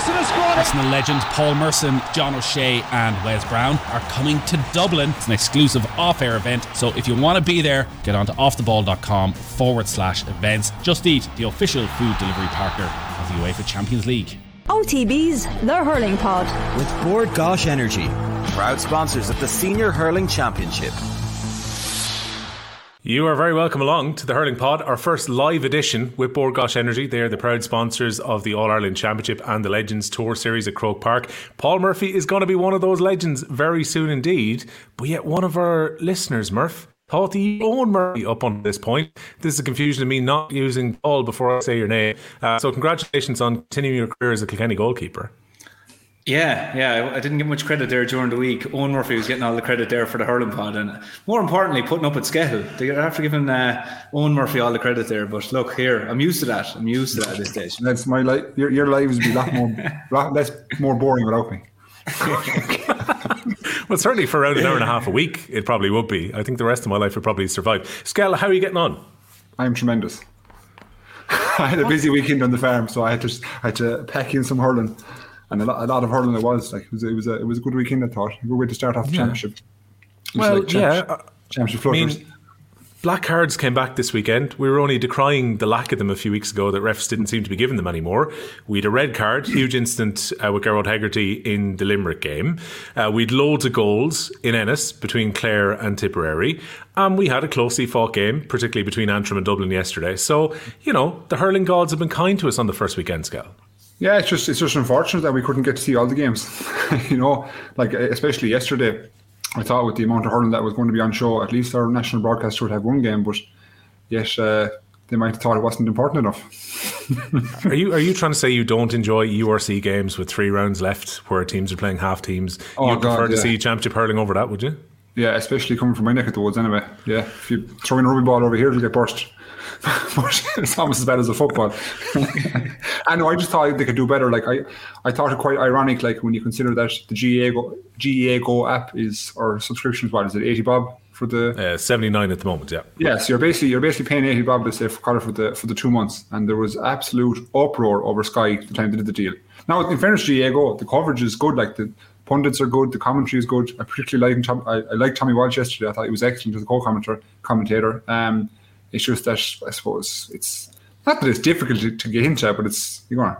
Arsenal squad. Arsenal legend Paul Merson, John O'Shea, and Wes Brown are coming to Dublin. It's an exclusive off air event. So if you want to be there, get on to offtheball.com forward slash events. Just Eat, the official food delivery partner of the UEFA Champions League. OTB's The Hurling Pod. With Bord Gáis Energy, proud sponsors of the Senior Hurling Championship. You are very welcome along to the Hurling Pod, our first live edition with Bord Gáis Energy. They are the proud sponsors of the All Ireland Championship and the Legends Tour Series at Croke Park. Paul Murphy is going to be one of those legends very soon indeed, but yet one of our listeners, Murph, thought he owned Murphy up on this point. This is a confusion of me not using Paul before I say your name. Uh, so, congratulations on continuing your career as a Kilkenny goalkeeper. Yeah, yeah, I didn't get much credit there during the week. Owen Murphy was getting all the credit there for the hurling pod, and more importantly, putting up at Skehill. They have to give him uh, Owen Murphy all the credit there. But look here, I'm used to that. I'm used to that at this stage. That's my life. Your, your lives would be a lot more, lot less more boring without me. well, certainly for around an hour and a half a week, it probably would be. I think the rest of my life would probably survive. Skell, how are you getting on? I'm tremendous. I had a busy weekend on the farm, so I had to I had to pack in some hurling and a lot, a lot of hurling it was. Like it was, it was a it was a good weekend. I thought a good way to start off the yeah. championship. Well, like yeah, championship floaters. I mean, Black cards came back this weekend. We were only decrying the lack of them a few weeks ago that refs didn't seem to be giving them anymore. We had a red card, huge incident uh, with Gerald Hegarty in the Limerick game. Uh, we had loads of goals in Ennis between Clare and Tipperary. And we had a closely fought game, particularly between Antrim and Dublin yesterday. So, you know, the hurling gods have been kind to us on the first weekend scale. Yeah, it's just it's just unfortunate that we couldn't get to see all the games. you know, like especially yesterday, I thought with the amount of hurling that was going to be on show, at least our national broadcaster would have one game, but yes, uh, they might have thought it wasn't important enough. are you are you trying to say you don't enjoy URC games with three rounds left where teams are playing half teams? Oh, You'd God, prefer to yeah. see championship hurling over that, would you? Yeah, especially coming from my neck of the woods anyway. Yeah, if you throw in a rugby ball over here, you get burst. But it's almost as bad as a football. I know. I just thought they could do better. Like I, I thought it quite ironic. Like when you consider that the GEA Go, GAA Go app is or subscription is what is it eighty bob for the uh, seventy nine at the moment. Yeah. Yeah. So you're basically you're basically paying eighty bob to say for for the for the two months, and there was absolute uproar over Sky the time they did the deal. Now, in fairness, GAA Go, the coverage is good. Like the pundits are good, the commentary is good. I particularly like I, I like Tommy Walsh yesterday. I thought he was excellent as a co-commentator. Commentator. Um, it's just that I suppose it's not that it's difficult to, to get into, but it's you're know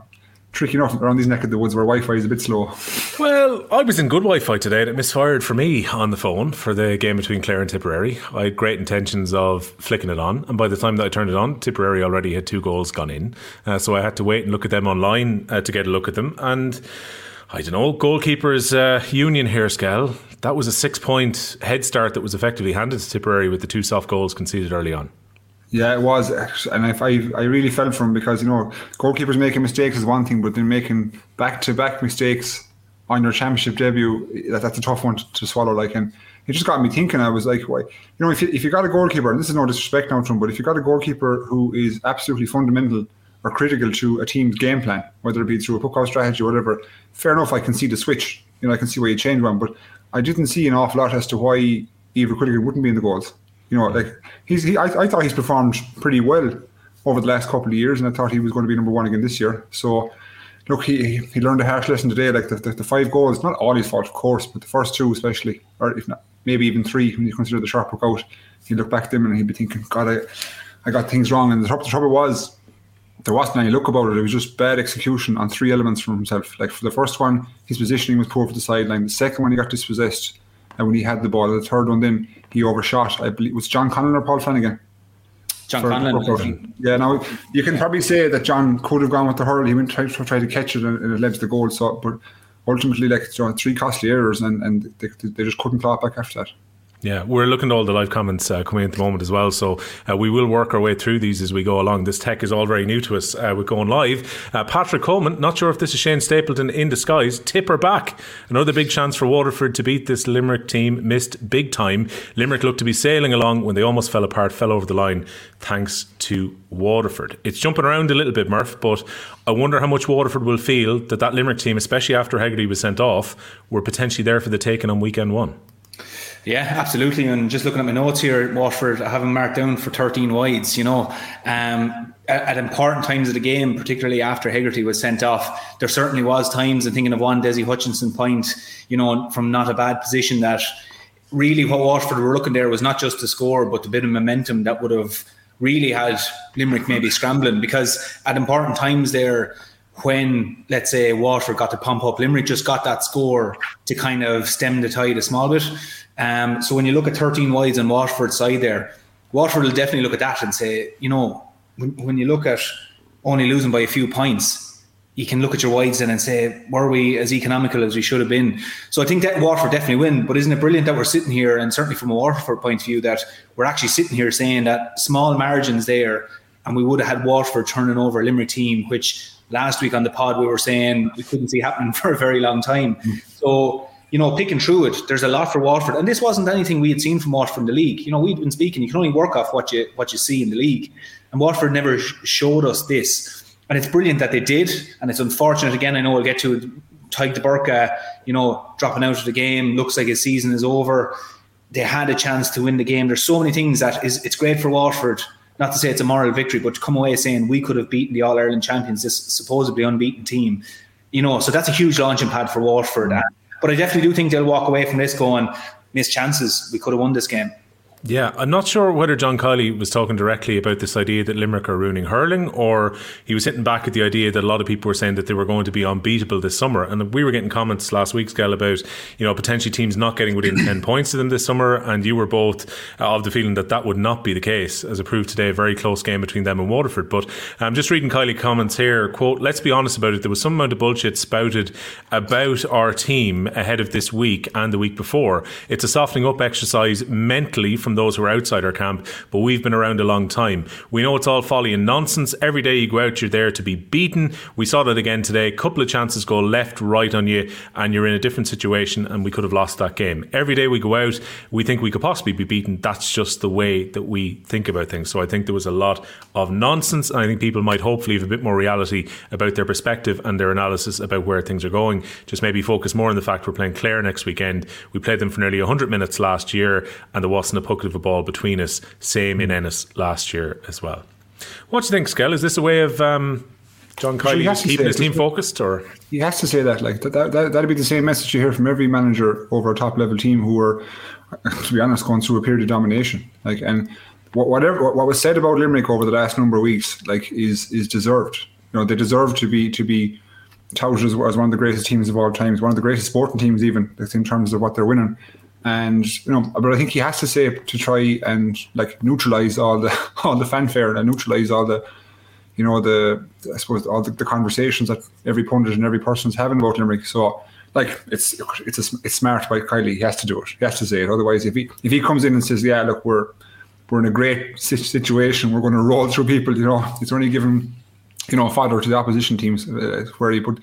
tricky enough around these neck of the woods where Wi-Fi is a bit slow. Well, I was in good Wi-Fi today, and it misfired for me on the phone for the game between Clare and Tipperary. I had great intentions of flicking it on, and by the time that I turned it on, Tipperary already had two goals gone in, uh, so I had to wait and look at them online uh, to get a look at them and. I don't know, goalkeepers uh, union here, Skell. That was a six point head start that was effectively handed to Tipperary with the two soft goals conceded early on. Yeah, it was, and I, I really felt for him because you know goalkeepers making mistakes is one thing, but then making back to back mistakes on your championship debut that, that's a tough one to, to, swallow. Like, and it just got me thinking. I was like, why, you know, if you, if you got a goalkeeper, and this is no disrespect now to him, but if you got a goalkeeper who is absolutely fundamental or critical to a team's game plan, whether it be through a puck out strategy or whatever, fair enough. I can see the switch. You know, I can see why you change one, but I didn't see an awful lot as to why Eibhear Quilligan wouldn't be in the goals. You know, like he's he, I, I thought he's performed pretty well over the last couple of years, and I thought he was going to be number one again this year. So, look, he he learned a harsh lesson today. Like the, the, the five goals, not all his fault, of course, but the first two especially, or if not, maybe even three when you consider the sharp work out. He'd look back at them and he'd be thinking, God, I, I got things wrong. And the, the trouble was, there wasn't any look about it. It was just bad execution on three elements from himself. Like for the first one, his positioning was poor for the sideline. The second one, he got dispossessed and when he had the ball. The third one, then he overshot. I believe it was John Conlon or Paul Flanagan. John Conlon. Yeah, now you can probably say that John could have gone with the hurl. He went to try, try to catch it and, and, it led to the goal. So, but ultimately, like you know, three costly errors, and, and they, they just couldn't claw back after that. Yeah, we're looking at all the live comments uh, coming in at the moment as well. So uh, we will work our way through these as we go along. This tech is all very new to us. Uh, we're going live. Uh, Patrick Coleman, not sure if this is Shane Stapleton in disguise. Tip Tipper back. Another big chance for Waterford to beat this Limerick team. Missed big time. Limerick looked to be sailing along when they almost fell apart, fell over the line, thanks to Waterford. It's jumping around a little bit, Murph, but I wonder how much Waterford will feel that that Limerick team, especially after Hegarty was sent off, were potentially there for the taking on weekend one. Yeah, absolutely. And just looking at my notes here, Waterford, I have them marked down for 13 wides, you know. Um, at, at, important times of the game, particularly after Hegarty was sent off, there certainly was times, and thinking of one Dessie Hutchinson point, you know, from not a bad position that really what Waterford were looking there was not just the score, but the bit of momentum that would have really had Limerick maybe scrambling because at important times there, when let's say Waterford got to pump up, Limerick just got that score to kind of stem the tide a small bit. Um, so when you look at 13 wides on Waterford's side there, Waterford will definitely look at that and say, you know, when, when you look at only losing by a few points, you can look at your wides and say, were we as economical as we should have been? So I think that Waterford definitely win. But isn't it brilliant that we're sitting here, and certainly from a Waterford point of view, that we're actually sitting here saying that small margins there, and we would have had Waterford turning over a Limerick team, which last week on the pod we were saying we couldn't see happening for a very long time. Mm. So you know, picking through it, there's a lot for Waterford, and this wasn't anything we had seen from Waterford in the league. You know, we've been speaking. You can only work off what you what you see in the league, and Waterford never sh- showed us this. And it's brilliant that they did, and it's unfortunate again. I know we'll get to Tadhg de Búrca, uh, you know, dropping out of the game. Looks like his season is over. They had a chance to win the game. There's so many things that is it's great for Waterford not to say it's a moral victory, but to come away saying we could have beaten the All Ireland champions, this supposedly unbeaten team, you know, so that's a huge launching pad for Waterford. But I definitely do think they'll walk away from this going, missed chances. We could have won this game. Yeah, I'm not sure whether John Kiely was talking directly about this idea that Limerick are ruining hurling, or he was hitting back at the idea that a lot of people were saying that they were going to be unbeatable this summer. And we were getting comments last week, Skell, about you know potentially teams not getting within ten points of them this summer, and you were both of the feeling that that would not be the case, as it proved today. A very close game between them and Waterford. But I'm um, just reading Kiely comments here. Quote: Let's be honest about it. There was some amount of bullshit spouted about our team ahead of this week and the week before. It's a softening up exercise mentally from those who are outside our camp, but we've been around a long time. We know it's all folly and nonsense. Every day you go out, you're there to be beaten. We saw that again today. A couple of chances go left, right on you, and you're in a different situation, and we could have lost that game. Every day we go out, we think we could possibly be beaten. That's just the way that we think about things. So I think there was a lot of nonsense, and I think people might hopefully have a bit more reality about their perspective and their analysis about where things are going. Just maybe focus more on the fact we're playing Clare next weekend. We played them for nearly 100 minutes last year, and there wasn't a puck of a ball between us. Same in Ennis last year as well. What do you think, Skell? Is this a way of um, John Kiely sure keeping his team focused, or he has to say that? Like that, that, that, that'd be the same message you hear from every manager over a top level team who are, to be honest, going through a period of domination. Like and whatever what was said about Limerick over the last number of weeks, like is is deserved. You know, they deserve to be to be touted as, as one of the greatest teams of all times, one of the greatest sporting teams, even in terms of what they're winning and you know, but I think he has to say to try and like neutralize all the all the fanfare and neutralize all the you know the I suppose all the, the conversations that every pundit and every person's having about Limerick. So like it's it's a, it's smart by Kiely. He has to do it. He has to say it. Otherwise, if he if he comes in and says, "Yeah, look, we're we're in a great situation. We're going to roll through people," you know, it's only given you know fodder to the opposition teams uh, where he put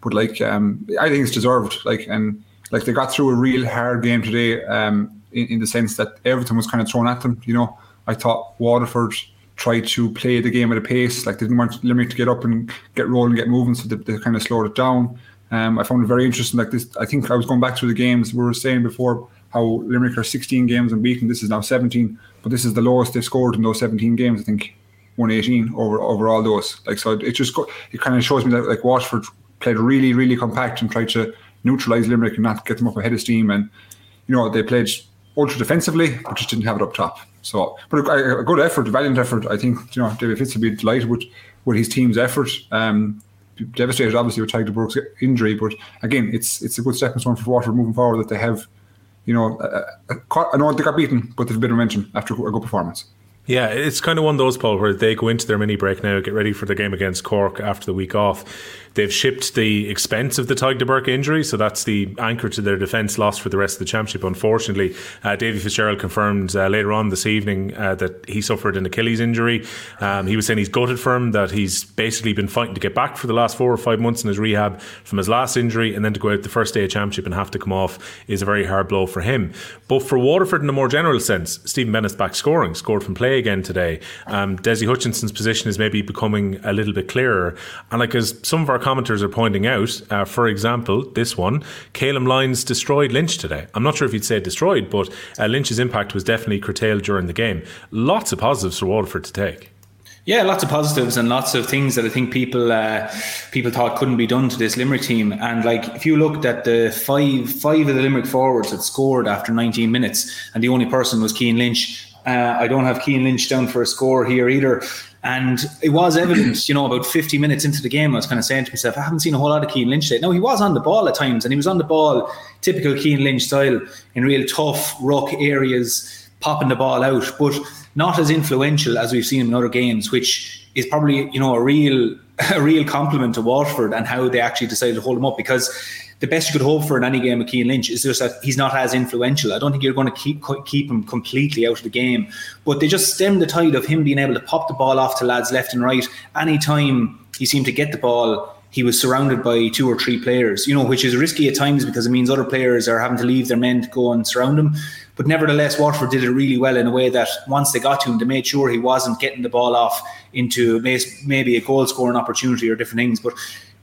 but like um, I think it's deserved. Like and like they got through a real hard game today um, in, in, the sense that everything was kind of thrown at them. You know, I thought Waterford tried to play the game at a pace, like they didn't want Limerick to get up and get rolling, get moving, so they, they kind of slowed it down. Um, I found it very interesting. Like this, I think I was going back through the games we were saying before how Limerick are 16 games unbeaten. This is now 17, but this is the lowest they've scored in those 17 games. I think 118 over over all those. Like so, it just it kind of shows me that like Waterford played really really compact and tried to neutralise Limerick and not get them up ahead of steam. And you know they played ultra defensively, but just didn't have it up top. So, but a, a good effort, a valiant effort. I think you know David Fitz will be delighted with with his team's effort. Um, devastated obviously with de Búrca's injury, but again, it's it's a good stepping stone for Water moving forward that they have. You know, I know they got beaten, but they've been momentum after a good performance. Yeah, it's kind of one of those, Paul, where they go into their mini break now, get ready for the game against Cork after the week off. They've shipped the expense of the Tadhg de Búrca injury, so that's the anchor to their defence lost for the rest of the championship. Unfortunately, uh, Davy Fitzgerald confirmed uh, later on this evening uh, that he suffered an Achilles injury. Um, he was saying he's gutted for him, that he's basically been fighting to get back for the last four or five months in his rehab from his last injury, and then to go out the first day of championship and have to come off is a very hard blow for him. But for Waterford, in a more general sense, Stephen Bennett's back scoring, scored from play again today. Um, Dessie Hutchinson's position is maybe becoming a little bit clearer, and like as some of our commenters are pointing out, uh, for example, this one, Calum Lyons destroyed Lynch today. I'm not sure if you'd say destroyed, but uh, Lynch's impact was definitely curtailed during the game. Lots of positives for Waterford to take. Yeah, lots of positives and lots of things that I think people uh, people thought couldn't be done to this Limerick team. And like, if you looked at the five five of the Limerick forwards that scored after 19 minutes, and the only person was Cian Lynch. Uh, I don't have Cian Lynch down for a score here either. And it was evident, you know, about 50 minutes into the game, I was kind of saying to myself, I haven't seen a whole lot of Cian Lynch today. No, he was on the ball at times, and he was on the ball, typical Cian Lynch style, in real tough, rock areas, popping the ball out. But not as influential as we've seen in other games, which is probably you know a real a real compliment to Waterford and how they actually decided to hold him up because the best you could hope for in any game of Cian Lynch is just that he's not as influential. I don't think you're going to keep keep him completely out of the game, but they just stemmed the tide of him being able to pop the ball off to lads left and right anytime he seemed to get the ball he was surrounded by two or three players, you know, which is risky at times because it means other players are having to leave their men to go and surround him. But nevertheless, Waterford did it really well in a way that once they got to him, they made sure he wasn't getting the ball off into maybe a goal scoring opportunity or different things. But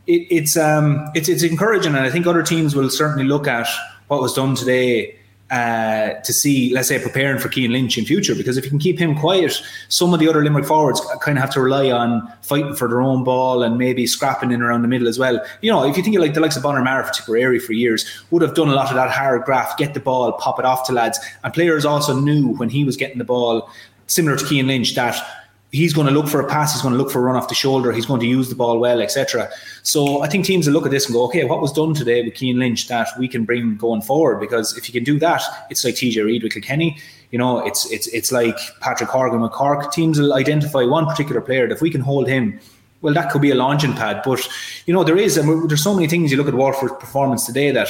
it, it's um, it's it's encouraging, and I think other teams will certainly look at what was done today uh, to see, let's say, preparing for Cian Lynch in future. Because if you can keep him quiet, some of the other Limerick forwards kind of have to rely on fighting for their own ball and maybe scrapping in around the middle as well. You know, if you think of like the likes of Bonner Maher for Tipperary for years, would have done a lot of that hard graft, get the ball, pop it off to lads. And players also knew when he was getting the ball, similar to Cian Lynch, that he's going to look for a pass, he's going to look for a run off the shoulder, he's going to use the ball well, etc. So I think teams will look at this and go, okay, what was done today with Cian Lynch that we can bring going forward? Because if you can do that, it's like TJ Reid with Kilkenny. You know, it's it's it's like Patrick Horgan with Cork. Teams will identify one particular player. That if we can hold him, well, that could be a launching pad. But you know, there is, and there's so many things. You look at Waterford's performance today that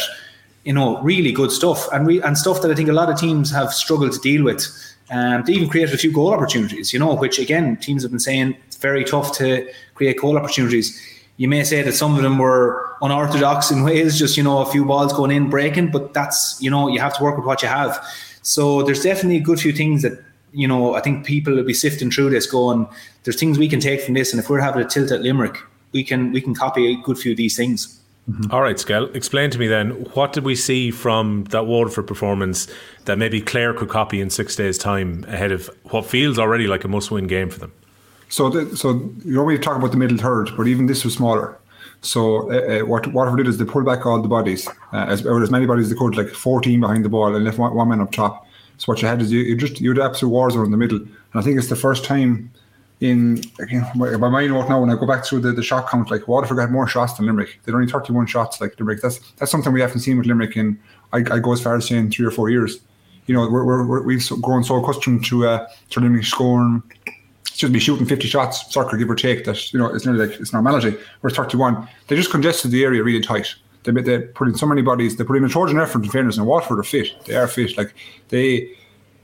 you know really good stuff, and re- and stuff that I think a lot of teams have struggled to deal with. Um, they even created a few goal opportunities, you know, which again teams have been saying it's very tough to create goal opportunities. You may say that some of them were unorthodox in ways, just you know, a few balls going in, breaking, but that's you know, you have to work with what you have. So there's definitely a good few things that you know, I think people will be sifting through this, going, there's things we can take from this, and if we're having a tilt at Limerick, we can we can copy a good few of these things. Mm-hmm. All right, Skell, explain to me then what did we see from that Waterford performance that maybe Clare could copy in six days' time ahead of what feels already like a must-win game for them? So, the, so you know we talk about the middle third, but even this was smaller. So uh, uh, what Waterford did is they pulled back all the bodies, uh, as, or as many bodies as they could, like 14 behind the ball, and left one, one man up top. So what you had is you, you just you had absolute war zone in the middle, and I think it's the first time in again, my note now, when I go back through the, the shot count, like Waterford had more shots than Limerick. They'd only 31 shots like Limerick. That's that's something we haven't seen with Limerick in, I, I go as far as saying three or four years. You know, we're, we have grown so accustomed to, uh, to Limerick scoring, excuse me, shooting 50 shots, circle, give or take, that, you know, it's nearly like it's normality. We're 31. They just congested the area really tight. They, they put in so many bodies. They put in a Trojan effort in fairness, and Waterford are fit. They are fit. Like, they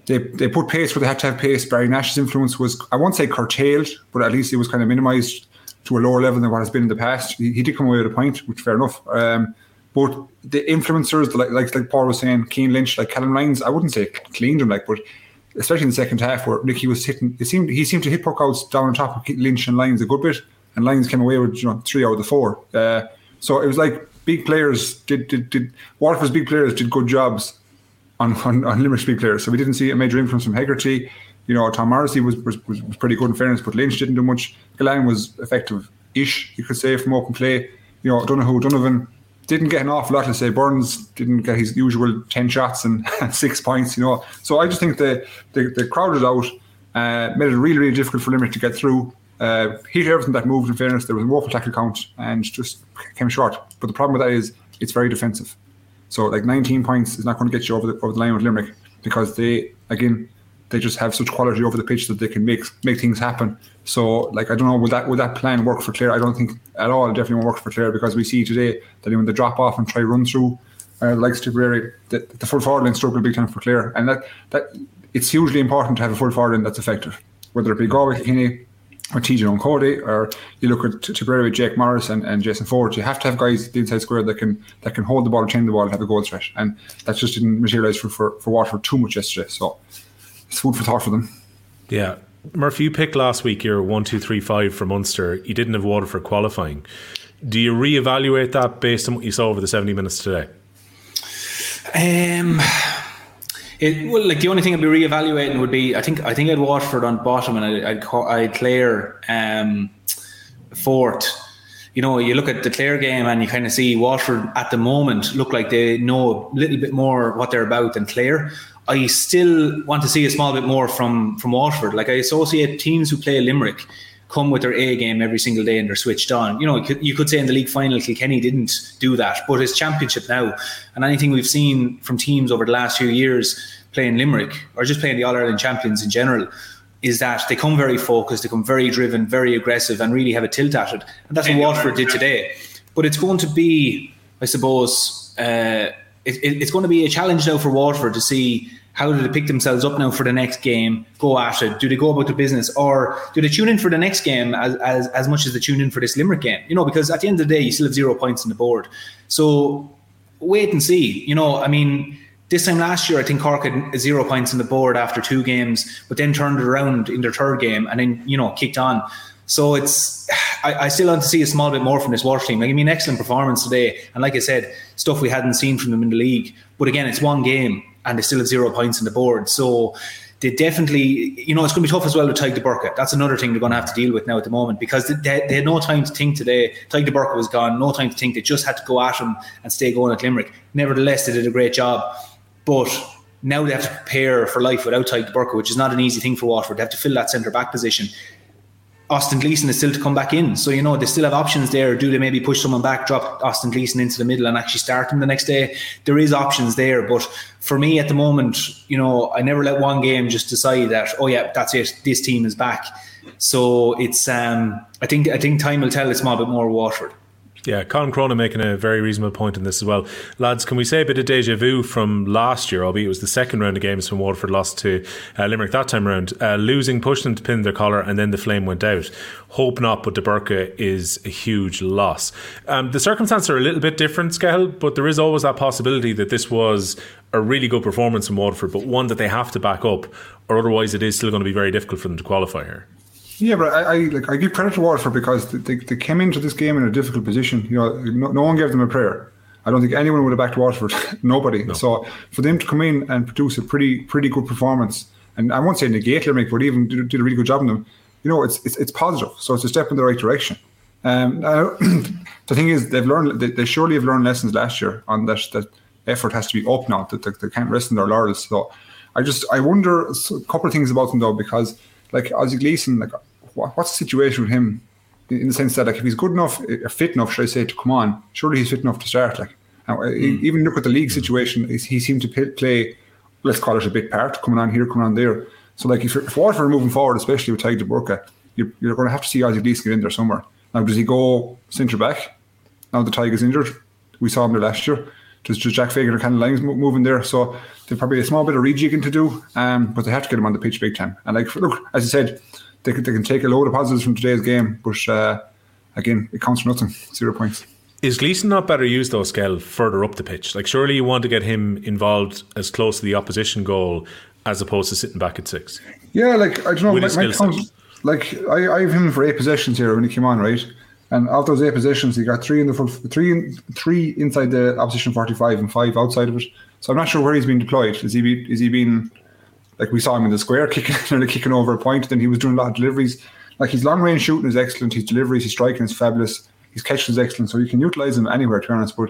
they they put pace where they had to have pace. Barry Nash's influence was I won't say curtailed, but at least it was kind of minimised to a lower level than what has been in the past. He, he did come away with a point, which fair enough. Um, but the influencers, like, like like Paul was saying, Cian Lynch, like Callum Lyons, I wouldn't say cleaned him, like, but especially in the second half where Nicky was hitting, it seemed he seemed to hit puckouts down on top of Lynch and Lyons a good bit, and Lyons came away with you know three out of the four. Uh, so it was like big players did did did Waterford's big players did good jobs on, on, on players. So we didn't see a major influence from Hegarty. You know, Tom Morrissey was, was, was pretty good in fairness, but Lynch didn't do much. Gillane was effective-ish, you could say, from open play. You know, Donoghue, Donovan didn't get an awful lot. to say Byrnes didn't get his usual ten shots and six points. You know, so I just think the the, the crowded out uh, made it really really difficult for Limerick to get through. Uh, hit everything that moved. In fairness, there was a woeful tackle count and just came short. But the problem with that is it's very defensive. So like 19 points is not going to get you over the, over the line with Limerick because they again they just have such quality over the pitch that they can make make things happen. So like I don't know would that would that plan work for Clare? I don't think at all. It definitely won't work for Clare because we see today that even the drop off and try run through uh, like Tipperary, the, the full forward line struggle big time for Clare, and that that it's hugely important to have a full forward line that's effective. Whether it be Galway, Kinney, or TJ Cody, or you look at Tipperary with Jake Morris and, and Jason Forde, you have to have guys the inside square that can that can hold the ball, chain the ball, and have a goal threat. And that just didn't materialise for, for, for Waterford too much yesterday. So it's food for thought for them. Yeah. Murphy, you picked last week your one, two, three, five for Munster. You didn't have Waterford qualifying. Do you reevaluate that based on what you saw over the 70 minutes today? Um, it, well, like the only thing I'd be reevaluating would be I think I think I'd Waterford on bottom and I'd I'd, I'd Clare um, fourth. You know, you look at the Clare game and you kind of see Waterford at the moment look like they know a little bit more what they're about than Clare. I still want to see a small bit more from from Waterford. Like I associate teams who play Limerick come with their A game every single day and they're switched on. You know, you could, you could say in the league final, Kilkenny didn't do that, but it's championship now. And anything we've seen from teams over the last few years playing Limerick or just playing the All Ireland champions in general is that they come very focused, they come very driven, very aggressive, and really have a tilt at it. And that's what Waterford did today. But it's going to be, I suppose, uh, it, it, it's going to be a challenge now for Waterford to see how do they pick themselves up now for the next game, go at it? Do they go about the business or do they tune in for the next game as, as, as much as they tune in for this Limerick game? You know, because at the end of the day, you still have zero points on the board. So wait and see. You know, I mean, this time last year, I think Cork had zero points on the board after two games, but then turned it around in their third game and then, you know, kicked on. So it's, I, I, still want to see a small bit more from this Water team. Like, I mean, excellent performance today. And like I said, stuff we hadn't seen from them in the league. But again, it's one game and they still have zero points on the board. So they definitely, you know, it's going to be tough as well to Tadhg de Búrca. That's another thing they're going to have to deal with now at the moment because they, they had no time to think today. Tadhg de Búrca was gone, no time to think. They just had to go at him and stay going at Limerick. Nevertheless, they did a great job. But now they have to prepare for life without Tadhg de Búrca, which is not an easy thing for Waterford. They have to fill that centre back position. Austin Gleeson is still to come back in. So, you know, they still have options there. Do they maybe push someone back, drop Austin Gleeson into the middle and actually start him the next day? There is options there. But for me at the moment, you know, I never let one game just decide that, oh yeah, that's it. This team is back. So it's um I think I think time will tell a small bit more Waterford. Yeah, Colin Cronin making a very reasonable point in this as well. Lads, can we say a bit of deja vu from last year, albeit it was the second round of games when Waterford lost to uh, Limerick that time around, uh, losing, pushing them to pin their collar, and then the flame went out. Hope not, but De Búrca is a huge loss. Um, the circumstances are a little bit different, Skehill, but there is always that possibility that this was a really good performance from Waterford, but one that they have to back up, or otherwise it is still going to be very difficult for them to qualify here. Yeah, but I, I like I give credit to Waterford because they, they came into this game in a difficult position. You know, no, no one gave them a prayer. I don't think anyone would have backed Waterford. Nobody. No. So for them to come in and produce a pretty pretty good performance, and I won't say negate Limerick, but even did, did a really good job in them. You know, it's, it's it's positive. So it's a step in the right direction. Um, the thing is, they've learned. They, they, surely have learned lessons last year on that. That effort has to be up now. That they, they can't rest in their laurels. So I just I wonder a couple of things about them though because like Ozzy Gleeson, like what's the situation with him in the sense that like if he's good enough, uh, fit enough, should I say, to come on, surely he's fit enough to start. Like mm. even look at the league situation, he seemed to play, let's call it a bit part, coming on here, coming on there. So like if, if Waterford are moving forward, especially with Tadhg de Búrca, you're, you're going to have to see Ozzy Gleeson get in there somewhere. Now does he go centre back? Now the Tiger's injured, we saw him there last year. Does, does Jack Fagan or Ken Lyons moving there? So there's probably a small bit of rejigging to do, um, but they have to get him on the pitch big time. And like look, as I said they, they can take a load of positives from today's game, but uh, again, it counts for nothing. Zero points. Is Gleeson not better used though, Skell, further up the pitch? Like, surely you want to get him involved as close to the opposition goal as opposed to sitting back at six. Yeah, like I don't know. With my, my like I, I have him for eight possessions here when he came on, right? And of those eight possessions, he got three in the full, three, three inside the opposition forty-five and five outside of it. So I'm not sure where he's been deployed. Is he be, is he being like we saw him in the square kicking kicking over a point. Then he was doing a lot of deliveries. Like his long range shooting is excellent. His deliveries, his striking is fabulous. His catching is excellent. So you can utilize him anywhere, to be honest. But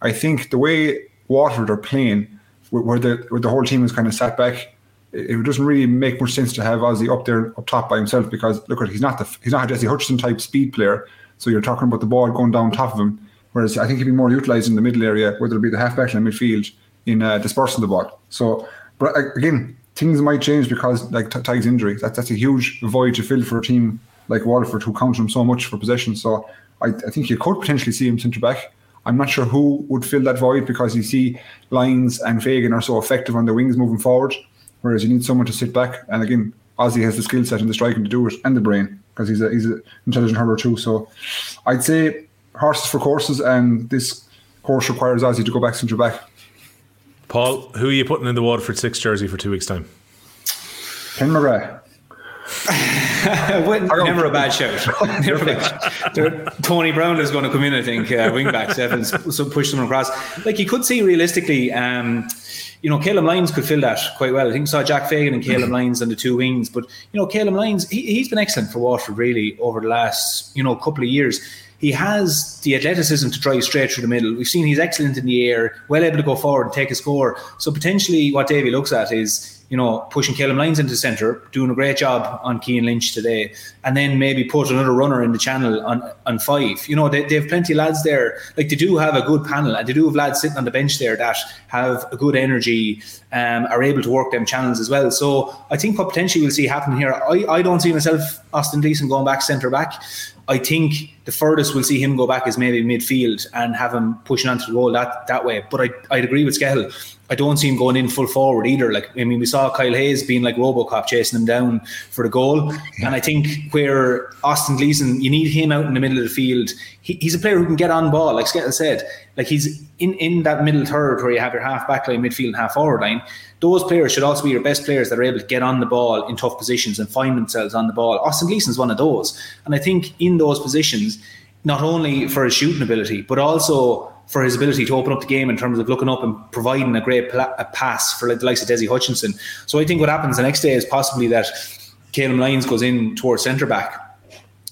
I think the way Waterford are playing, where the where the whole team is kind of sat back, it doesn't really make much sense to have Ozzy up there up top by himself because look at he's not the he's not a Dessie Hutchinson type speed player. So you're talking about the ball going down top of him. Whereas I think he'd be more utilised in the middle area, whether it be the half back in midfield, in uh, dispersing the ball. So, but again, things might change because like Tadhg's injury. That, that's a huge void to fill for a team like Waterford who count him so much for possession. So I, I think you could potentially see him centre back. I'm not sure who would fill that void because you see Lyons and Fagan are so effective on the wings moving forward, whereas you need someone to sit back. And again, Ozzy has the skill set and the striking to do it and the brain because he's a he's an intelligent hurler too. So I'd say horses for courses, and this course requires Ozzy to go back centre back. Paul, who are you putting in the Waterford six jersey for two weeks' time? Ken McGrath. never a bad shout. never a bad shout. Tony Browne is going to come in, I think, uh, wing back seven, so push them across. Like you could see realistically, um, you know, Caleb Lyons could fill that quite well. I think we saw Jack Fagan and Caleb Lyons on the two wings, but you know, Caleb Lyons, he, has been excellent for Waterford really over the last you know couple of years. He has the athleticism to drive straight through the middle. We've seen he's excellent in the air, well able to go forward and take a score. So potentially, what Davy looks at is you know, pushing Caleb Lyons into centre, doing a great job on Cian Lynch today, and then maybe put another runner in the channel on, on five. You know, they, they have plenty of lads there. Like they do have a good panel, and they do have lads sitting on the bench there that have a good energy, um, are able to work them channels as well. So I think what potentially we'll see happen here, I, I don't see myself Austin Gleeson going back centre back. I think the furthest we'll see him go back is maybe midfield and have him pushing onto the goal that, that way. But I, I'd agree with Skehill. I don't see him going in full forward either. Like I mean, we saw Kyle Hayes being like RoboCop chasing him down for the goal, and I think where Austin Gleeson, you need him out in the middle of the field. He, he's a player who can get on ball, like Skehill said. Like he's in in that middle third where you have your half back line, midfield, and half forward line those players should also be your best players that are able to get on the ball in tough positions and find themselves on the ball. Austin Gleeson's one of those. And I think in those positions, not only for his shooting ability, but also for his ability to open up the game in terms of looking up and providing a great a pass for the likes of Dessie Hutchinson. So I think what happens the next day is possibly that Caleb Lyons goes in towards centre back.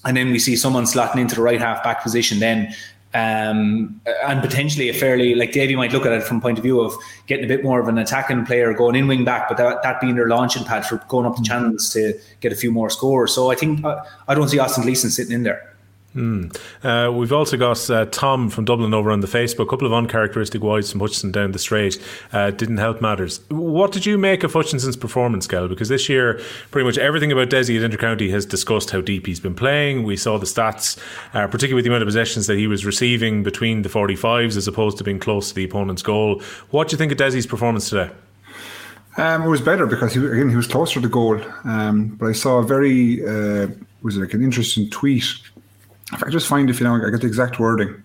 And then we see someone slotting into the right half back position then um, and potentially a fairly like Davy might look at it from point of view of getting a bit more of an attacking player going in wing back, but that, that being their launching pad for going up the channels to get a few more scores. So I think uh, I don't see Austin Gleeson sitting in there. Mm. Uh, we've also got uh, Tom from Dublin over on the Facebook. A couple of uncharacteristic wides from Hutchinson down the straight uh, didn't help matters. What did you make of Hutchinson's performance, Kel? Because this year, pretty much everything about Dessie at Intercounty has discussed how deep he's been playing. We saw the stats, uh, particularly with the amount of possessions that he was receiving between the 45s as opposed to being close to the opponent's goal. What do you think of Dessie's performance today? Um, it was better because he, again he was closer to goal. Um, but I saw a very uh, was like an interesting tweet if I just find if you know, I get the exact wording.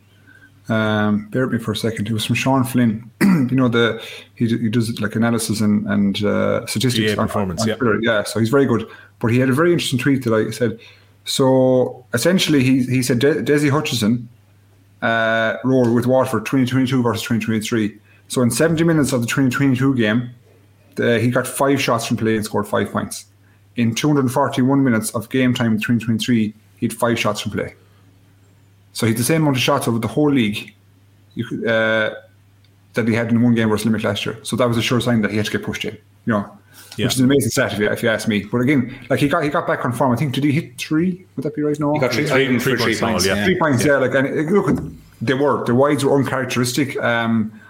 Um, bear with me for a second. It was from Sean Flynn. you know, the he, he does like analysis and and uh, statistics on performance. On yeah, yeah. So he's very good. But he had a very interesting tweet that I said. So essentially, he he said De- Dessie Hutchinson uh, role with Waterford 2022 versus 2023. So in 70 minutes of the 2022 game, the, he got five shots from play and scored five points. In 241 minutes of game time in 2023, he had five shots from play. So he's the same amount of shots over the whole league could, uh, that he had in one game versus Limerick last year. So that was a sure sign that he had to get pushed in. You know, yeah. which is an amazing stat if you, if you ask me. But again, like he got he got back on form. I think did he hit three? Would that be right? No, he got three, three, three, three points. Yeah. Three points. Yeah, yeah like and look, they were the wides were uncharacteristic. Um,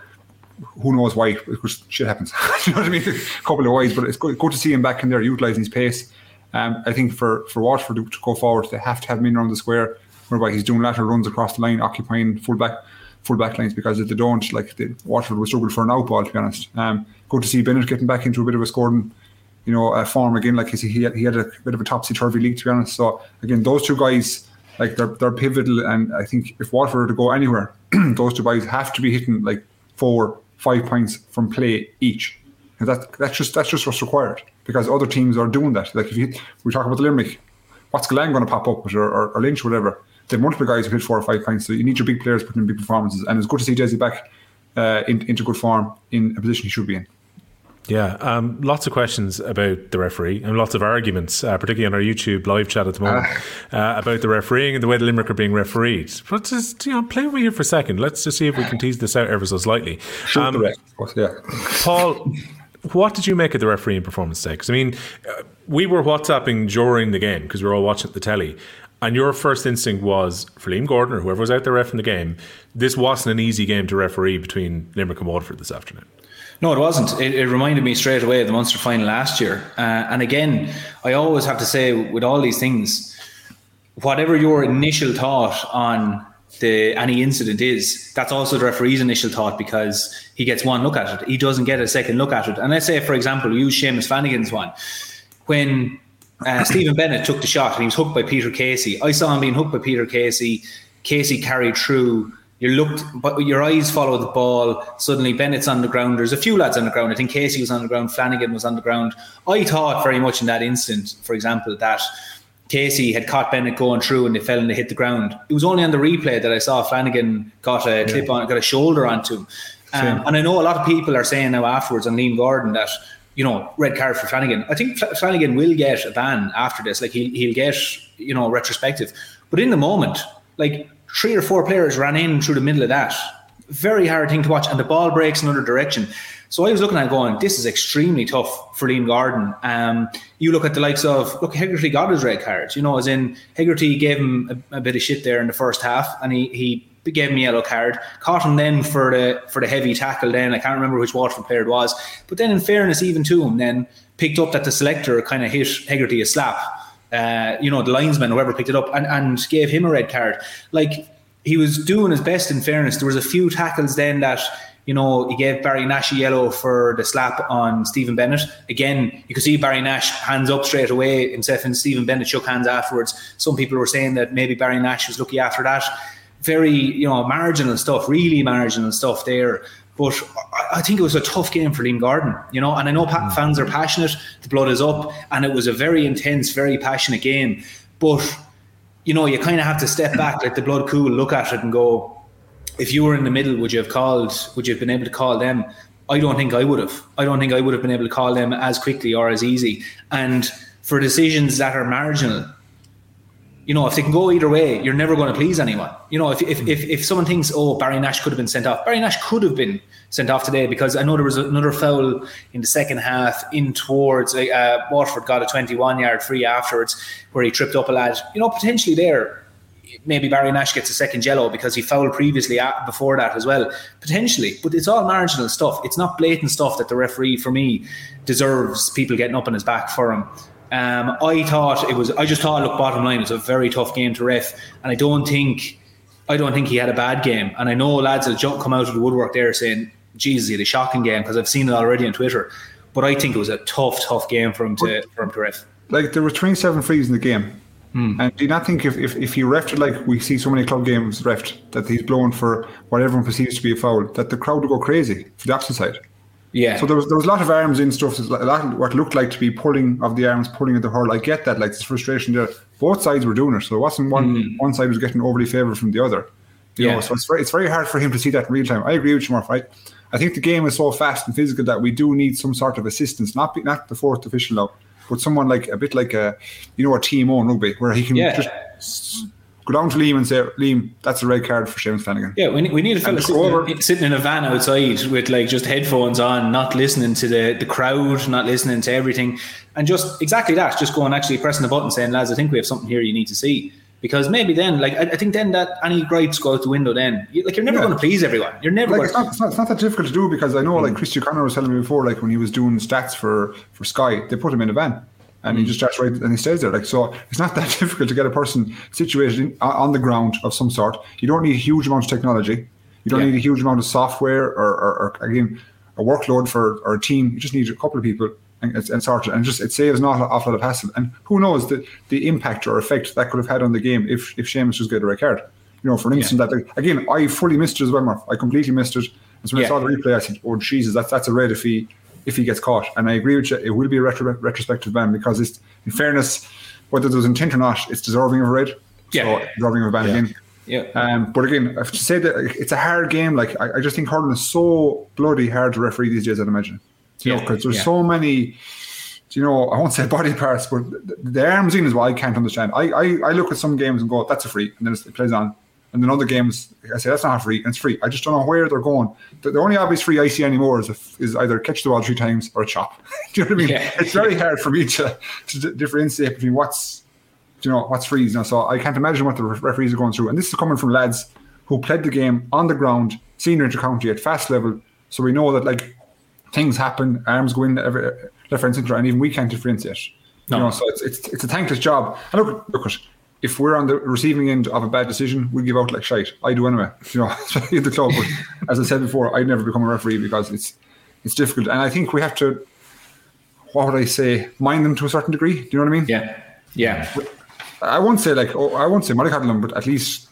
who knows why? Because shit happens. you know what I mean? A couple of wides, but it's good, good to see him back in there utilising his pace. Um, I think for for Waterford to, to go forward, they have to have him in around the square whereby he's doing lateral runs across the line, occupying full back full back lines because if they don't, like the, Waterford will struggle for an out ball. To be honest, um, good to see Bennett getting back into a bit of a scoring, you know, uh, form again. Like he he had a bit of a topsy turvy league. To be honest, so again, those two guys, like they're they're pivotal, and I think if Waterford are to go anywhere, those two guys have to be hitting like four, five points from play each. And that that's just that's just what's required because other teams are doing that. Like if you we talk about the Limerick, what's Glen going to pop up with or, or, or Lynch, whatever they have multiple guys who hit four or five points. So you need your big players putting in big performances. And it's good to see Dessie back uh, in, into good form in a position he should be in. Yeah, um, lots of questions about the referee and lots of arguments, uh, particularly on our YouTube live chat at the moment, uh, uh, about the refereeing and the way the Limerick are being refereed. But just you know, play with me here for a second. Let's just see if we can tease this out ever so slightly. Um, yeah. Paul, what did you make of the refereeing performance today? Because I mean, uh, we were WhatsApping during the game because we were all watching the telly, and your first instinct was for Liam Gordon or whoever was out there refing the game, this wasn't an easy game to referee between Limerick and Waterford this afternoon. No, it wasn't. It, it reminded me straight away of the Munster final last year. Uh, and again, I always have to say with all these things, whatever your initial thought on the any incident is, that's also the referee's initial thought because he gets one look at it. He doesn't get a second look at it. And let's say, for example, use Seamus Flanagan's one. When uh, Stephen Bennett took the shot and he was hooked by Peter Casey. I saw him being hooked by Peter Casey. Casey carried through You looked, but your eyes follow the ball. Suddenly, Bennett's on the ground. There's a few lads on the ground. I think Casey was on the ground. Flanagan was on the ground. I thought very much in that instant, for example, that Casey had caught Bennett going through and they fell and they hit the ground. It was only on the replay that I saw Flanagan got a clip on, got a shoulder onto him. Um, and I know a lot of people are saying now afterwards on Liam Gordon that you know red card for Flanagan. I think Flanagan will get a ban after this. Like he'll he'll get you know retrospective. But in the moment, like three or four players ran in through the middle of that. Very hard thing to watch, and the ball breaks another direction. So I was looking at going, this is extremely tough for Liam Gordon. Um, you look at the likes of look, Hegarty got his red card. You know, as in Hegarty gave him a, a bit of shit there in the first half, and he he gave him a yellow card. Caught him then for the for the heavy tackle. Then I can't remember which Waterford player it was, but then in fairness, even to him, then picked up that the selector kind of hit Hegarty a slap. Uh, you know, the linesman, whoever picked it up, and, and gave him a red card. Like he was doing his best. In fairness, there was a few tackles then that. You know, he gave Barry Nash a yellow for the slap on Stephen Bennett. Again, you could see Barry Nash hands up straight away. Himself and Stephen Bennett shook hands afterwards. Some people were saying that maybe Barry Nash was lucky after that very you know marginal stuff, really marginal stuff there. But I think it was a tough game for Liam Gordon, you know. And I know mm. fans are passionate, the blood is up, and it was a very intense, very passionate game. But you know, you kind of have to step back, let the blood cool, look at it, and go. If you were in the middle, would you have called? Would you have been able to call them? I don't think I would have. I don't think I would have been able to call them as quickly or as easy. And for decisions that are marginal, you know, if they can go either way, you're never going to please anyone. You know, if, if, if, if someone thinks, oh, Barry Nash could have been sent off, Barry Nash could have been sent off today because I know there was another foul in the second half in towards uh, Waterford got a 21 yard free afterwards where he tripped up a lad. You know, potentially there, maybe Barry Nash gets a second yellow because he fouled previously at, before that as well. Potentially, but it's all marginal stuff. It's not blatant stuff that the referee, for me, deserves people getting up on his back for him. Um, I thought it was. I just thought, look, bottom line, it's a very tough game to ref, and I don't think, I don't think he had a bad game. And I know lads will jump, come out of the woodwork there saying, "Jesus, he had a shocking game," because I've seen it already on Twitter. But I think it was a tough, tough game for him to for him to ref. Like there were 27 frees in the game. Hmm. And do you not think if, if, if he refed it like we see so many club games refed that he's blown for what everyone perceives to be a foul, that the crowd would go crazy for the opposite side? Yeah. So there was there was a lot of arms in stuff. A lot of what looked like to be pulling of the arms, pulling at the hurl. I get that, like this frustration there. Both sides were doing it, so it wasn't one hmm. one side was getting overly favoured from the other. You Yeah. know, so it's very it's very hard for him to see that in real time. I agree with you, Murph. I, I think the game is so fast and physical that we do need some sort of assistance, not be, not the fourth official now, but someone like a bit like a you know a team on rugby where he can Yeah. just go down to Liam and say, Liam, that's a red card for Seamus Flanagan. Yeah, we need, we need a fella sitting, in, sitting in a van outside with like just headphones on, not listening to the, the crowd, not listening to everything, and just exactly that, just going actually pressing the button saying, lads, I think we have something here you need to see. Because maybe then, like, I, I think then that any gripes go out the window then. You, like, you're never Yeah. going to please everyone. You're never like going it's not, it's not it's not that difficult to do because I know like mm. Christy Connor was telling me before, like when he was doing stats for for Sky, they put him in a van and he mm. just starts right and he stays there. Like so, it's not that difficult to get a person situated in, on the ground of some sort. You don't need a huge amount of technology. You don't Yeah. need a huge amount of software or, or, or again a workload for or a team. You just need a couple of people and, and, and sort it, and just it saves an awful, lot of hassle. And who knows the the impact or effect that could have had on the game if if Seamus just get a red card. You know, for an instant that again, I fully missed it as well, Murph. I completely missed it. And so when Yeah. I saw the replay, I said, "Oh Jesus, that's that's a red if he if he gets caught." And I agree with you; it will be a retro, retrospective ban because it's, in fairness, whether there was intent or not, it's deserving of a red. Yeah. so deserving of a ban again. Yeah. Um, but again, I have to say that it's a hard game. Like I, I just think hurling is so bloody hard to referee these days. I'd imagine. You know, because there's yeah. so many. You know, I won't say body parts, but the, the arms in is what I can't understand. I, I I look at some games and go, "That's a free," and then it plays on. And then other games, I say that's not free, and it's free. I just don't know where they're going. The, the only obvious free I see anymore is if, is either catch the ball three times or a chop. Do you know what I mean? Yeah. It's very hard for me to, to di- differentiate between what's you know what's frees now. So I can't imagine what the ref- referees are going through. And this is coming from lads who played the game on the ground, senior intercounty at fast level. So we know that like things happen, arms go in every left, right, and centre, and even we can't differentiate. No. You know, so it's, it's it's a thankless job. And look, look, at- if we're on the receiving end of a bad decision, we give out like shite. I do anyway. You know, especially in the club. But as I said before, I'd never become a referee because it's it's difficult, and I think we have to. What would I say? Mind them to a certain degree. Do you know what I mean? Yeah. Yeah. I won't say like oh, I won't say them, but at least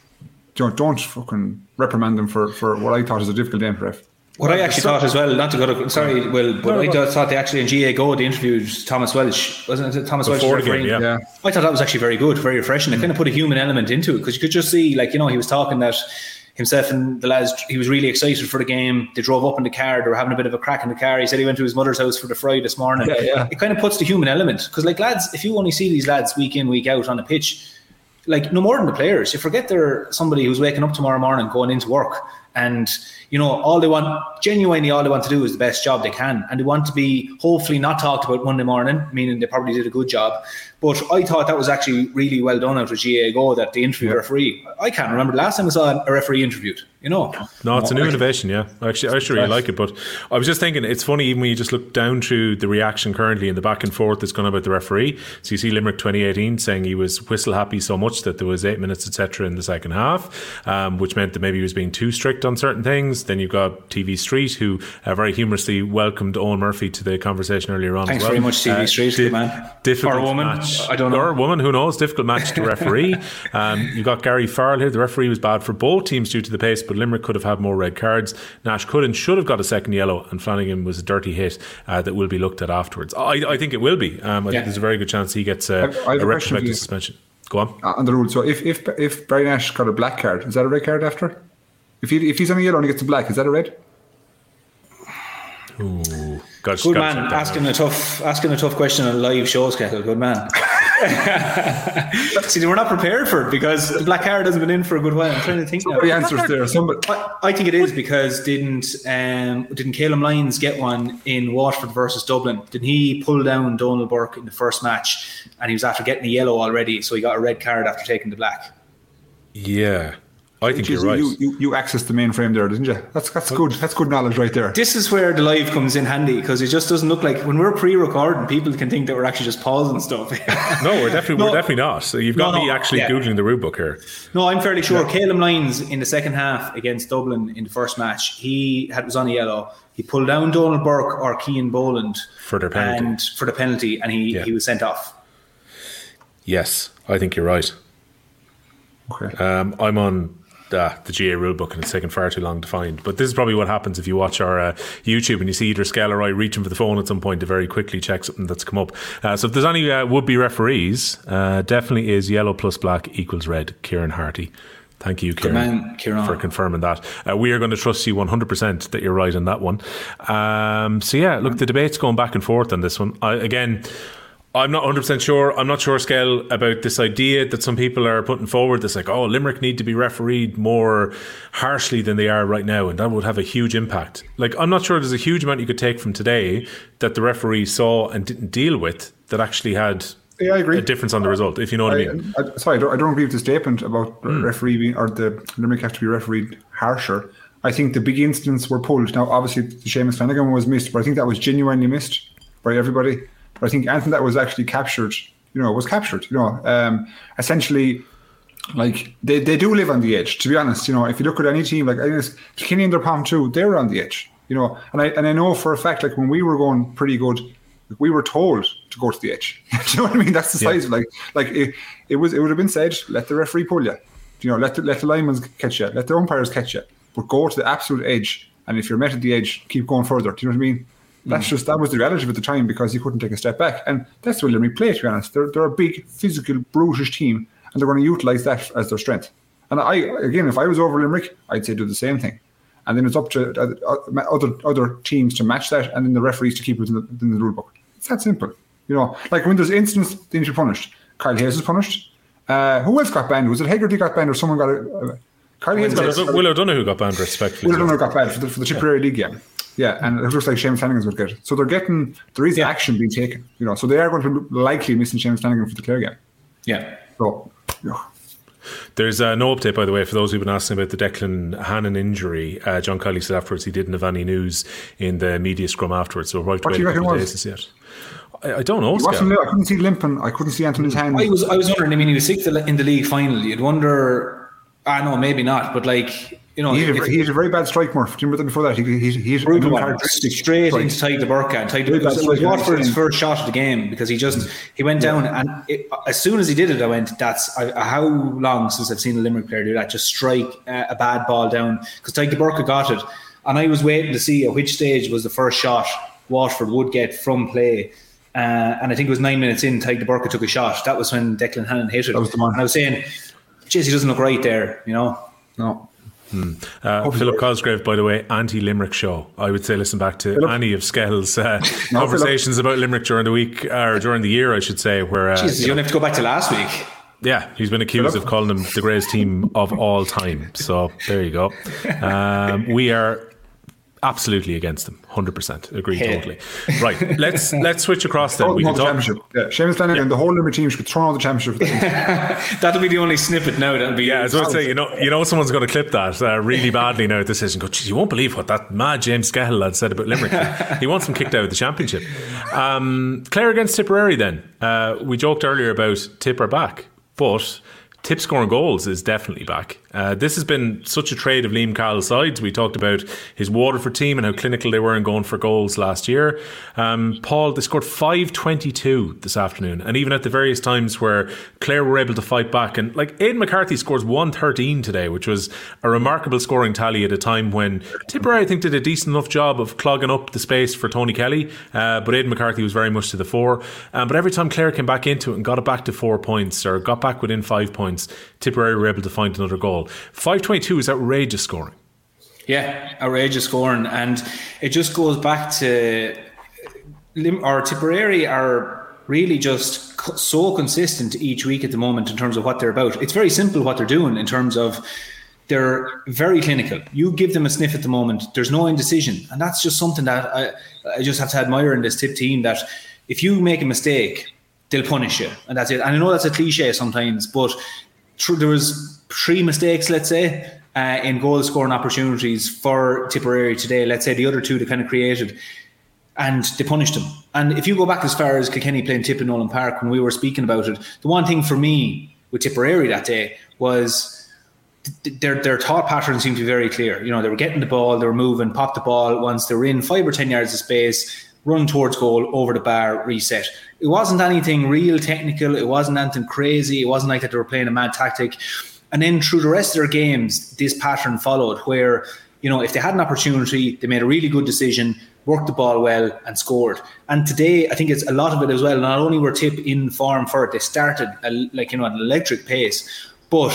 don't, don't fucking reprimand them for, for what I thought was a difficult game for ref. What I actually thought as well, not to go to, sorry, Will, but No, I no, thought they actually in GAA Go they interviewed Thomas Walsh, wasn't it? Thomas Walsh Before the game, refereeing? yeah. Yeah. I thought that was actually very good, very refreshing. It mm. kind of put a human element into it because you could just see, like, you know, he was talking that himself and the lads, he was really excited for the game. They drove up in the car, they were having a bit of a crack in the car. He said he went to his mother's house for the fry this morning. Yeah, yeah. It kind of puts the human element because, like, lads, if you only see these lads week in, week out on the pitch, like no more than the players. You forget they're somebody who's waking up tomorrow morning, going into work, and you know all they want, genuinely, all they want to do is the best job they can, and they want to be hopefully not talked about Monday morning, meaning they probably did a good job. But I thought that was actually really well done out of GAA Go that they interviewed a referee. I can't remember the last time I saw a referee interviewed. You know, No, it's a new innovation, yeah. Actually, I actually really like it. But I was just thinking, it's funny even when you just look down through the reaction currently and the back and forth that's gone about the referee. So you see Limerick 2018 saying he was whistle happy so much that there was eight minutes, etc., in the second half, um, which meant that maybe he was being too strict on certain things. Then you've got TV Street, who uh, very humorously welcomed Owen Murphy to the conversation earlier on. Thanks as well. very much, TV Uh, Street, di- man. Difficult Or a woman, match. I don't know. Or a woman, who knows? Difficult match to referee. um, you've got Gary Farrell here. The referee was bad for both teams due to the pace, but Limerick could have had more red cards. Nash could and should have got a second yellow, and Flanagan was a dirty hit uh, that will be looked at afterwards. I, I think it will be. Um, I Yeah. think there's a very good chance he gets a, I- I a retrospective suspension. Go on. uh, on the rule. So if if if Barry Nash got a black card, is that a red card after? If he if he's on a yellow and he gets a black, is that a red? Ooh, got Good man, asking a tough asking a tough question on live shows, Kettle. Good man. See, we're not prepared for it because the black card hasn't been in for a good while. I'm trying to think now. The answer's there. Somebody. I, I think it is because didn't um, didn't Calum Lyons get one in Waterford versus Dublin? Didn't he pull down Donal Burke in the first match and he was after getting a yellow already, so he got a red card after taking the black. Yeah, I think you're right. You, you, you accessed the mainframe there, didn't you? That's that's good. That's good knowledge right there. This is where the live comes in handy because it just doesn't look like when we're pre-recording, people can think that we're actually just pausing stuff. no, we're definitely No. we're definitely not. So you've got No, me actually yeah. googling the rule book here. No, I'm fairly sure. Calum Lyons in the second half against Dublin in the first match, he had was on a yellow. He pulled down Donal Burke or Cian Boland For their penalty. and for the penalty, and he, Yeah. he was sent off. Yes, I think you're right. Okay. Um, I'm on uh, the GAA rulebook and it's taken far too long to find. But this is probably what happens if you watch our uh, YouTube and you see either Scale or I reaching for the phone at some point to very quickly check something that's come up. Uh, so if there's any uh, would be referees, uh, definitely is yellow plus black equals red. Kieran Harty. Thank you, Kieran, man, Kieran. for confirming that. Uh, we are going to trust you 100% that you're right on that one. Um, so, yeah, look, the debate's going back and forth on this one. I, again, I'm not 100% sure. I'm not sure, Scale, about this idea that some people are putting forward that's like, oh, Limerick need to be refereed more harshly than they are right now, and that would have a huge impact. Like, I'm not sure there's a huge amount you could take from today that the referee saw and didn't deal with that actually had Yeah, I agree. a difference on the result, if you know what I, mean. I, sorry, I don't, I don't agree with the statement about Hmm. referee being, or the Limerick have to be refereed harsher. I think the big incidents were pulled. Now, obviously, the Seamus Flanagan was missed, but I think that was genuinely missed by everybody. But I think anything that was actually captured, you know, was captured. You know, um, essentially, like they, they do live on the edge. To be honest, you know, if you look at any team, like I guess Kilkenny and their palm too, they were on the edge. You know, and I and I know for a fact, like when we were going pretty good, like, we were told to go to the edge. Do you know what I mean? That's the size of like like it, it was. It would have been said, let the referee pull you. You know, let the, let the linemen catch you, let the umpires catch you, but go to the absolute edge. And if you're met at the edge, keep going further. Do you know what I mean? That's just that was the reality of at the time because you couldn't take a step back, and that's what Limerick play. To be honest, they're they're a big, physical, brutish team, and they're going to utilise that as their strength. And I again, if I was over Limerick, I'd say do the same thing. And then it's up to uh, other other teams to match that, and then the referees to keep it within the, within the rule book. It's that simple, you know. Like when there's incidents, they need to be punished. Kyle Hayes is punished. Uh, who else got banned? Was it Hegarty got banned, or someone got a? Uh, Kyle Hayes got Will Will O'Donoghue got banned respectfully. Will O'Donoghue got banned for the, for the Tipperary League game. Yeah, and it looks like Seamus Flanagan's would get it. So they're getting there is action being taken, you know. So they are going to be likely missing Seamus Flanagan for the Clare game. Yeah. So, yeah. There's uh, no update, by the way, for those who've been asking about the Declan Hannon injury. Uh, John Kiely said afterwards he didn't have any news in the media scrum afterwards, so right to What wait do a reckon couple of was? days to see it. I, I don't know, Scott. I couldn't see limping. I couldn't see Anthony's hand. I was I was wondering. I mean, he was sixth in the league final. You'd wonder I know, maybe not, but like you know, He's a, he's a very bad strike, Murph. Do you remember that before that? He, he's he's brutal one, straight strike. into Tadhg Burca. And Tadhg Burca was strike, Waterford's first shot of the game because he just he went down and it, as soon as he did it, I went, "That's I, how long since I've seen a Limerick player do that? Just strike uh, a bad ball down." Because Tadhg Burca got it, and I was waiting to see at which stage was the first shot Waterford would get from play. Uh, and I think it was nine minutes in, Tadhg de Burca took a shot. That was when Declan Hannon hit it. That was the one. And I was saying, "Jeez, he doesn't look right there," you know. No. Uh, Philip Cosgrave, by the way, anti Limerick show. I would say listen back to any of Skell's uh, No, conversations about Limerick during the week, or during the year, I should say, where. Uh, Jesus, you don't have to go back to last week. Yeah, he's been accused of calling them the greatest team of all time. So there you go. Um, we are absolutely against them. Hundred percent agree Yeah. totally. Right, let's let's switch across then. We can the talk. championship. Yeah, Seamus Flanagan, the whole Limerick team should throw out the championship. That. That'll be the only snippet now. That'll be Yeah, as I was saying, you know, you know, someone's going to clip that uh, really badly now at this session. Go, "Geez, you won't believe what that mad James Skehill lad said about Limerick. he wants them kicked out of the championship. Um, Clare against Tipperary. Then uh, we joked earlier about Tipper back, but Tip scoring goals is definitely back. Uh, this has been such a trade of Liam Cahill's sides. We talked about his Waterford team and how clinical they were in going for goals last year. Um, Paul, they scored 522 this afternoon. And even at the various times where Clare were able to fight back, and like Aidan McCarthy scores 113 today, which was a remarkable scoring tally at a time when Tipperary, I think, did a decent enough job of clogging up the space for Tony Kelly. Uh, but Aidan McCarthy was very much to the fore. Um, but every time Clare came back into it and got it back to four points or got back within five points, Tipperary were able to find another goal. 522 is outrageous scoring. Yeah, outrageous scoring, and it just goes back to Lim- or Tipperary are really just so consistent each week at the moment in terms of what they're about. It's very simple what they're doing in terms of they're very clinical. You give them a sniff at the moment, there's no indecision, and that's just something that I, I just have to admire in this tip team. That if you make a mistake, they'll punish you, and that's it. And I know that's a cliche sometimes, but there was three mistakes, let's say, uh, in goal scoring opportunities for Tipperary today. Let's say the other two they kind of created, and they punished them. And if you go back as far as Kilkenny playing Tip in Nowlan Park when we were speaking about it, the one thing for me with Tipperary that day was th- their their thought pattern seemed to be very clear. You know, they were getting the ball, they were moving, pop the ball once they were in five or ten yards of space, run towards goal, over the bar, reset. It wasn't anything real technical. It wasn't anything crazy. It wasn't like that they were playing a mad tactic. And then through the rest of their games, this pattern followed where, you know, if they had an opportunity, they made a really good decision, worked the ball well, and scored. And today, I think it's a lot of it as well. Not only were Tip in form for it, they started a, like, you know, at an electric pace, but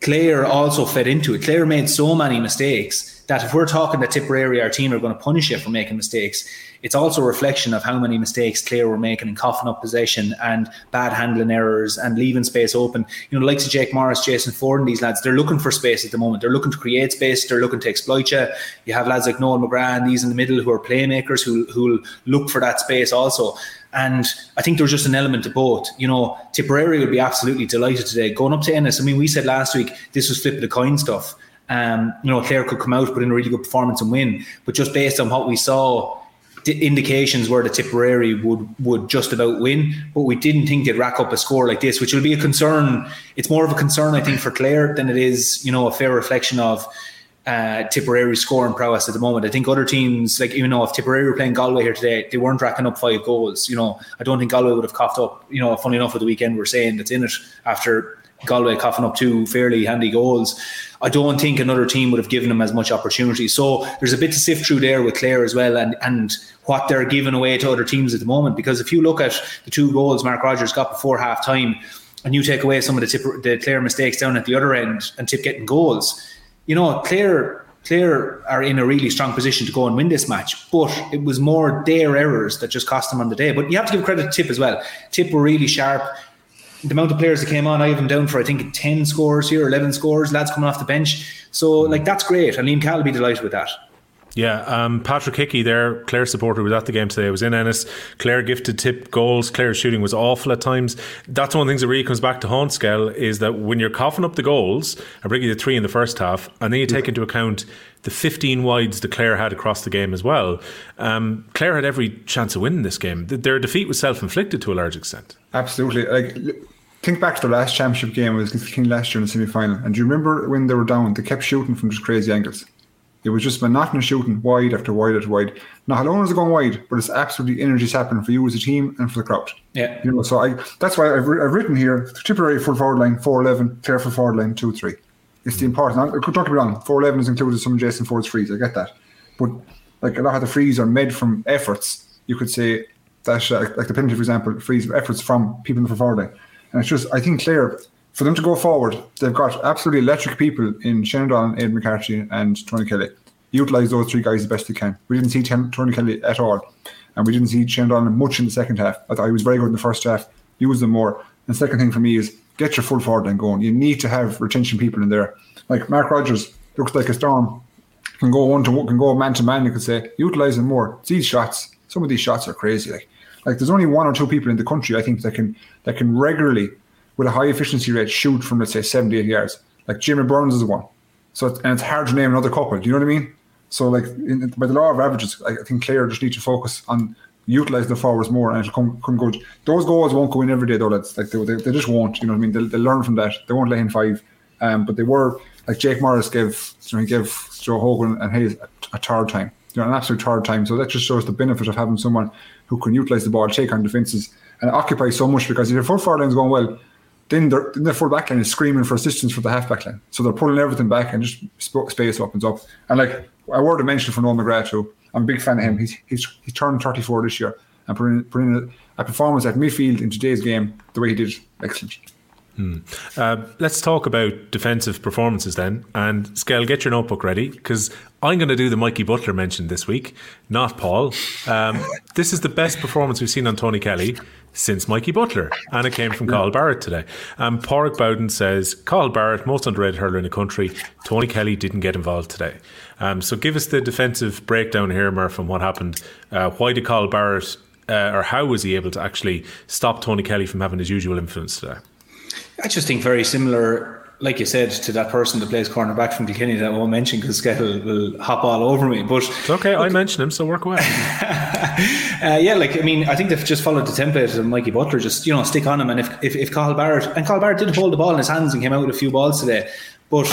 Clare also fed into it. Clare made so many mistakes that if we're talking that Tipperary, our team, are going to punish you for making mistakes, it's also a reflection of how many mistakes Clare were making and coughing up possession and bad handling errors and leaving space open. You know, the likes of Jake Morris, Jason Forde, and these lads, they're looking for space at the moment. They're looking to create space. They're looking to exploit you. You have lads like Noel McGrath and these in the middle who are playmakers who who'll look for that space also. And I think there's just an element of both. You know, Tipperary would be absolutely delighted today going up to Ennis. I mean, we said last week this was flip of the coin stuff. Um, you know, Clare could come out, put in a really good performance and win. But just based on what we saw, the indications were that Tipperary would would just about win, but we didn't think they'd rack up a score like this, which will be a concern. It's more of a concern, I think, for Clare than it is, you know, a fair reflection of uh, Tipperary scoring prowess at the moment. I think other teams, like you know, if Tipperary were playing Galway here today, they weren't racking up five goals. You know, I don't think Galway would have coughed up. You know, funny enough, at the weekend we're saying that's in it after Galway coughing up two fairly handy goals. I don't think another team would have given them as much opportunity. So there's a bit to sift through there with Clare as well, and and what they're giving away to other teams at the moment. Because if you look at the two goals Mark Rodgers got before half time, and you take away some of the tip, the Clare mistakes down at the other end, and Tip getting goals, you know Clare. Clare are in a really strong position to go and win this match, but it was more their errors that just cost them on the day. But you have to give credit to Tip as well. Tip were really sharp the amount of players that came on, I have them down for I think ten scores here, eleven scores, lads coming off the bench. So like that's great. And Liam Cahill will be delighted with that. Yeah, um, Patrick Hickey there, Clare supporter, was at the game today. I was in Ennis. Clare gifted tip goals. Clare's shooting was awful at times. That's one of the things that really comes back to haunt Skell is that when you're coughing up the goals, I bring you the three in the first half, and then you take into account the 15 wides that Clare had across the game as well. Um, Clare had every chance of winning this game. Their defeat was self inflicted to a large extent. Absolutely. Like think back to the last championship game it was against King last year in the semi final. And do you remember when they were down? They kept shooting from just crazy angles. It was just monotonous shooting wide after wide after wide. Not long is it going wide? But it's absolutely energy sapping for you as a team and for the crowd. Yeah. You know, so I that's why I've, I've written here Tipperary full forward line four eleven, Clare full forward line two three. It's the important. I- Don't get me wrong. Four eleven is included some Jason Forde's frees. I get that, but like a lot of the frees are made from efforts. You could say that, uh, like the penalty, for example, frees efforts from people in the forward line, and it's just I think Clare for them to go forward, they've got absolutely electric people in Shane O'Donnell, Aidan McCarthy, and Tony Kelly. Utilise those three guys the best they can. We didn't see Tony Kelly at all, and we didn't see Shane O'Donnell much in the second half. I thought he was very good in the first half. Use them more. And second thing for me is get your full forward line going. You need to have retention people in there. Like Mark Rodgers looks like a storm. Can go one to can go man to man. You could say utilize them more. These shots, some of these shots are crazy. Like, like there's only one or two people in the country I think that can that can regularly, with a high efficiency rate, shoot from let's say 78 yards. Like Jimmy Burns is one. So it's, and it's hard to name another couple. Do you know what I mean? So like in, by the law of averages, I think Clare just need to focus on utilize the forwards more and it'll come, come good. Those goals won't go in every day though. That's like they, they, they just won't. You know what I mean? They'll, they'll learn from that. They won't let in five. Um, but they were like Jake Morris gave you know, he gave Joe Hogan and Hayes a, a third time. You know, an absolute third time. So that just shows the benefit of having someone who can utilize the ball, take on defenses, and occupy so much because if your full forward line's going well, then, then the full back line is screaming for assistance for the half back line. So they're pulling everything back and just sp- space opens up. And like I word of mention for Noel McGrath too. I'm a big fan of him. He's he's he turned 34 this year and put in, put in a, a performance at midfield in today's game the way he did. Excellent. Uh, let's talk about defensive performances then. And Skell, get your notebook ready because I'm going to do the Mikey Butler mention this week, not Paul. Um, this is the best performance we've seen on Tony Kelly since Mikey Butler, and it came from Cathal Barrett today. Um, Porrick Bowden says Cathal Barrett, most underrated hurler in the country. Tony Kelly didn't get involved today. Um, so give us the defensive breakdown here, Murph, on what happened. Uh, why did Cathal Barrett, uh, or how was he able to actually stop Tony Kelly from having his usual influence today? I just think very similar, like you said, to that person that plays cornerback from Kilkenny that I won't mention because Skettle will hop all over me. But It's okay, I mentioned him, so work away. uh, yeah, like I mean, I think they've just followed the template of Mikey Butler. Just you know, stick on him, and if if, if Cathal Barrett and Cathal Barrett did hold the ball in his hands and came out with a few balls today, but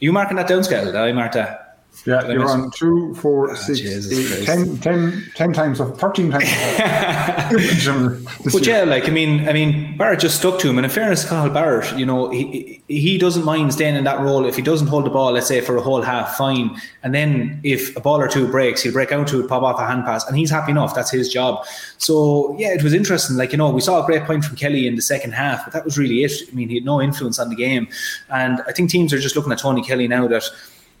you marking that down, Skettle? I marked that. Yeah, Did you're on two, four, ah, six, Jesus 10, 10, 10 times, of- 13 times. But yeah, like I mean, I mean, Barrett just stuck to him. And in fairness, Cathal Barrett, you know, he he doesn't mind staying in that role if he doesn't hold the ball, let's say for a whole half, fine. And then if a ball or two breaks, he'll break out to it, pop off a hand pass, and he's happy enough. That's his job. So yeah, it was interesting. Like you know, we saw a great point from Kelly in the second half, but that was really it. I mean, he had no influence on the game, and I think teams are just looking at Tony Kelly now that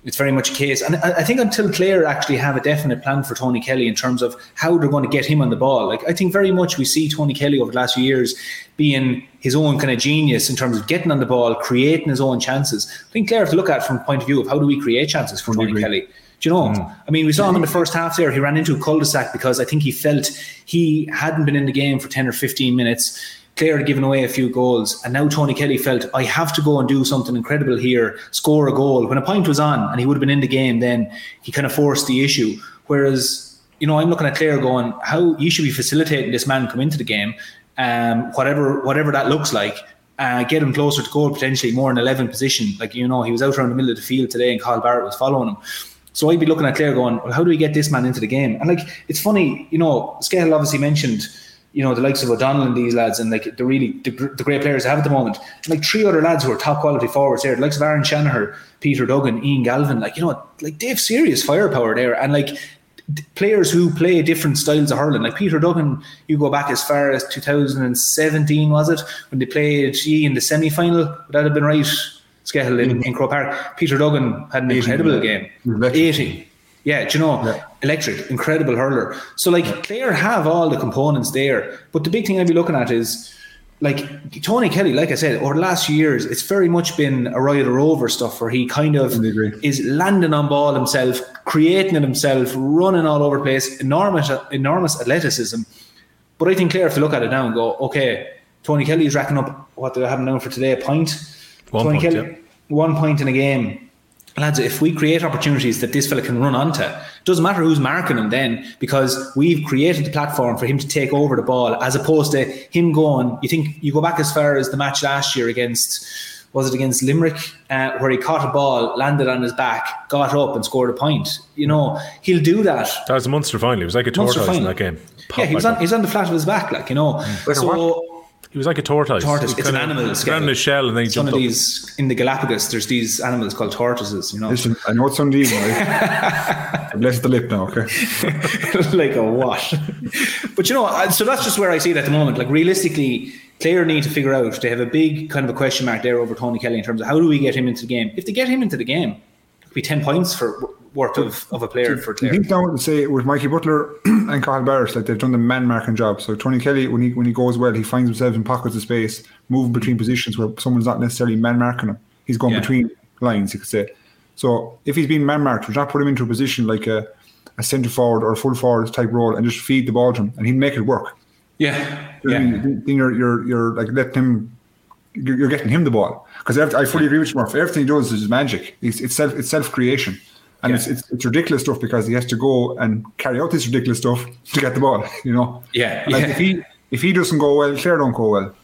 it's very much a case. And I I think until Clare actually have a definite plan for Tony Kelly in terms of how they're going to get him on the ball, like I think very much we see Tony Kelly over the last few years being his own kind of genius in terms of getting on the ball, creating his own chances. I think Clare have to look at from the point of view of how do we create chances for Tony. Kelly. Do you know? Mm. I mean, we saw him in the first half there. He ran into a cul-de-sac because I think he felt he hadn't been in the game for 10 or 15 minutes. Clare had given away a few goals, and now Tony Kelly felt I have to go and do something incredible here, score a goal. When a point was on and he would have been in the game, then he kind of forced the issue. Whereas, you know, I'm looking at Clare going, how you should be facilitating this man come into the game, um, whatever whatever that looks like. Uh, get him closer to goal, potentially more in 11 position. Like, you know, he was out around the middle of the field today and Cathal Barrett was following him. So I'd be looking at Clare going, well, how do we get this man into the game? And like, it's funny, you know, Scale obviously mentioned, you know, the likes of O'Donnell and these lads and like the really, the, the great players they have at the moment. And like three other lads who are top quality forwards there, the likes of Aron Shanagher, Peter Duggan, Ian Galvin, like, you know, like they have serious firepower there. And like, d- players who play different styles of hurling. Like Peter Duggan, you go back as far as 2017, was it? When they played G in the semi final? Would that have been right? Skehill in, in Croke Park. Peter Duggan had an incredible game. Electric. 80. Yeah, do you know, Yeah. electric, incredible hurler. So, like, Clare have all the components there. But the big thing I'd be looking at is, like, Tony Kelly, like I said, over the last years, it's very much been a ride or over stuff where he kind of is landing on ball himself, creating it himself, running all over the place, enormous, enormous athleticism. But I think Clare if you look at it now and go, okay, Tony Kelly is racking up what they're having now for today, a point. One Tony point, Kelly, yeah. one point in a game. Lads, if we create opportunities that this fella can run onto, Doesn't matter who's marking him then, because we've created the platform for him to take over the ball, as opposed to him going. You think you go back as far as the match last year against was it against Limerick, uh, where he caught a ball, landed on his back, got up and scored a point. You know, he'll do that. That was a Munster final. He was like a tortoise in that game. Pop yeah, he was, on, he was on the flat of his back, like, you know. Mm. So he was like a tortoise. Tortoise. It's an animal. It's in his shell and then he Some of up. these in the Galapagos. There's these animals called tortoises. You know. Listen, I know it's on the right? Bless the lip now, okay? like a what? but you know, so that's just where I see it at the moment. Like realistically, Clare need to figure out. They have a big kind of a question mark there over Tony Kelly in terms of how do we get him into the game. If they get him into the game, it could be ten points for worth of, of a player for Clare. I think now to say with Mikey Butler and Cathal Barrett, like they've done the man marking job. So Tony Kelly, when he when he goes well, he finds himself in pockets of space, moving between positions where someone's not necessarily man marking him. He's going yeah. between lines, you could say. So if he's being man marked, we not put him into a position like a, a centre forward or a full forward type role and just feed the ball to him, and he'd make it work. Yeah, yeah. Then you're you're you're like letting him. You're, getting him the ball because I fully agree with you, Murph. Everything he does is magic. It's, it's self it's self creation. And yeah. it's, it's, it's ridiculous stuff because he has to go and carry out this ridiculous stuff to get the ball. You know. Yeah. Like yeah. if he if he doesn't go well, Clare don't go well.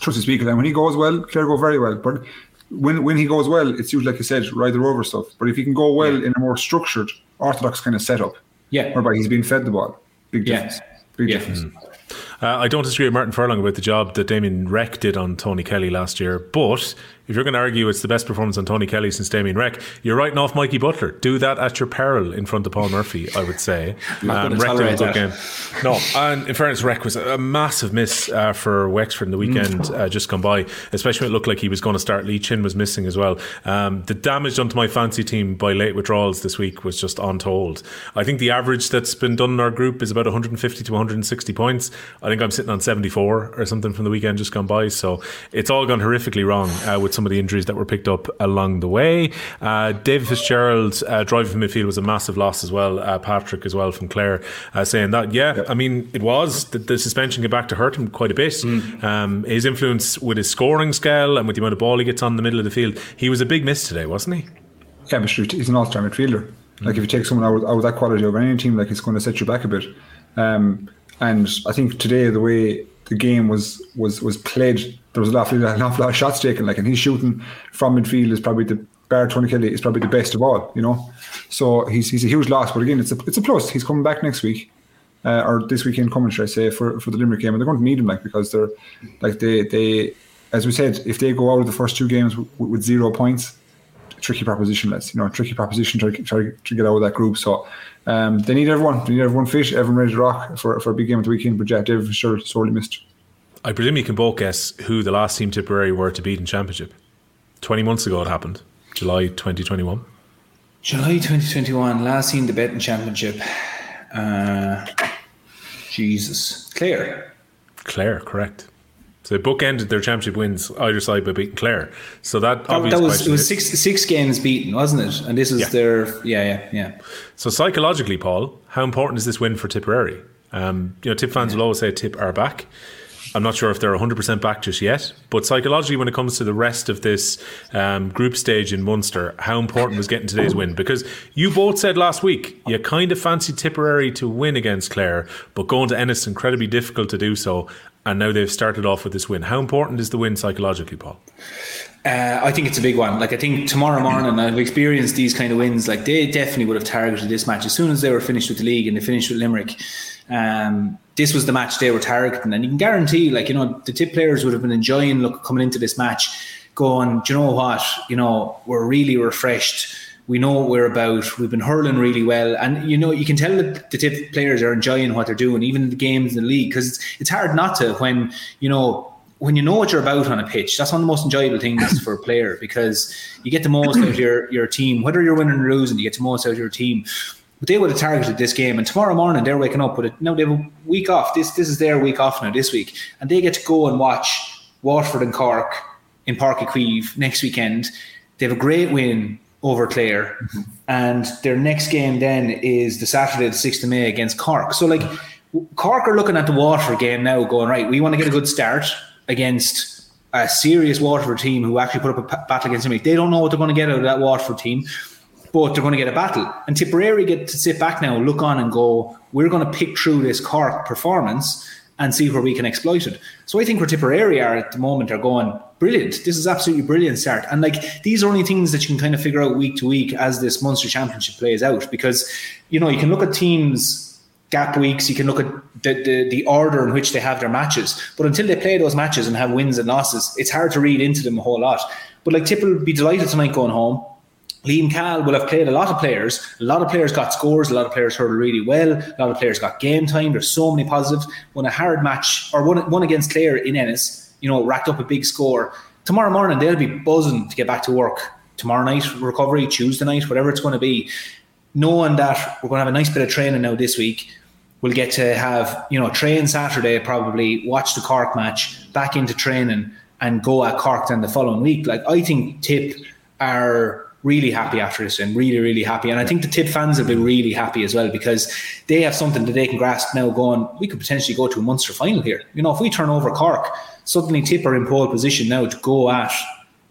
Trust to speak. And when he goes well, Clare go very well. But when when he goes well, it's usually like you said, ride the rover stuff. But if he can go well yeah. in a more structured, orthodox kind of setup, yeah, whereby he's being fed the ball, big difference. Yeah. Big difference. Mm. Uh, I don't disagree with Martin Furlong about the job that Damien Reck did on Tony Kelly last year, but if you're going to argue it's the best performance on Tony Kelly since Damien Reck, you're writing off Mikey Butler. Do that at your peril in front of Paul Murphy, I would say. Um, Reck did a good game. No, and in fairness, Reck was a massive miss uh, for Wexford in the weekend mm. uh, just gone by, especially when it looked like he was going to start. Lee Chin was missing as well. Um, the damage done to my fancy team by late withdrawals this week was just untold. I think the average that's been done in our group is about 150 to 160 points. I think I'm sitting on 74 or something from the weekend just gone by. So it's all gone horrifically wrong uh, with some of the injuries that were picked up along the way. Uh, David Fitzgerald uh, driving from midfield was a massive loss as well. Uh, Patrick as well from Clare uh, saying that, yeah, yep. I mean, it was. The, the, suspension came back to hurt him quite a bit. Mm. Um, his influence with his scoring scale and with the amount of ball he gets on the middle of the field, he was a big miss today, wasn't he? Yeah, but he's an all-star midfielder. Like if you take someone out, out of that quality over any team, like it's going to set you back a bit. Um, and I think today the way the game was was was played. There was an awful, an awful lot of shots taken. Like, and he's shooting from midfield is probably the bar Tony Kelly is probably the best of all. You know, so he's he's a huge loss. But again, it's a it's a plus. He's coming back next week. Uh, or this weekend coming, should I say, for, for the Limerick game, and they're going to meet him like because they're like they they as we said, if they go out of the first two games with zero points, tricky proposition. Let's you know, tricky proposition to try to get out of that group. So um, they need everyone. They need everyone fit, everyone ready to rock for, for a big game at the weekend. But yeah, Dave sure sorely missed. I presume you can both guess who the last team Tipperary were to beat in Championship. 20 months ago it happened. July 2021. July 2021, last team to bet in Championship. Uh, Jesus. Clare. Clare, correct. So they bookended their championship wins either side by beating Clare. So that, that, that was it was six six games beaten, wasn't it? And this is yeah. their yeah yeah yeah. So psychologically, Paul, how important is this win for Tipperary? Um, you know, Tip fans yeah. will always say Tip are back. I'm not sure if they're 100% back just yet, but psychologically, when it comes to the rest of this um, group stage in Munster, how important was getting today's win? Because you both said last week you kind of fancied Tipperary to win against Clare, but going to Ennis incredibly difficult to do so. And now they've started off with this win. How important is the win psychologically, Paul? Uh, I think it's a big one. Like I think tomorrow morning, I've experienced these kind of wins. Like they definitely would have targeted this match as soon as they were finished with the league and they finished with Limerick. Um, this was the match they were targeting, and you can guarantee, like you know, the tip players would have been enjoying look coming into this match, going, do you know what? You know, we're really refreshed. We know what we're about. We've been hurling really well, and you know, you can tell that the tip players are enjoying what they're doing, even in the games in the league, because it's, it's hard not to when you know when you know what you're about on a pitch, that's one of the most enjoyable things for a player because you get the most out of your, your team. Whether you're winning or losing, you get the most out of your team. But they would have targeted this game, and tomorrow morning they're waking up with it. Now they have a week off. This this is their week off now this week, and they get to go and watch Waterford and Cork in Uí Chaoimh next weekend. They have a great win over Clare, mm-hmm. and their next game then is the Saturday, the sixth of May against Cork. So like Cork are looking at the Waterford game now, going right. We want to get a good start against a serious Waterford team who actually put up a battle against them. They don't know what they're going to get out of that Waterford team but they're going to get a battle. And Tipperary get to sit back now, look on, and go, we're going to pick through this Cork performance and see where we can exploit it. So I think where Tipperary are at the moment are going, brilliant. This is absolutely brilliant start. And like these are only things that you can kind of figure out week to week as this Munster Championship plays out. Because, you know, you can look at teams gap weeks, you can look at the, the, the order in which they have their matches. But until they play those matches and have wins and losses, it's hard to read into them a whole lot. But like Tip will be delighted tonight going home. Liam Cahill will have played a lot of players. A lot of players got scores. A lot of players hurdled really well. A lot of players got game time. There's so many positives. Won a hard match or one, one against Clare in Ennis, you know, racked up a big score. Tomorrow morning, they'll be buzzing to get back to work. Tomorrow night, recovery, Tuesday night, whatever it's going to be. Knowing that we're going to have a nice bit of training now this week, we'll get to have, you know, train Saturday, probably watch the Cork match, back into training and go at Cork then the following week. Like, I think Tip are really happy after this and really, really happy. And I think the Tip fans will be really happy as well because they have something that they can grasp now going, we could potentially go to a Munster final here. You know, if we turn over Cork, suddenly Tip are in pole position now to go at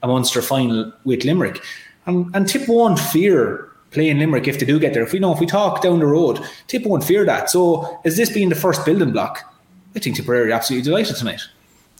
a Munster final with Limerick. And, and Tip won't fear playing Limerick if they do get there. If we know, if we talk down the road, Tip won't fear that. So is this being the first building block? I think Tipperary are absolutely delighted tonight.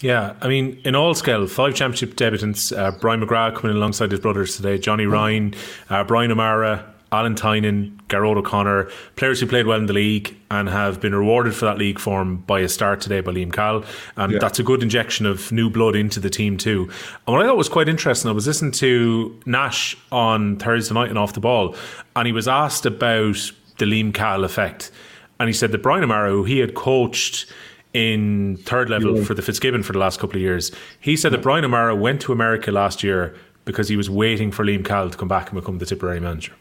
Yeah, I mean, in all scale, five championship debutants. Uh, Brian McGrath coming alongside his brothers today. Johnny mm. Ryan, uh, Brian O'Mara, Alan Tynan, Garrod O'Connor, players who played well in the league and have been rewarded for that league form by a start today by Liam Cahill. And yeah. that's a good injection of new blood into the team too. And what I thought was quite interesting, I was listening to Nash on Thursday night and off the ball, and he was asked about the Liam Cahill effect. And he said that Brian O'Mara, who he had coached in third level yeah. for the Fitzgibbon for the last couple of years. He said yeah. that Brian O'Mara went to America last year because he was waiting for Liam Cahill to come back and become the Tipperary manager.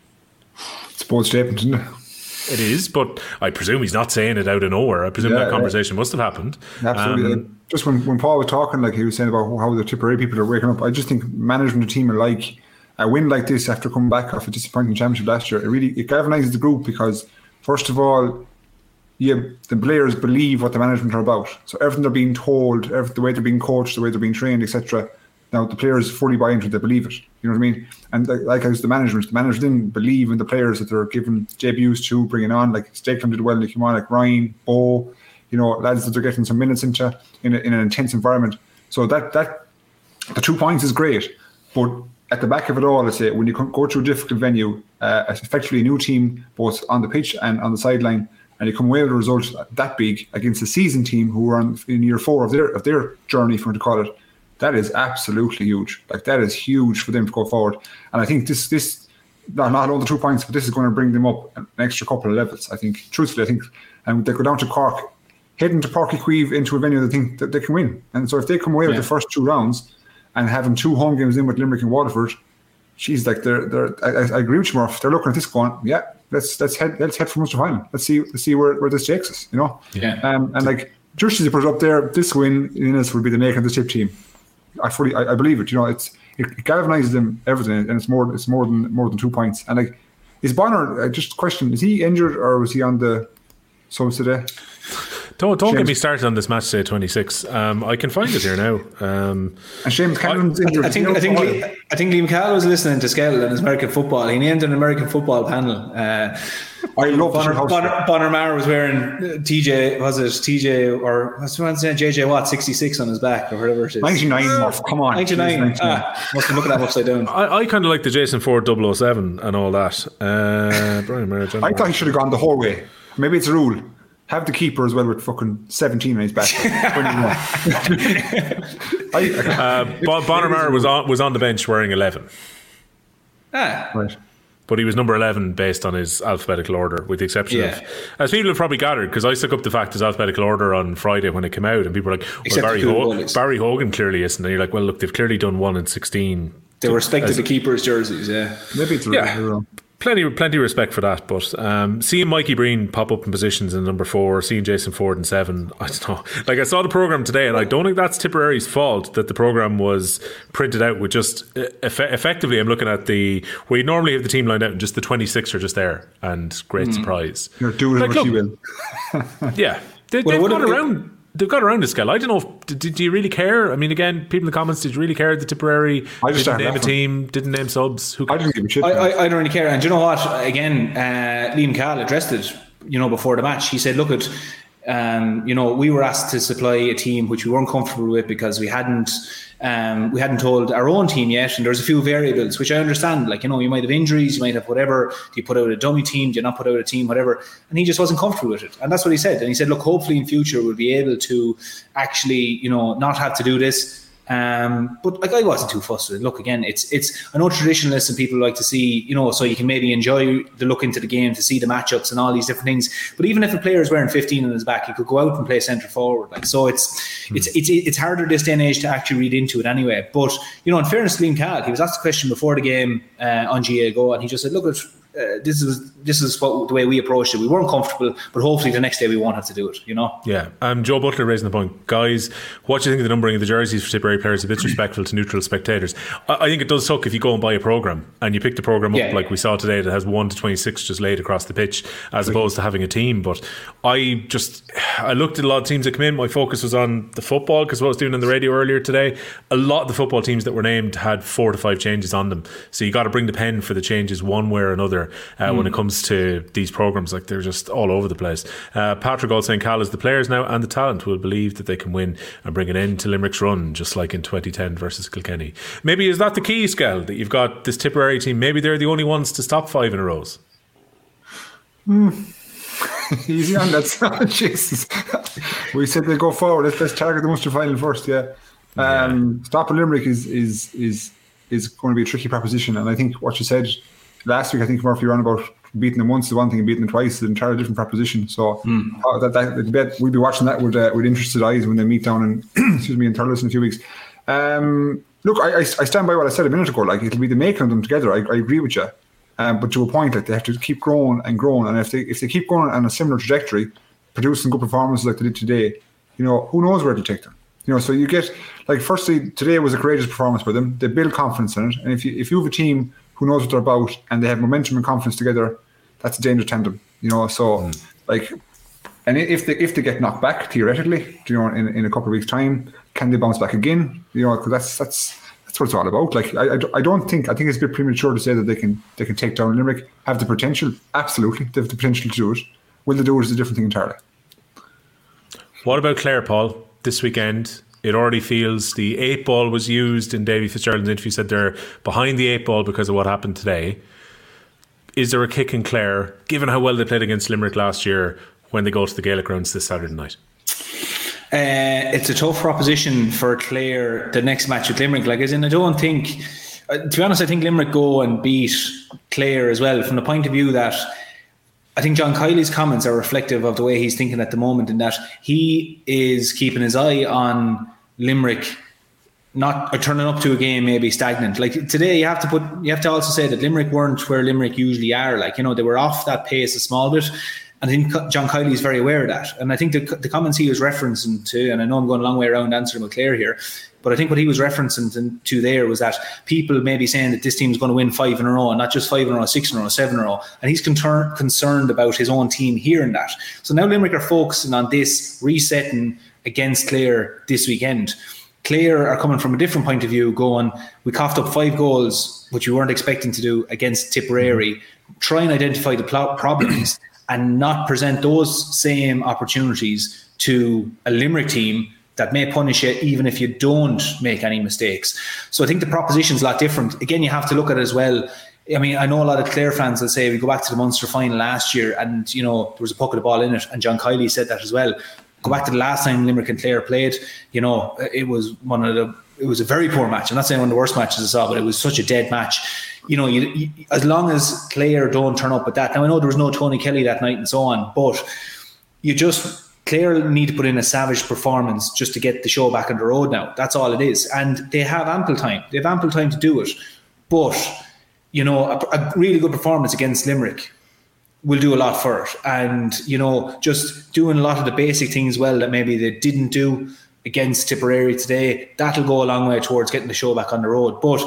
It's a bold statement, isn't it? It is, but I presume he's not saying it out of nowhere. I presume yeah, that conversation must have happened. Absolutely. Um, just when, when Paul was talking, like he was saying about how the Tipperary people are waking up, I just think management the team are like a win like this after coming back off a disappointing championship last year. It really it galvanizes the group because first of all, yeah, the players believe what the management are about. So everything they're being told, every, the way they're being coached, the way they're being trained, etc. Now the players fully buy into it; they believe it. You know what I mean? And like, like as the management, the managers didn't believe in the players that they're giving debuts to, bringing on. Like Stakelum did well, like came on, like Ryan, Bo, you know, lads that they're getting some minutes into in, a, in an intense environment. So that that the two points is great, but at the back of it all, I say when you go to a difficult venue, uh, effectively a new team, both on the pitch and on the sideline and you come away with a result that big against a seasoned team who are in year four of their of their journey, if you want to call it, that is absolutely huge. Like that is huge for them to go forward. And I think this this not, not all the two points, but this is going to bring them up an extra couple of levels. I think, truthfully, I think, and they go down to Cork, heading to Uí Chaoimh into a venue they think that they can win. And so if they come away yeah. with the first two rounds and having two home games in with Limerick and Waterford, she's like they're they're. I, I agree with you, Murph. They're looking at this going, yeah, let's let's head let's head for Munster final. Let's see let's see where, where this takes us. You know. Yeah. Um, and like just as you put up there. This win Ennis will be the making of the chip team. I fully I, I, believe it. You know, it's it, it galvanizes them everything, and it's more it's more than more than two points. And like, is Bonner? Uh, just question: Is he injured or was he on the subs today? Don't don't get me started on this match day twenty six. Um, I can find it here now. Um, and Seamus Cameron's injured. I think I think I think Liam Cahill was listening to Skell and his American football. He named an American football panel. Uh, I love Bonner, Bonner, Bonner Mara was wearing uh, TJ was it TJ or what's the saying JJ Watt sixty six on his back or whatever it is. Ninety nine. Come on. Ninety nine. Ah, must be looking at that upside down. I, I kind of like the Jason Forde 007 and all that. Uh, Brian Mara, I thought he should have gone the whole way. Maybe it's a rule have the keeper as well with fucking 17 on his back. uh, Bonner was on, was on the bench wearing 11. Ah. Right. But he was number 11 based on his alphabetical order, with the exception yeah. of, as people have probably gathered, because I stuck up the fact his alphabetical order on Friday when it came out, and people were like, well, Barry, Ho- Barry, Hogan clearly isn't. And you're like, well, look, they've clearly done 1 and 16. They respected the keepers' jerseys, yeah. Maybe it's yeah plenty plenty of respect for that. But um, seeing Mikey Breen pop up in positions in number four, seeing Jason Forde in seven, I don't know. Like I saw the program today, and I don't think that's Tipperary's fault that the program was printed out with just uh, eff- effectively. I'm looking at the we normally have the team lined out, and just the 26 are just there, and great mm. surprise. You're doing like, what look, you will. yeah, they, have gone around they've got around the scale. I don't know. If, did, did you really care? I mean, again, people in the comments, did you really care? The Tipperary I just didn't name a team, didn't name subs. Who I didn't give a shit. I, man. I, I don't really care. And do you know what? Again, uh, Liam Cahill addressed it, you know, before the match. He said, look at, um, you know, we were asked to supply a team which we weren't comfortable with because we hadn't um, we hadn't told our own team yet, and there's a few variables which I understand. Like you know, you might have injuries, you might have whatever. Do you put out a dummy team? Do you not put out a team? Whatever. And he just wasn't comfortable with it, and that's what he said. And he said, look, hopefully in future we'll be able to actually, you know, not have to do this. Um, but like I wasn't too fussed with it. Look, again, it's it's I know traditionalists and people like to see, you know, so you can maybe enjoy the look into the game to see the matchups and all these different things. But even if a player is wearing 15 on his back, he could go out and play centre forward. Like so, it's it's it's it's harder this day and age to actually read into it anyway. But you know, in fairness to Liam Cahill, he was asked a question before the game uh, on GAA Go, and he just said, "Look, at uh, this is this is what the way we approached it. We weren't comfortable, but hopefully the next day we won't have to do it. You know." Yeah, um, Joe Butler raising the point, guys. What do you think of the numbering of the jerseys for Tipperary players? A bit disrespectful to neutral spectators. I, I think it does suck if you go and buy a program and you pick the program up Yeah. like we saw today that has one to twenty six just laid across the pitch, as opposed to having a team. But I just I looked at a lot of teams that come in. My focus was on the football because what I was doing on the radio earlier today. A lot of the football teams that were named had four to five changes on them, so you got to bring the pen for the changes one way or another uh, when it comes to these programs. Like they're just all over the place. Uh, Patrick Gold saying Cal is the players now and the talent will believe that they can win and bring an end to Limerick's run, just like in 2010 versus Kilkenny. Maybe is that the key, Skell, that you've got this Tipperary team? Maybe they're the only ones to stop five in a row. Easy on that. Jesus. we said they go forward. Let's, let's target the Munster final first. Yeah. Um, Stopping Limerick is is is is going to be a tricky proposition, and I think what you said last week, I think Murphy ran about beating them once is one thing, and beating them twice is an entirely different proposition. So uh, that, that, we'll be watching that with uh, with interested eyes when they meet down in excuse me in Thurles in a few weeks. Um, look, I, I, I stand by what I said a minute ago. Like it'll be the making of them together. I, I agree with you. Um, but to a point, like they have to keep growing and growing, and if they if they keep going on a similar trajectory, producing good performances like they did today, you know, who knows where to take them. You know, so you get like firstly today was a courageous performance by them. They build confidence in it, and if you if you have a team who knows what they're about and they have momentum and confidence together, that's a dangerous tandem. You know, so mm. like, and if they if they get knocked back theoretically, you know, in, in a couple of weeks' time, can they bounce back again? You know, because that's that's that's what it's all about. Like, I, I, I don't think I think it's a bit premature to say that they can they can take down Limerick. Have the potential, absolutely, they have the potential to do it. Will they do it is a different thing entirely. What about Clare, Paul? This weekend, it already feels the eight ball was used in Davy Fitzgerald's interview. Said they're behind the eight ball because of what happened today. Is there a kick in Clare, given how well they played against Limerick last year, when they go to the Gaelic grounds this Saturday night? Uh, it's a tough proposition for Clare the next match with Limerick. Like, as in, I don't think, uh, to be honest, I think Limerick go and beat Clare as well from the point of view that I think John Kiely's comments are reflective of the way he's thinking at the moment, in that he is keeping his eye on Limerick not turning up to a game maybe stagnant. Like today, you have to put you have to also say that Limerick weren't where Limerick usually are. Like you know, they were off that pace a small bit. And I think John Kiely is very aware of that. And I think the, the comments he was referencing to, and I know I'm going a long way around answering McClare here, but I think what he was referencing to, there was that people may be saying that this team is going to win five in a row, and not just five in a row, six in a row, seven in a row. And he's concern, concerned about his own team hearing that. So now Limerick are focusing on this, resetting against Clare this weekend. Clare are coming from a different point of view, going, we coughed up five goals, which we weren't expecting to do against Tipperary. Try and identify the problems and not present those same opportunities to a Limerick team that may punish you even if you don't make any mistakes. So I think the proposition is a lot different. Again, you have to look at it as well. I mean, I know a lot of Clare fans that say we go back to the Munster final last year and, you know, there was a puck of the ball in it, and John Kiely said that as well. Go back to the last time Limerick and Clare played, you know, it was one of the it was a very poor match. I'm not saying one of the worst matches I saw, but it was such a dead match. You know, you, you, as long as Clare don't turn up with that. Now I know there was no Tony Kelly that night and so on, but you just Clare need to put in a savage performance just to get the show back on the road now. That's all it is, and they have ample time. They have ample time to do it, but you know, a, a really good performance against Limerick will do a lot for it. And, you know, just doing a lot of the basic things well that maybe they didn't do against Tipperary today, that'll go a long way towards getting the show back on the road. But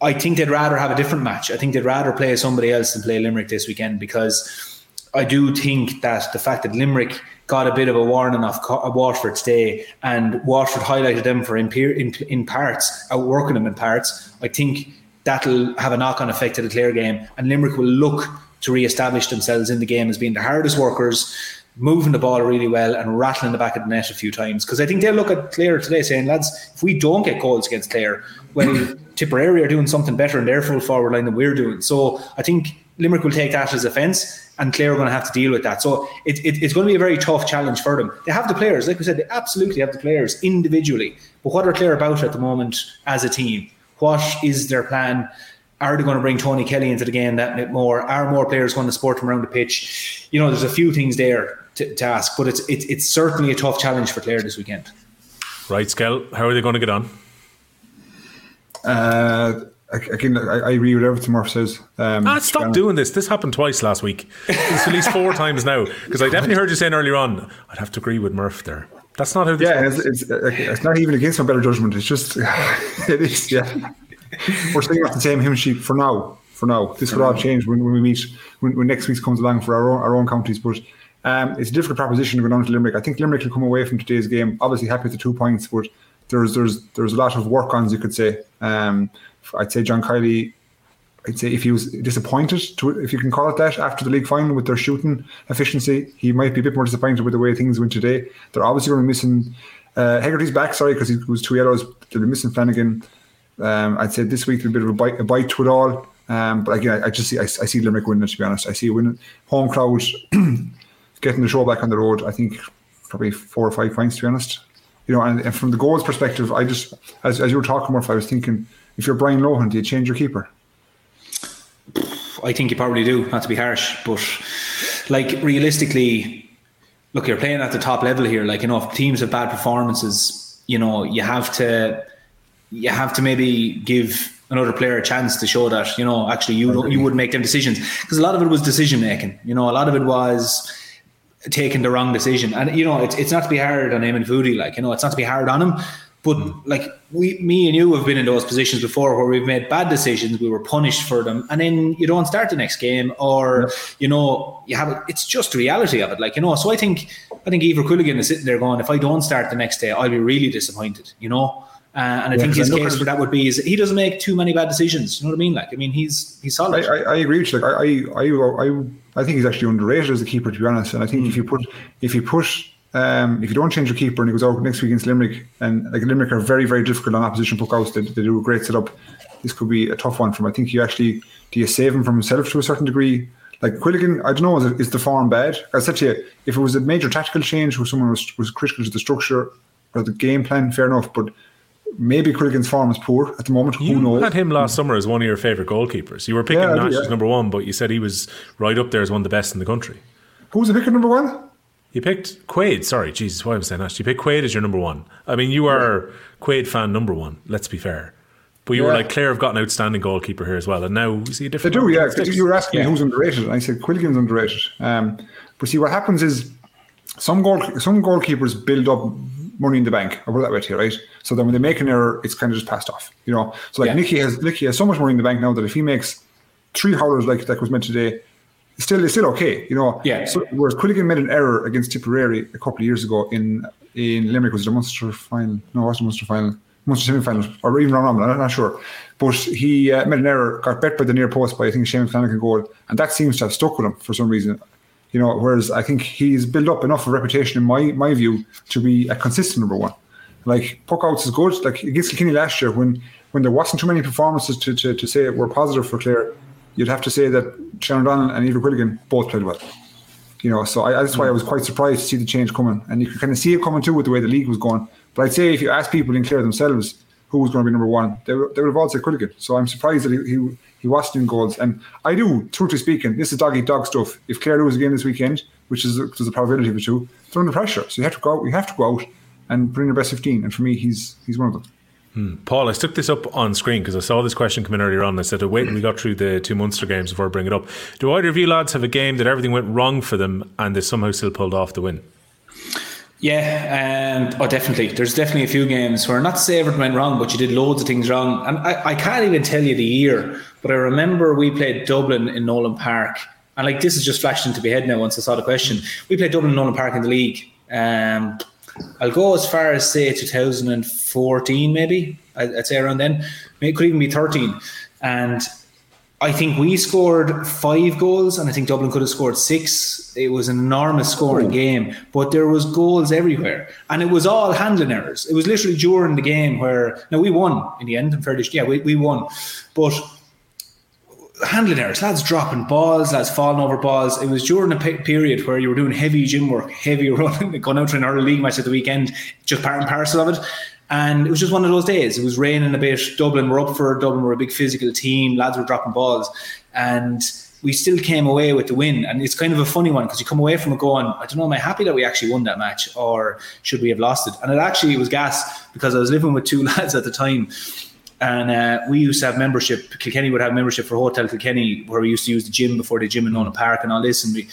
I think they'd rather have a different match. I think they'd rather play somebody else than play Limerick this weekend because I do think that the fact that Limerick got a bit of a warning off Waterford today, and Waterford highlighted them for in, in, in parts, outworking them in parts. I think that'll have a knock-on effect to the Clare game, and Limerick will look to re-establish themselves in the game as being the hardest workers, moving the ball really well and rattling the back of the net a few times. Because I think they'll look at Clare today saying, lads, if we don't get goals against Clare, well, Tipperary are doing something better in their full forward line than we're doing. So I think Limerick will take that as offence and Clare are going to have to deal with that. So it, it, it's going to be a very tough challenge for them. They have the players, like we said, they absolutely have the players individually. But what are Clare about at the moment as a team? What is their plan? Are they going to bring Tony Kelly into the game that bit more? Are more players going to support him around the pitch? You know, there's a few things there to, to ask, but it's, it's it's certainly a tough challenge for Clare this weekend. Right, Skell, how are they going to get on? Uh, again, I, I agree with everything Murph says. Um, ah, stop doing this. This happened twice last week. It's at least four times now. Because I definitely heard you saying earlier on, I'd have to agree with Murph there. That's not how this Yeah, it's, it's, it's not even against my better judgment. It's just, it is, yeah. We're singing off the same hymn sheet for now. For now. This could all change when, when we meet, when, when next week comes along for our own, our own counties. But um, it's a difficult proposition to go down to Limerick. I think Limerick will come away from today's game, obviously happy with the two points, but there's there's there's a lot of work ons, you could say. Um, I'd say John Kiely I'd say if he was disappointed, to, if you can call it that, after the league final with their shooting efficiency, he might be a bit more disappointed with the way things went today. They're obviously going to be missing uh, Hegarty's back, sorry, because he was two yellows. They'll be missing Flanagan. Um, I'd say this week a bit of a bite, a bite to it all. Um, but again, I, I just see I, I, see Limerick winning. To be honest, I see winning home crowd getting the show back on the road. I think probably four or five points. To be honest, you know, and, and from the goals perspective, I just as, as you were talking, more, I was thinking, if you're Brian Lohan, do you change your keeper? I think you probably do, not to be harsh, but like realistically, look, you're playing at the top level here. Like you know, if teams have bad performances, you know, you have to you have to maybe give another player a chance to show that you know actually you you would make them decisions because a lot of it was decision making. You know, a lot of it was taking the wrong decision, and you know, it's it's not to be hard on Eamon Foudy. Like you know, it's not to be hard on him. But hmm. like we, me and you have been in those positions before where we've made bad decisions, we were punished for them, and then you don't start the next game, or you know you have it. It's just the reality of it, like you know. So I think I think Eibhear Quilligan is sitting there going, if I don't start the next day, I'll be really disappointed, you know. Uh, and I Yeah, think his I case for that would be is he doesn't make too many bad decisions. You know what I mean? Like I mean, he's he's solid. I, I agree with you. Like I, I, I, I, I think he's actually underrated as a keeper, to be honest. And I think if you put, if you put, um, if you don't change your keeper and he goes out next week against Limerick, and like Limerick are very, very difficult on opposition puckouts. They, they do a great setup. This could be a tough one for him. I think you actually do you save him from himself to a certain degree. Like Quilligan, I don't know, is, is the form bad? I said to you, if it was a major tactical change where someone was, was critical to the structure or the game plan, fair enough. But maybe Quilligan's form is poor at the moment. Who You knows? had him last summer as one of your favourite goalkeepers. You were picking Yeah, Nash yeah. as number one, but you said he was right up there as one of the best in the country. Who's the picker number one? You picked Quaid. Sorry, Jesus, why am I saying Nash? You picked Quaid as your number one. I mean, you are Quaid fan number one. Let's be fair. But you were like, Clare have got an outstanding goalkeeper here as well, and now is he a different. They do, yeah. You were asking Yeah. me who's underrated, and I said Quilligan's underrated. Um, but see, what happens is some goal some goalkeepers build up money in the bank. I put it that way to you, right? So then when they make an error, it's kind of just passed off. You know, so like Yeah. Nicky has Nicky has so much money in the bank now that if he makes three howlers like that was meant today, it's still it's still okay. You know, Yeah. So whereas Quilligan made an error against Tipperary a couple of years ago in in Limerick was it the Munster final? No, it wasn't the Munster final. Munster semi-final, or even round robin, I'm not sure. But he uh, made an error, got bet by the near post by I think Shane Flanagan goal, and that seems to have stuck with him for some reason. You know, whereas I think he's built up enough of reputation in my my view to be a consistent number one. Like puck outs is good. Like against Kilkenny last year, when when there wasn't too many performances to, to, to say were positive for Clare, you'd have to say that Shane O'Donnell and Eibhear Quilligan both played well. You know, so I, that's why I was quite surprised to see the change coming, and you could kind of see it coming too with the way the league was going. But I'd say if you ask people in Clare themselves who was going to be number one, they, would- they would have all said Quilligan. So I'm surprised that he, he he wasn't in goals. And I do, truthfully speaking, this is dog eat dog stuff. If Clare lose again this weekend, which is there's a probability of it too, they're under pressure. So you have to go out. You have to go out and bring your best fifteen. And for me, he's he's one of them. Hmm. Paul, I stuck this up on screen because I saw this question come in earlier on. I said, wait, we got through the two Munster games before I bring it up. Do either of you lads have a game that everything went wrong for them and they somehow still pulled off the win? Yeah, and oh, definitely. There's definitely a few games where not to say everything went wrong, but you did loads of things wrong. And I, I can't even tell you the year, but I remember we played Dublin in Nowlan Park and like this is just flashed into my head now once I saw the question. We played Dublin Nowlan Park in the league. Um, I'll go as far as say 2014, maybe. I'd say around then. It could even be 13. And I think we scored five goals, and I think Dublin could have scored six. It was an enormous scoring oh. game, but there was goals everywhere, and it was all handling errors. It was literally during the game where now we won in the end. I'm fairly yeah, we, we won, but handling errors, lads dropping balls, lads falling over balls. It was during a pe- period where you were doing heavy gym work, heavy running, going out to an early league match at the weekend, just part and parcel of it. And it was just one of those days. It was raining a bit. Dublin were up for Dublin were a big physical team. Lads were dropping balls, and we still came away with the win. And it's kind of a funny one because you come away from it going, I don't know, am I happy that we actually won that match, or should we have lost it? And it actually was gas because I was living with two lads at the time and uh, we used to have membership. Kilkenny would have membership for Hotel Kilkenny, where we used to use the gym before the gym in Nowlan Park and all this. And we,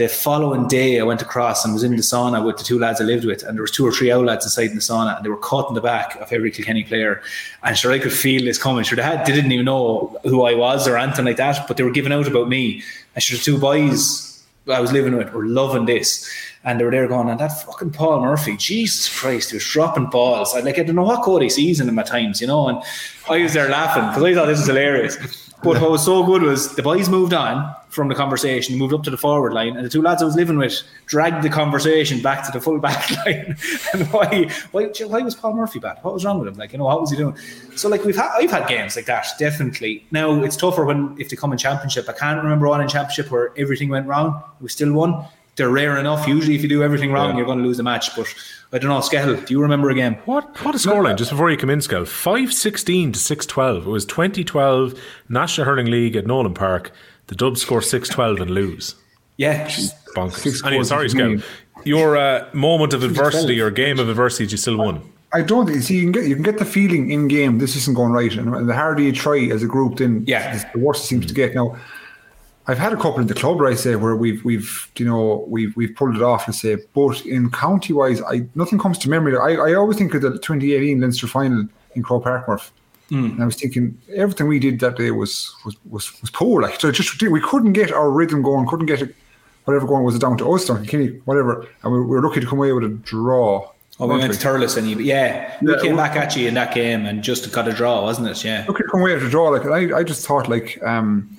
the following day, I went across and was in the sauna with the two lads I lived with, and there was two or three lads inside in the sauna, and they were caught in the back of every Kilkenny player. And sure, I could feel this coming. Sure, they, had, they didn't even know who I was or anything like that, but they were giving out about me. And sure, the two boys I was living with were loving this and they were there going, and that fucking Paul Murphy, Jesus Christ, he was dropping balls. I like I don't know what Cody he sees in him at times, you know. And I was there laughing because I thought this was hilarious. But what was so good was the boys moved on from the conversation, moved up to the forward line, and the two lads I was living with dragged the conversation back to the full back line. and why, why, why was Paul Murphy bad? What was wrong with him? Like, you know, what was he doing? So, like, we've had, I've had games like that, definitely. Now it's tougher when if they come in championship. I can't remember one in championship where everything went wrong. We still won they're rare enough. Usually, if you do everything wrong, yeah. you're going to lose the match. But I don't know, Skehill, do you remember a game? What what a scoreline just before you come in, Skehill? Five sixteen to six twelve. It was twenty twelve National Hurling League at Nowlan Park. The Dubs score six twelve and lose. Yeah, bonkers. Anyway, sorry, Skehill. Your uh, moment of adversity or game of adversity, you still won. I don't see you can get you can get the feeling in game this isn't going right, and the harder you try as a group, then yeah, the worse it seems to get. Now, I've had a couple in the club where I say where we've we've you know we've we've pulled it off and say, but in county wise, I nothing comes to memory. I, I always think of the 2018 Leinster final in Croke Park, Murph. Mm. And I was thinking everything we did that day was was was, was poor. Like so just we couldn't get our rhythm going, couldn't get it, whatever going was it down to us, down Kenny, whatever. And we, we, were lucky to come away with a draw. Oh, we went to Thurles and you, yeah, we yeah, came back at you in that game and just got a draw, wasn't it? Yeah. Lucky to come away with a draw. Like I, I just thought like um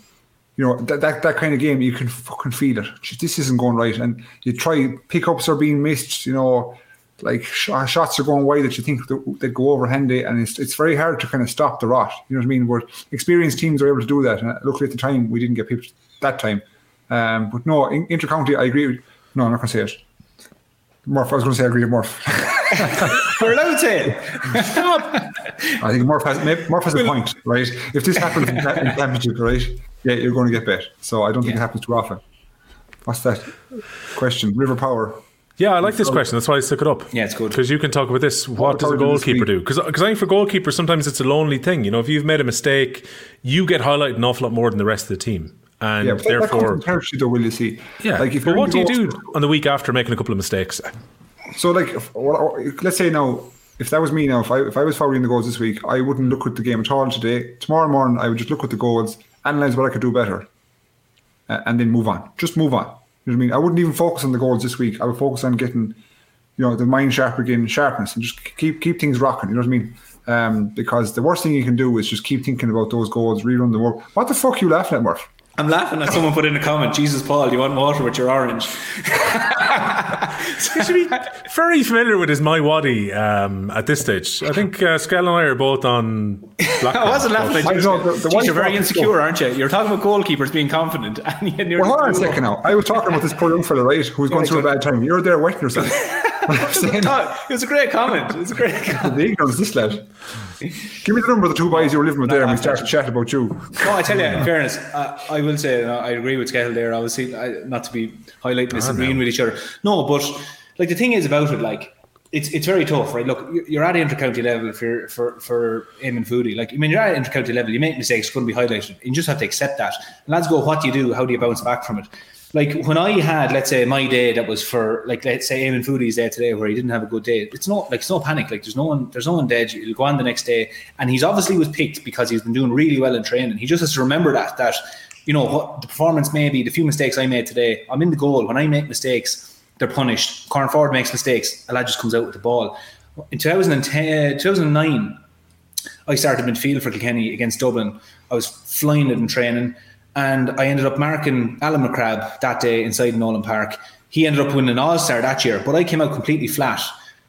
you know that, that that kind of game you can fucking feel it this isn't going right and you try pickups are being missed you know like sh- shots are going wide that you think they go over handy and it's, it's very hard to kind of stop the rot you know what I mean where experienced teams are able to do that and luckily at the time we didn't get picked that time um, but no in, intercounty I agree with, no I'm not going to say it Murph I was going to say I agree with Murph We're allowed to say it. I think Murph has, Murph has a point, right? If this happens in, in championship, right, yeah, you're going to get bet. So I don't think yeah. it happens too often. What's that question? River Power. Yeah, I like this question. That's why I stuck it up. Yeah, it's good. Because you can talk about this. What does a goalkeeper do? Because I think for goalkeepers, sometimes it's a lonely thing. You know, if you've made a mistake, you get highlighted an awful lot more than the rest of the team. And yeah, therefore. That though, will you see? Yeah. Like if but what do you do on the week after making a couple of mistakes? So, like, if, let's say now, if that was me now, if I, if I was following the goals this week, I wouldn't look at the game at all today. Tomorrow morning, I would just look at the goals analyze what I could do better, uh, and then move on. Just move on. You know what I mean? I wouldn't even focus on the goals this week. I would focus on getting, you know, the mind sharp again, sharpness, and just keep keep things rocking. You know what I mean? Um, because the worst thing you can do is just keep thinking about those goals, rerun the work. What the fuck are you laughing at, Murph? I'm laughing at someone put in a comment, Jesus Paul, you want water with your orange? you should be very familiar with his My Waddy um, at this stage. I think uh, Skell and I are both on black. I wasn't laughing at you. Know, the, the you're very insecure, aren't you? You're talking about goalkeepers being confident. And you're well, hold on a second now. I was talking about this poor young fella, right, who's going through a bad time. You're there wetting yourself. it was a great comment. It was a great comment. the ignorance, this lad. Give me the number of the two boys you were living with there and we start to chat about you. No, I tell you, in fairness, uh, I will say, I agree with Skehill there, obviously, I, not to be highlighting disagreeing with each other. No, but like the thing is about it, like, it's it's very tough, right? Look, you're at intercounty level if you're for for for and Foodie. Like, I mean, you're at intercounty level. You make mistakes, it's going to be highlighted. and You just have to accept that. And lads go, what do you do? How do you bounce back from it? Like when I had, let's say, my day that was for, like, let's say, Eamon Foudy's day today where he didn't have a good day. It's not like it's no panic. Like there's no one, there's no one dead. He'll go on the next day, and he's obviously was picked because he's been doing really well in training. He just has to remember that that you know, what the performance may be, the few mistakes I made today, I'm in the goal. When I make mistakes, they're punished. Corner Ford makes mistakes, a lad just comes out with the ball. In 2010, 2009, I started midfield for Kilkenny against Dublin. I was flying it in training, and I ended up marking Alan McCrabbe that day inside Nowlan Park. He ended up winning an All Star that year, but I came out completely flat.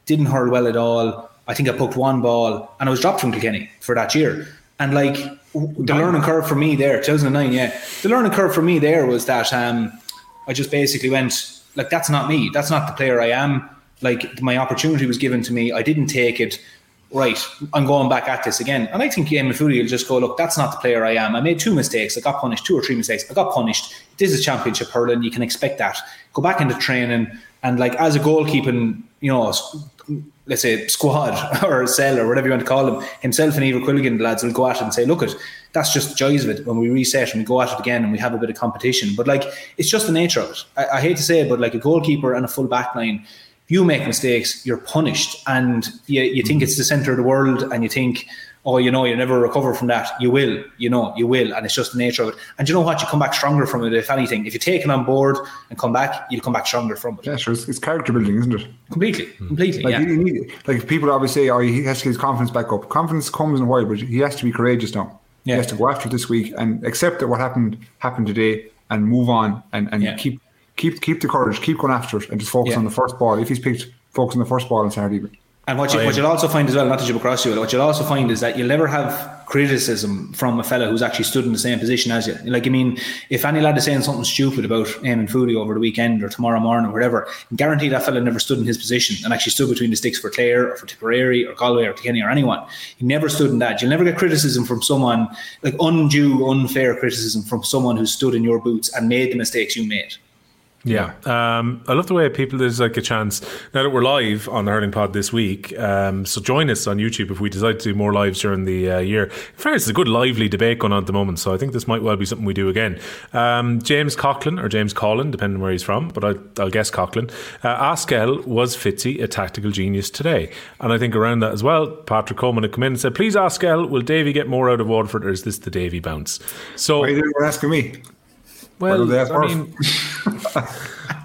Didn't hurl well at all. I think I poked one ball, and I was dropped from Kilkenny for that year. And like the learning curve for me there, 2009, yeah, the learning curve for me there was that um, I just basically went like, that's not me. That's not the player I am. Like my opportunity was given to me. I didn't take it right, I'm going back at this again. And I think Eamon Foudy will just go, look, that's not the player I am. I made two mistakes. I got punished, two or three mistakes. I got punished. This is championship hurling. You can expect that. Go back into training and like as a goalkeeping, you know, let's say squad or cell or whatever you want to call them, himself and Eibhear Quilligan, the lads will go at it and say, look, it that's just the joys of it. When we reset and we go at it again and we have a bit of competition, but like it's just the nature of it. I, I hate to say it, but like a goalkeeper and a full back line, you make mistakes, you're punished, and you, you think it's the center of the world, and you think, oh, you know, you never recover from that. You will, you know, you will, and it's just the nature of it. And you know what? You come back stronger from it. If anything, if you take it on board and come back, you'll come back stronger from it. Yeah, sure. It's, it's character building, isn't it? Completely, hmm. completely. Like, yeah. you need, like people always say, oh, he has to get his confidence back up. Confidence comes in a while, but he has to be courageous now. Yeah. He has to go after it this week and accept that what happened happened today and move on and, and Yeah. keep keep keep the courage, keep going after it, and just focus Yeah. on the first ball. If he's picked, focus on the first ball on Saturday evening. And what, you, what you'll also find as well, not to jump across you, what you'll also find is that you'll never have criticism from a fella who's actually stood in the same position as you. Like, I mean, if any lad is saying something stupid about Eamon Foudy over the weekend or tomorrow morning or whatever, guarantee that fella never stood in his position and actually stood between the sticks for Clare or for Tipperary or Galway or Kenny or anyone. He never stood in that. You'll never get criticism from someone, like undue, unfair criticism from someone who stood in your boots and made the mistakes you made. Yeah, um, I love the way people there's like a chance now that we're live on the Hurling Pod this week. Um, so join us on YouTube if we decide to do more lives during the uh, year. In fairness, it's a good lively debate going on at the moment, so I think this might well be something we do again. Um, James Coughlin or James Collin, depending on where he's from, but I, I'll guess Coughlin. Uh, Askell was Fitzy a tactical genius today, and I think around that as well. Patrick Coleman had come in and said, "Please, Askell, will Davy get more out of Waterford, or is this the Davy bounce?" So Why you asking me? Well, Why don't they I mean,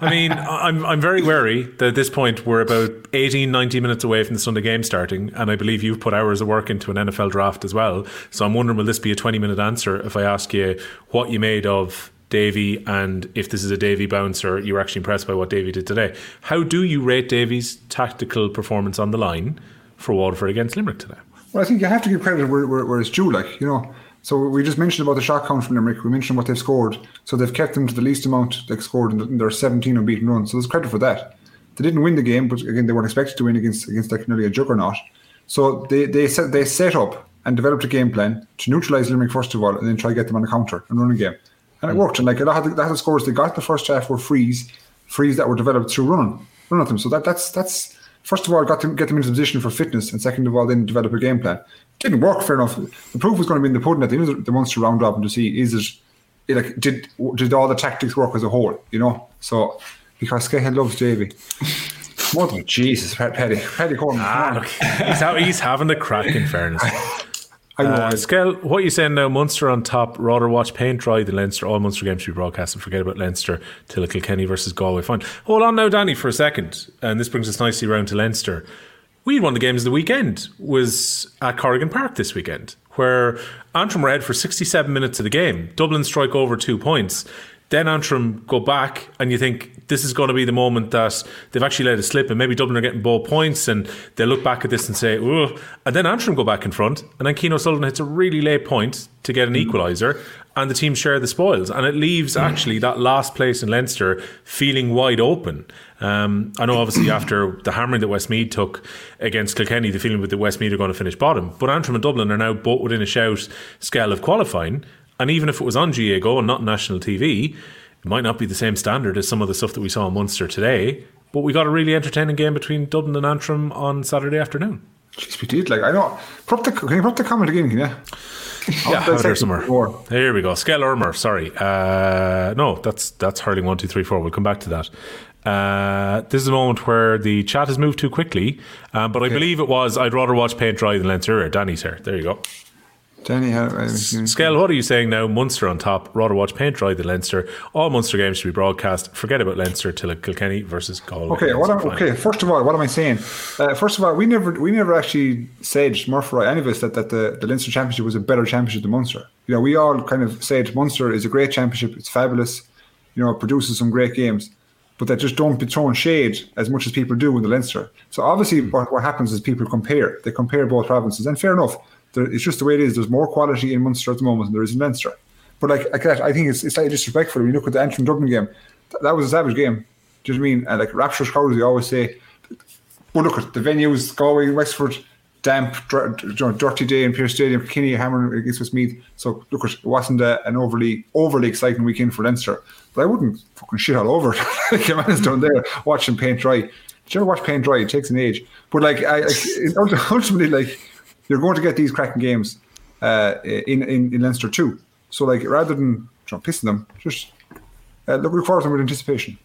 I mean, I'm I'm very wary that at this point we're about 18, 19 minutes away from the Sunday game starting, and I believe you've put hours of work into an NFL draft as well. So I'm wondering, will this be a 20 minute answer if I ask you what you made of Davy and if this is a Davy bouncer, you were actually impressed by what Davy did today? How do you rate Davy's tactical performance on the line for Waterford against Limerick today? Well, I think you have to give credit where, where, where it's due, like, you know. So we just mentioned about the shot count from Limerick. We mentioned what they've scored. So they've kept them to the least amount they've scored in, the, in their 17 unbeaten runs. So there's credit for that. They didn't win the game, but again, they weren't expected to win against against like nearly a juggernaut. So they they set they set up and developed a game plan to neutralise Limerick first of all, and then try to get them on the counter and run a game. And it mm. worked. And like a lot of the, lot of the scores they got the first half were frees, frees that were developed through running, run at them. So that that's that's first of all got them get them into position for fitness, and second of all then develop a game plan. Didn't work, fair enough. The proof was going to be in the pudding at the end of the Munster round robin to see is it it, like did did all the tactics work as a whole, you know? So because Skehill loves Davy. Mother Jesus, Paddy, Paddy Coleman. Ah, look, he's, he's having the crack. In fairness. Uh, Skell, what are you saying now? Munster on top. Rather watch paint dry than Leinster. All Munster games should be broadcast and forget about Leinster till Kilkenny versus Galway. Fine. Hold on now, Danny, for a second. And this brings us nicely round to Leinster. We one of the games of the weekend was at Corrigan Park this weekend, where Antrim were ahead for 67 minutes of the game. Dublin strike over two points. Then Antrim go back, and you think this is going to be the moment that they've actually let it slip, and maybe Dublin are getting both points, and they look back at this and say, "Ugh." And then Antrim go back in front, and then Keane Sullivan hits a really late point to get an equaliser, and the team share the spoils, and it leaves actually that last place in Leinster feeling wide open. Um, I know, obviously, after the hammering that Westmeath took against Kilkenny, the feeling with the Westmeath are going to finish bottom, but Antrim and Dublin are now both within a shout scale of qualifying. And even if it was on GAA Go and not national TV, it might not be the same standard as some of the stuff that we saw in Munster today. But we got a really entertaining game between Dublin and Antrim on Saturday afternoon. Jeez, we did. Like I know. Put the, can you put the comment again? Can you? Yeah, I'll out there somewhere. Here we go. Urmer, sorry. Uh, no, that's that's hurling one, two, three, four. We'll come back to that. Uh, this is a moment where the chat has moved too quickly, um, but I believe it was I'd rather watch paint dry than Leinster. Danny's here. There you go. Danny, how, uh, Skell, what are you saying now? Munster on top. Rather watch paint dry the Leinster. All Munster games should be broadcast. Forget about Leinster till Kilkenny versus Galway. Okay, what am, okay. First of all, what am I saying? Uh, first of all, we never we never actually said Murphy, any of us, that, that the, the Leinster Championship was a better championship than Munster. You know, we all kind of said Munster is a great championship. It's fabulous. You know, it produces some great games, but that just don't be throwing shade as much as people do in the Leinster. So obviously, what, what happens is people compare. They compare both provinces, and fair enough there, it's just the way it is. There's more quality in Munster at the moment than there is in Leinster. But like, like that, I think it's, it's slightly disrespectful when you look at the Antrim Dublin game. That, that was a savage game. Do you know what I mean? And like rapturous crowds, we always say. But look at the venues: Galway, Wexford, damp, dr- dirty day in Pearse Stadium. Kinney hammering against Westmeath. So look, at, it wasn't a, an overly overly exciting weekend for Leinster. But I wouldn't fucking shit all over it. like a man's down there watching paint dry. Did you ever watch paint dry? It takes an age. But like, I like, ultimately, like you're going to get these cracking games uh, in, in in Leinster too. So like rather than you know, pissing them, just uh, look forward to them with anticipation.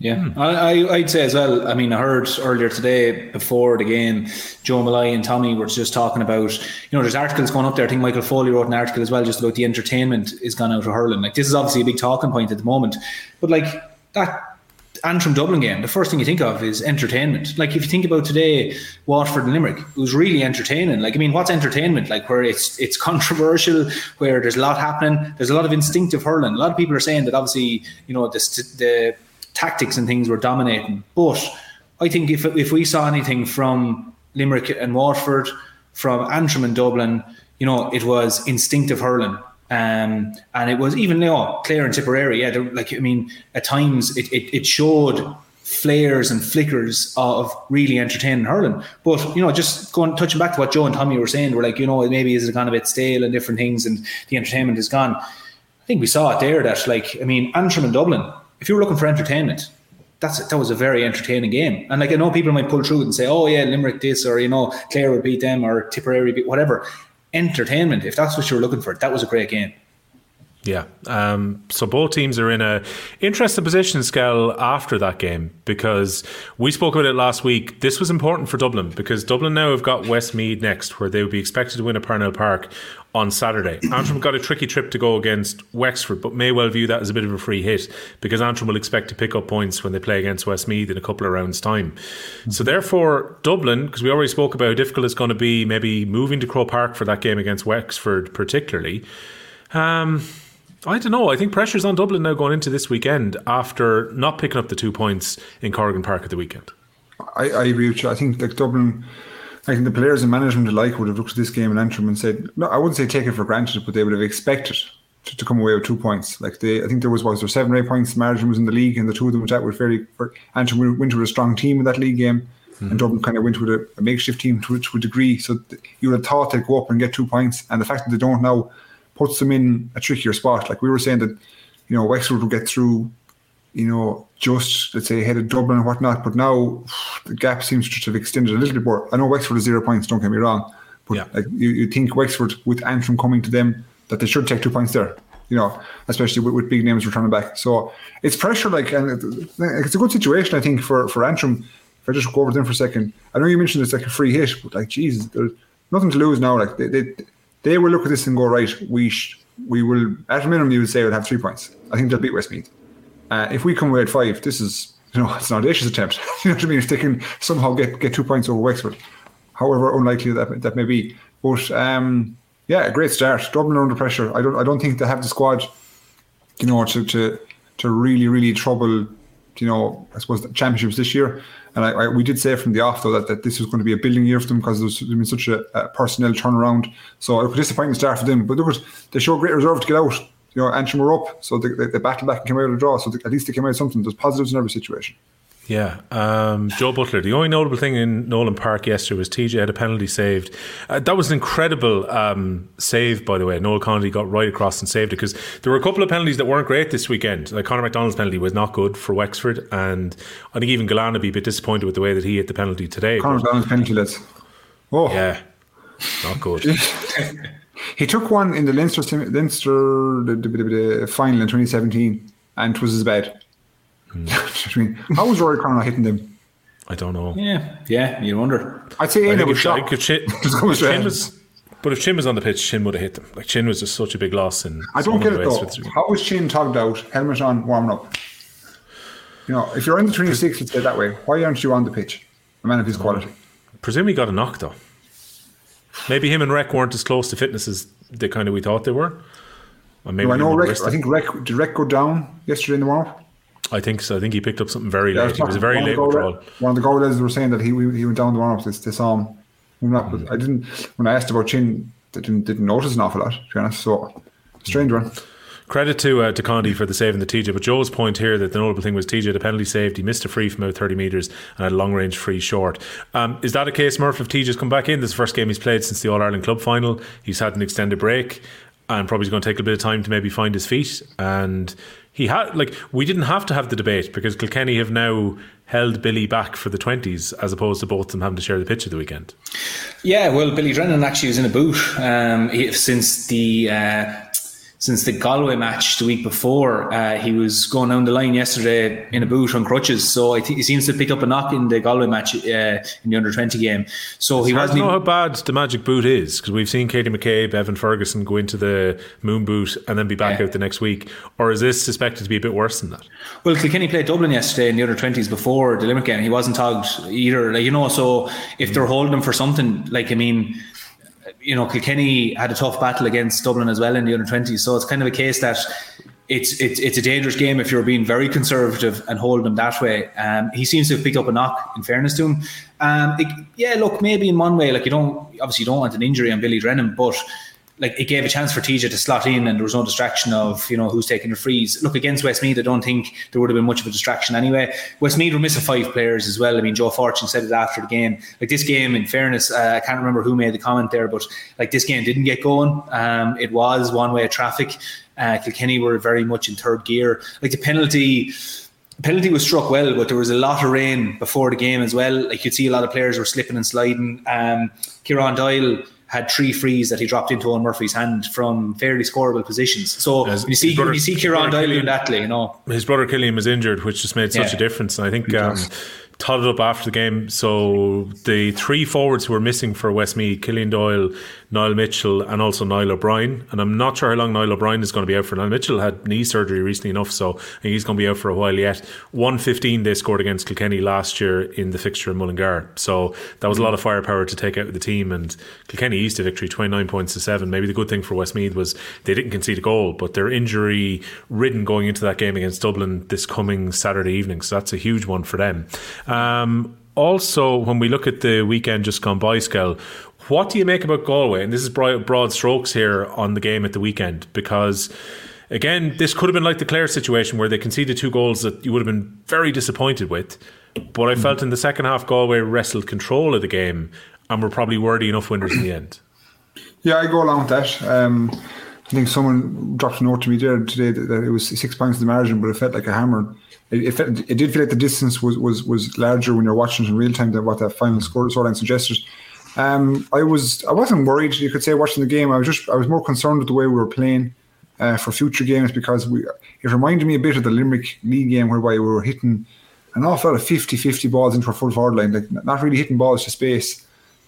Yeah, hmm. I, I'd say as well. I mean, I heard earlier today before the game, Joe Malloy and Tommy were just talking about, you know, there's articles going up there. I think Michael Foley wrote an article as well just about the entertainment is gone out of hurling. Like, this is obviously a big talking point at the moment. But, like, that Antrim Dublin game, the first thing you think of is entertainment. Like if you think about today, Waterford and Limerick, it was really entertaining. Like I mean, what's entertainment? Like where it's it's controversial, where there's a lot happening, there's a lot of instinctive hurling. A lot of people are saying that obviously, you know, the, the tactics and things were dominating. But I think if if we saw anything from Limerick and Waterford, from Antrim and Dublin, you know, it was instinctive hurling. Um, and it was even you know, Clare and Tipperary, yeah, like I mean, at times it, it, it showed flares and flickers of really entertaining hurling. But you know, just going touching back to what Joe and Tommy were saying, we're like, you know, maybe is it gone a bit stale and different things, and the entertainment is gone. I think we saw it there. That like, I mean, Antrim and Dublin. If you were looking for entertainment, that's that was a very entertaining game. And like I know people might pull through and say, oh yeah, Limerick this, or you know, Clare would beat them, or Tipperary beat whatever entertainment. If that's what you were looking for, that was a great game. Yeah. Um, so both teams are in a interesting position, Skell, after that game because we spoke about it last week. This was important for Dublin because Dublin now have got Westmeath next, where they would be expected to win at Parnell Park on Saturday. Antrim got a tricky trip to go against Wexford, but may well view that as a bit of a free hit because Antrim will expect to pick up points when they play against Westmeath in a couple of rounds' time. Mm-hmm. So therefore, Dublin, because we already spoke about how difficult it's going to be, maybe moving to Croke Park for that game against Wexford, particularly. Um, I don't know. I think pressure's on Dublin now going into this weekend after not picking up the two points in Corrigan Park at the weekend. I, I agree with you. I think like Dublin, I think the players and management alike would have looked at this game in Antrim and said, no, I wouldn't say take it for granted, but they would have expected to, to come away with two points. Like they, I think there was was there seven or eight points margin was in the league, and the two of them that were fairly. Antrim went with a strong team in that league game. Mm-hmm. And Dublin kind of went with a, a makeshift team to, to a degree. So th- you would have thought they'd go up and get two points. And the fact that they don't now puts them in a trickier spot. Like we were saying that, you know, Wexford will get through, you know, just let's say ahead of Dublin and whatnot. But now the gap seems to have extended a little bit more. I know Wexford is zero points. Don't get me wrong, but yeah. like you, you think Wexford with Antrim coming to them that they should take two points there. You know, especially with, with big names returning back. So it's pressure. Like, and it's a good situation, I think, for for Antrim. If I just go over them for a second, I know you mentioned it's like a free hit, but like, Jesus, there's nothing to lose now. Like they, they they will look at this and go, right, we sh- we will, at a minimum, you would say, we'll have three points. I think they'll beat Westmeath. Uh, if we come away at five, this is, you know, it's an audacious attempt. you know what I mean? If they can somehow get, get two points over Wexford, however unlikely that that may be. But um, yeah, a great start. Dublin are under pressure. I don't I don't think they have the squad, you know, to to to really really trouble, you know, I suppose the championships this year. And I, I, we did say from the off though that, that this was going to be a building year for them because there's been such a, a personnel turnaround. So it was disappointing start for them. But look, they showed great reserve to get out. You know, Antrim were up, so they, they, they battled back and came out of the draw. So they, at least they came out of something. There's positives in every situation. Yeah, um, Joe Butler. The only notable thing in Nowlan Park yesterday was TJ had a penalty saved. Uh, that was an incredible um, save, by the way. Noel Connolly got right across and saved it because there were a couple of penalties that weren't great this weekend. Like Conor McDonald's penalty was not good for Wexford, and I think even Gillane would be a bit disappointed with the way that he hit the penalty today. Conor McDonald's penalty, let's. Oh, yeah, not good. he took one in the Leinster Leinster the, the, the, the final in 2017, and it was as bad. I mean, how was Rory Crown hitting them? I don't know. Yeah, yeah, you wonder. I'd say Aina was shot. Could Seamus, But if Chin was on the pitch, Chin would have hit them. Like Chin was just such a big loss. In I so don't get it though. How was Chin tugged out, helmet on, warming up? You know, if you're in the 26, let's say that way, why aren't you on the pitch? A man of his quality. Presume he got a knock though. Maybe him and Reck weren't as close to fitness as they kind of we thought they were. Or maybe No, I know would've Reck, I think Reck, did Reck go down yesterday in the warm up? I think so. I think he picked up something very late. It was a very late withdrawal. One of the goalies were saying that he he went down the warm up. They, they saw him. up, I didn't. When I asked about Chin, they didn't didn't notice an awful lot. To be honest, so strange one. Credit to uh, to Condi for the save and the TJ. But Joe's point here that the notable thing was TJ, the penalty saved, he missed a free from about 30 metres and had a long range free short. Um, is that a case, Murph, if TJ's come back in? This is the first game he's played since the All Ireland Club final. He's had an extended break and probably going to take a bit of time to maybe find his feet. And he had, like, we didn't have to have the debate because Kilkenny have now held Billy back for the 20s as opposed to both of them having to share the pitch of the weekend. Yeah, well, Billy Drennan actually was in a boot um, since the uh, since the Galway match the week before. Uh, he was going down the line yesterday in a boot on crutches, so I think he seems to pick up a knock in the Galway match uh, in the under twenty game. So he I wasn't. don't know Even, how bad the magic boot is because we've seen Katie McCabe, Evan Ferguson go into the moon boot and then be back Yeah. out the next week. Or is this suspected to be a bit worse than that? well, Kilkenny played Dublin yesterday in the under twenties before the Limerick game. He wasn't togged either. Like you know, so if they're holding him for something, like I mean. You know, Kilkenny had a tough battle against Dublin as well in the under 20s. So it's kind of a case that it's it's it's a dangerous game if you're being very conservative and holding him that way. Um, he seems to have picked up a knock. In fairness to him, um, it- yeah. Look, maybe in one way, like you don't obviously you don't want an injury on Billy Drennan, but like it gave a chance for TJ to slot in, and there was no distraction of you know who's taking the frees. Look against Westmeath, I don't think there would have been much of a distraction anyway. Westmeath were missing five players as well. I mean, Joe Fortune said it after the game. Like this game, in fairness, uh, I can't remember who made the comment there, but like this game didn't get going. Um, it was one way traffic. Uh, Kilkenny were very much in third gear. Like the penalty penalty was struck well, but there was a lot of rain before the game as well. Like you'd see a lot of players were slipping and sliding. Um, Kieran Doyle had three frees that he dropped into Owen Murphy's hand from fairly scoreable positions. So when you see brother- when you see Kieran Doyle doing that, you know, His brother Killian was injured, which just made such Yeah. a difference. And I think um, totted up after the game. So the three forwards who were missing for Westmeath, Killian Doyle, Niall Mitchell, and also Niall O'Brien. And I'm not sure how long Niall O'Brien is going to be out for. Niall Mitchell had knee surgery recently enough, so he's going to be out for a while yet. 115 they scored against Kilkenny last year in the fixture in Mullingar. So that was a lot of firepower to take out of the team. And Kilkenny eased the victory 29 points to 7. Maybe the good thing for Westmeath was they didn't concede a goal, but they're injury ridden going into that game against Dublin this coming Saturday evening. So that's a huge one for them. Um, also, when we look at the weekend just gone by, Skell, what do you make about Galway? And this is broad, broad strokes here on the game at the weekend because. Again, this could have been like the Clare situation where they conceded two goals that you would have been very disappointed with. But I felt in the second half, Galway wrestled control of the game and were probably worthy enough winners in the end. Yeah, I go along with that. Um, I think someone dropped a note to me there today that, that it was six points in the margin, but it felt like a hammer. It, it, felt, it did feel like the distance was, was, was larger when you're watching it in real time than what that final score scoreline suggested. Um, I was I wasn't worried. You could say watching the game. I was just I was more concerned with the way we were playing uh, for future games because we it reminded me a bit of the Limerick League game whereby we were hitting an awful lot of 50-50 balls into our full forward line, like not really hitting balls to space.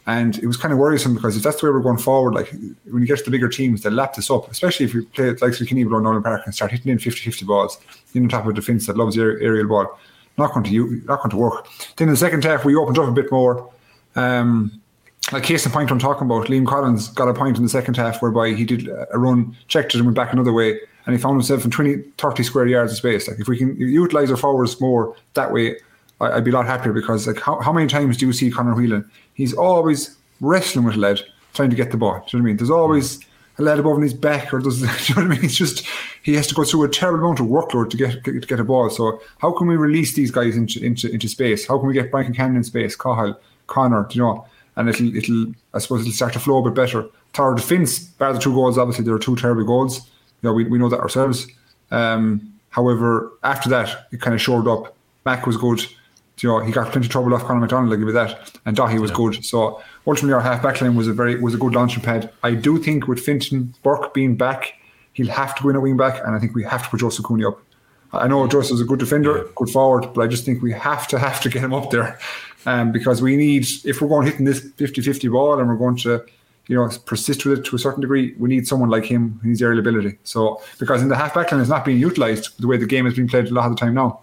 And it was kind of worrisome because if that's the way we're going forward, like when you get to the bigger teams, they'll lap this up, especially if you play it like Kilkenny below Nowlan Park and start hitting in 50 50 balls in on top of a defence that loves aer- aerial ball. Not going to you, not going to work. Then in the second half, we opened up a bit more. Um, like case in point, I'm talking about Liam Collins got a point in the second half whereby he did a run, checked it, and went back another way, and he found himself in 20, 30 square yards of space. Like if we can utilize our forwards more that way, I, I'd be a lot happier because like how, how many times do you see Conor Whelan? He's always wrestling with a lad trying to get the ball. Do you know what I mean? There's always a lad above in his back, or does do you know what I mean? It's just he has to go through a terrible amount of workload to get get, to get a ball. So how can we release these guys into into, into space? How can we get Brian Cannon in space? Cahill, Connor, do you know? And it'll it'll I suppose it'll start to flow a bit better. Tower defence, bar the two goals, obviously there are two terrible goals. You know, we, we know that ourselves. Um, however, after that, it kind of shored up. Mac was good. You know, he got plenty of trouble off Conor McDonald, I'll give you that. And Dahi was good. So ultimately, our half back line was a very was a good launching pad. I do think with Fintan Burke being back, he'll have to go in a wing back, and I think we have to put Joseph Cooney up. I know Joseph's a good defender, good forward, but I just think we have to have to get him up there. Um, because we need if we're going hitting this 50-50 ball and we're going to you know, persist with it to a certain degree, we need someone like him who needs aerial ability. So because in the half back line is not being utilised the way the game has been played a lot of the time now.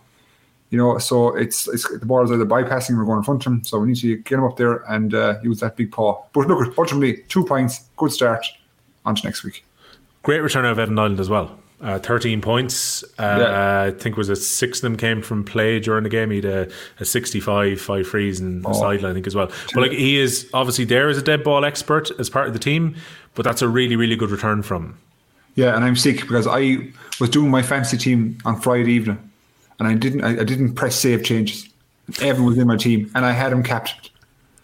You know, so it's it's the ball is either bypassing or going in front of him. So we need to get him up there and uh, use that big paw. But look, ultimately, two points, good start. On to next week. Great return of Evan Niland as well. Uh, 13 points. Uh, yeah. I think was a six of them came from play during the game. He had a, a 65, five frees and oh. sideline, I think, as well. But like he is obviously there as a dead ball expert as part of the team, but that's a really, really good return from him. Yeah, and I'm sick because I was doing my fantasy team on Friday evening, and I didn't, I, I didn't press save changes. Evan was in my team, and I had him captured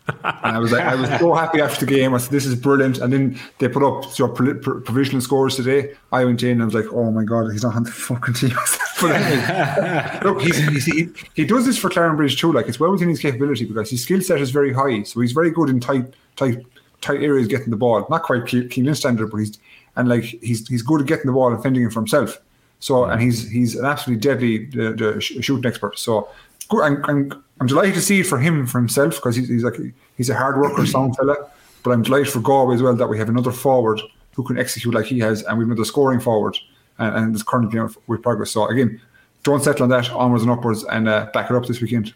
and I was like, I was so happy after the game. I said, "This is brilliant." And then they put up your provisional scores today. I went in and I was like, "Oh my god, he's not on the fucking team." but look, he's, he's, he he does this for Clarenbridge too. Like it's well within his capability because his skill set is very high. So he's very good in tight, tight, tight areas getting the ball. Not quite Keelan standard, but he's and like he's he's good at getting the ball and fending it for himself. So and he's he's an absolutely deadly uh, the, the shooting expert. So I'm, I'm, I'm delighted to see it for him for himself because he's, he's like he's a hard worker, sound fella. But I'm delighted for Galway as well that we have another forward who can execute like he has, and we've another scoring forward, and, and it's currently with progress. So again, don't settle on that, onwards and upwards, and uh, back it up this weekend.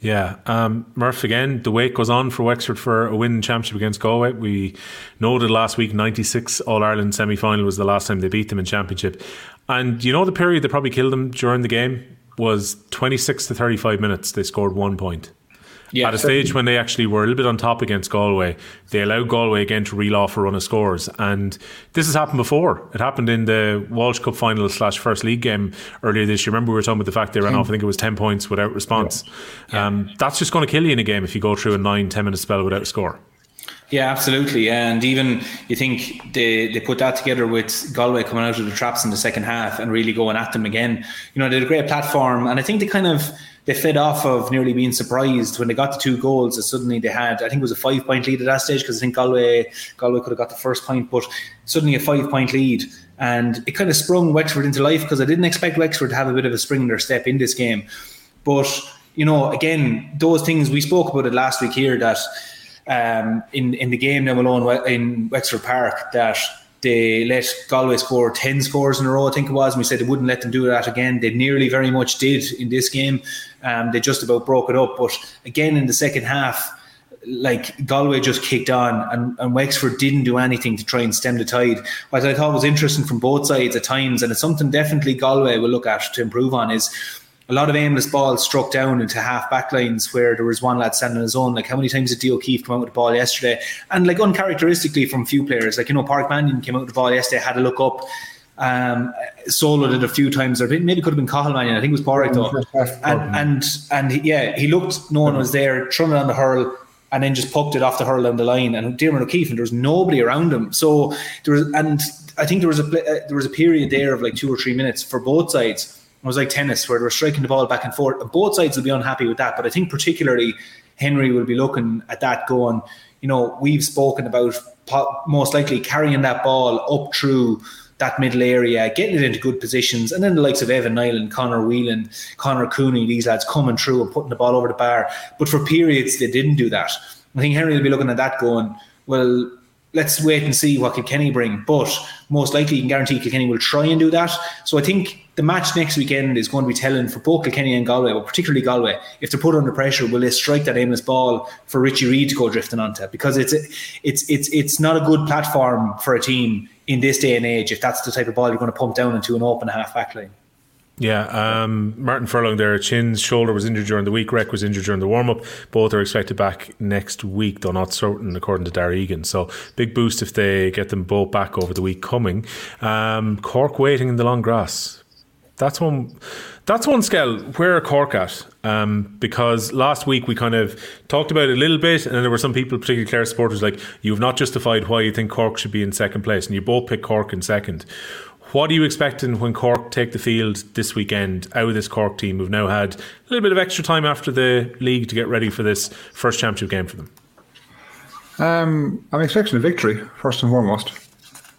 Yeah, um, Murph again. The wait goes on for Wexford for a win in championship against Galway. We noted last week, '96 All Ireland semi final was the last time they beat them in championship, and you know the period that probably killed them during the game was 26 to 35 minutes. They scored one point. Yeah, At a stage when they actually were a little bit on top against Galway, they allowed Galway again to reel off a run of scores. And this has happened before. It happened in the Walsh Cup final slash first league game earlier this year. Remember, we were talking about the fact they ran off, I think it was 10 points without response. Yeah. Um, that's just going to kill you in a game if you go through a 9, 10 minute spell without a score. Yeah, absolutely. And even you think they, they put that together with Galway coming out of the traps in the second half and really going at them again. You know, they had a great platform. And I think they kind of they fed off of nearly being surprised when they got the two goals that suddenly they had I think it was a five point lead at that stage because I think Galway Galway could have got the first point, but suddenly a five point lead. And it kind of sprung Wexford into life because I didn't expect Wexford to have a bit of a spring in their step in this game. But, you know, again, those things we spoke about it last week here that um, in in the game now alone in Wexford Park that they let Galway score 10 scores in a row, I think it was. And we said they wouldn't let them do that again. They nearly very much did in this game. Um, they just about broke it up. But again, in the second half, like Galway just kicked on and, and Wexford didn't do anything to try and stem the tide. What I thought was interesting from both sides at times, and it's something definitely Galway will look at to improve on, is a lot of aimless balls struck down into half back lines where there was one lad standing on his own. Like how many times did Dio O'Keeffe come out with the ball yesterday? And like uncharacteristically from few players, like you know, Park Mannion came out with the ball yesterday, had a look up. Um, soloed it a few times, or maybe could have been Cathal Mannion. I think it was Pádraic though. And and and he, yeah, he looked. No one was there. Thrown it on the hurl. And then just poked it off the hurl down the line, and Diarmuid O'Keeffe, and there was nobody around him. So there was, and I think there was a uh, there was a period there of like two or three minutes for both sides it was like tennis where they were striking the ball back and forth. Both sides will be unhappy with that, but I think particularly Henry will be looking at that going. You know, we've spoken about most likely carrying that ball up through that middle area, getting it into good positions, and then the likes of Evan Niland, Conor Whelan, Conor Cooney, these lads coming through and putting the ball over the bar. But for periods, they didn't do that. I think Henry will be looking at that going, well, let's wait and see what Kilkenny bring. But most likely, you can guarantee Kilkenny will try and do that. So I think the match next weekend is going to be telling for both Kilkenny and Galway, but particularly Galway. If they're put under pressure, will they strike that aimless ball for Richie Reid to go drifting onto? Because it's it's it's it's not a good platform for a team in this day and age if that's the type of ball you're going to pump down into an open half back line. Yeah, um, Martin Furlong there, Chin's shoulder was injured during the week, Reck was injured during the warm up. Both are expected back next week, though not certain, according to Darragh Egan. So, big boost if they get them both back over the week coming. Um, Cork waiting in the long grass. That's one. That's one scale. Where Cork at? Um, because last week we kind of talked about it a little bit, and there were some people, particularly Clare supporters, like you've not justified why you think Cork should be in second place, and you both pick Cork in second. What are you expecting when Cork take the field this weekend out of this Cork team who've now had a little bit of extra time after the league to get ready for this first championship game for them? Um, I'm expecting a victory first and foremost.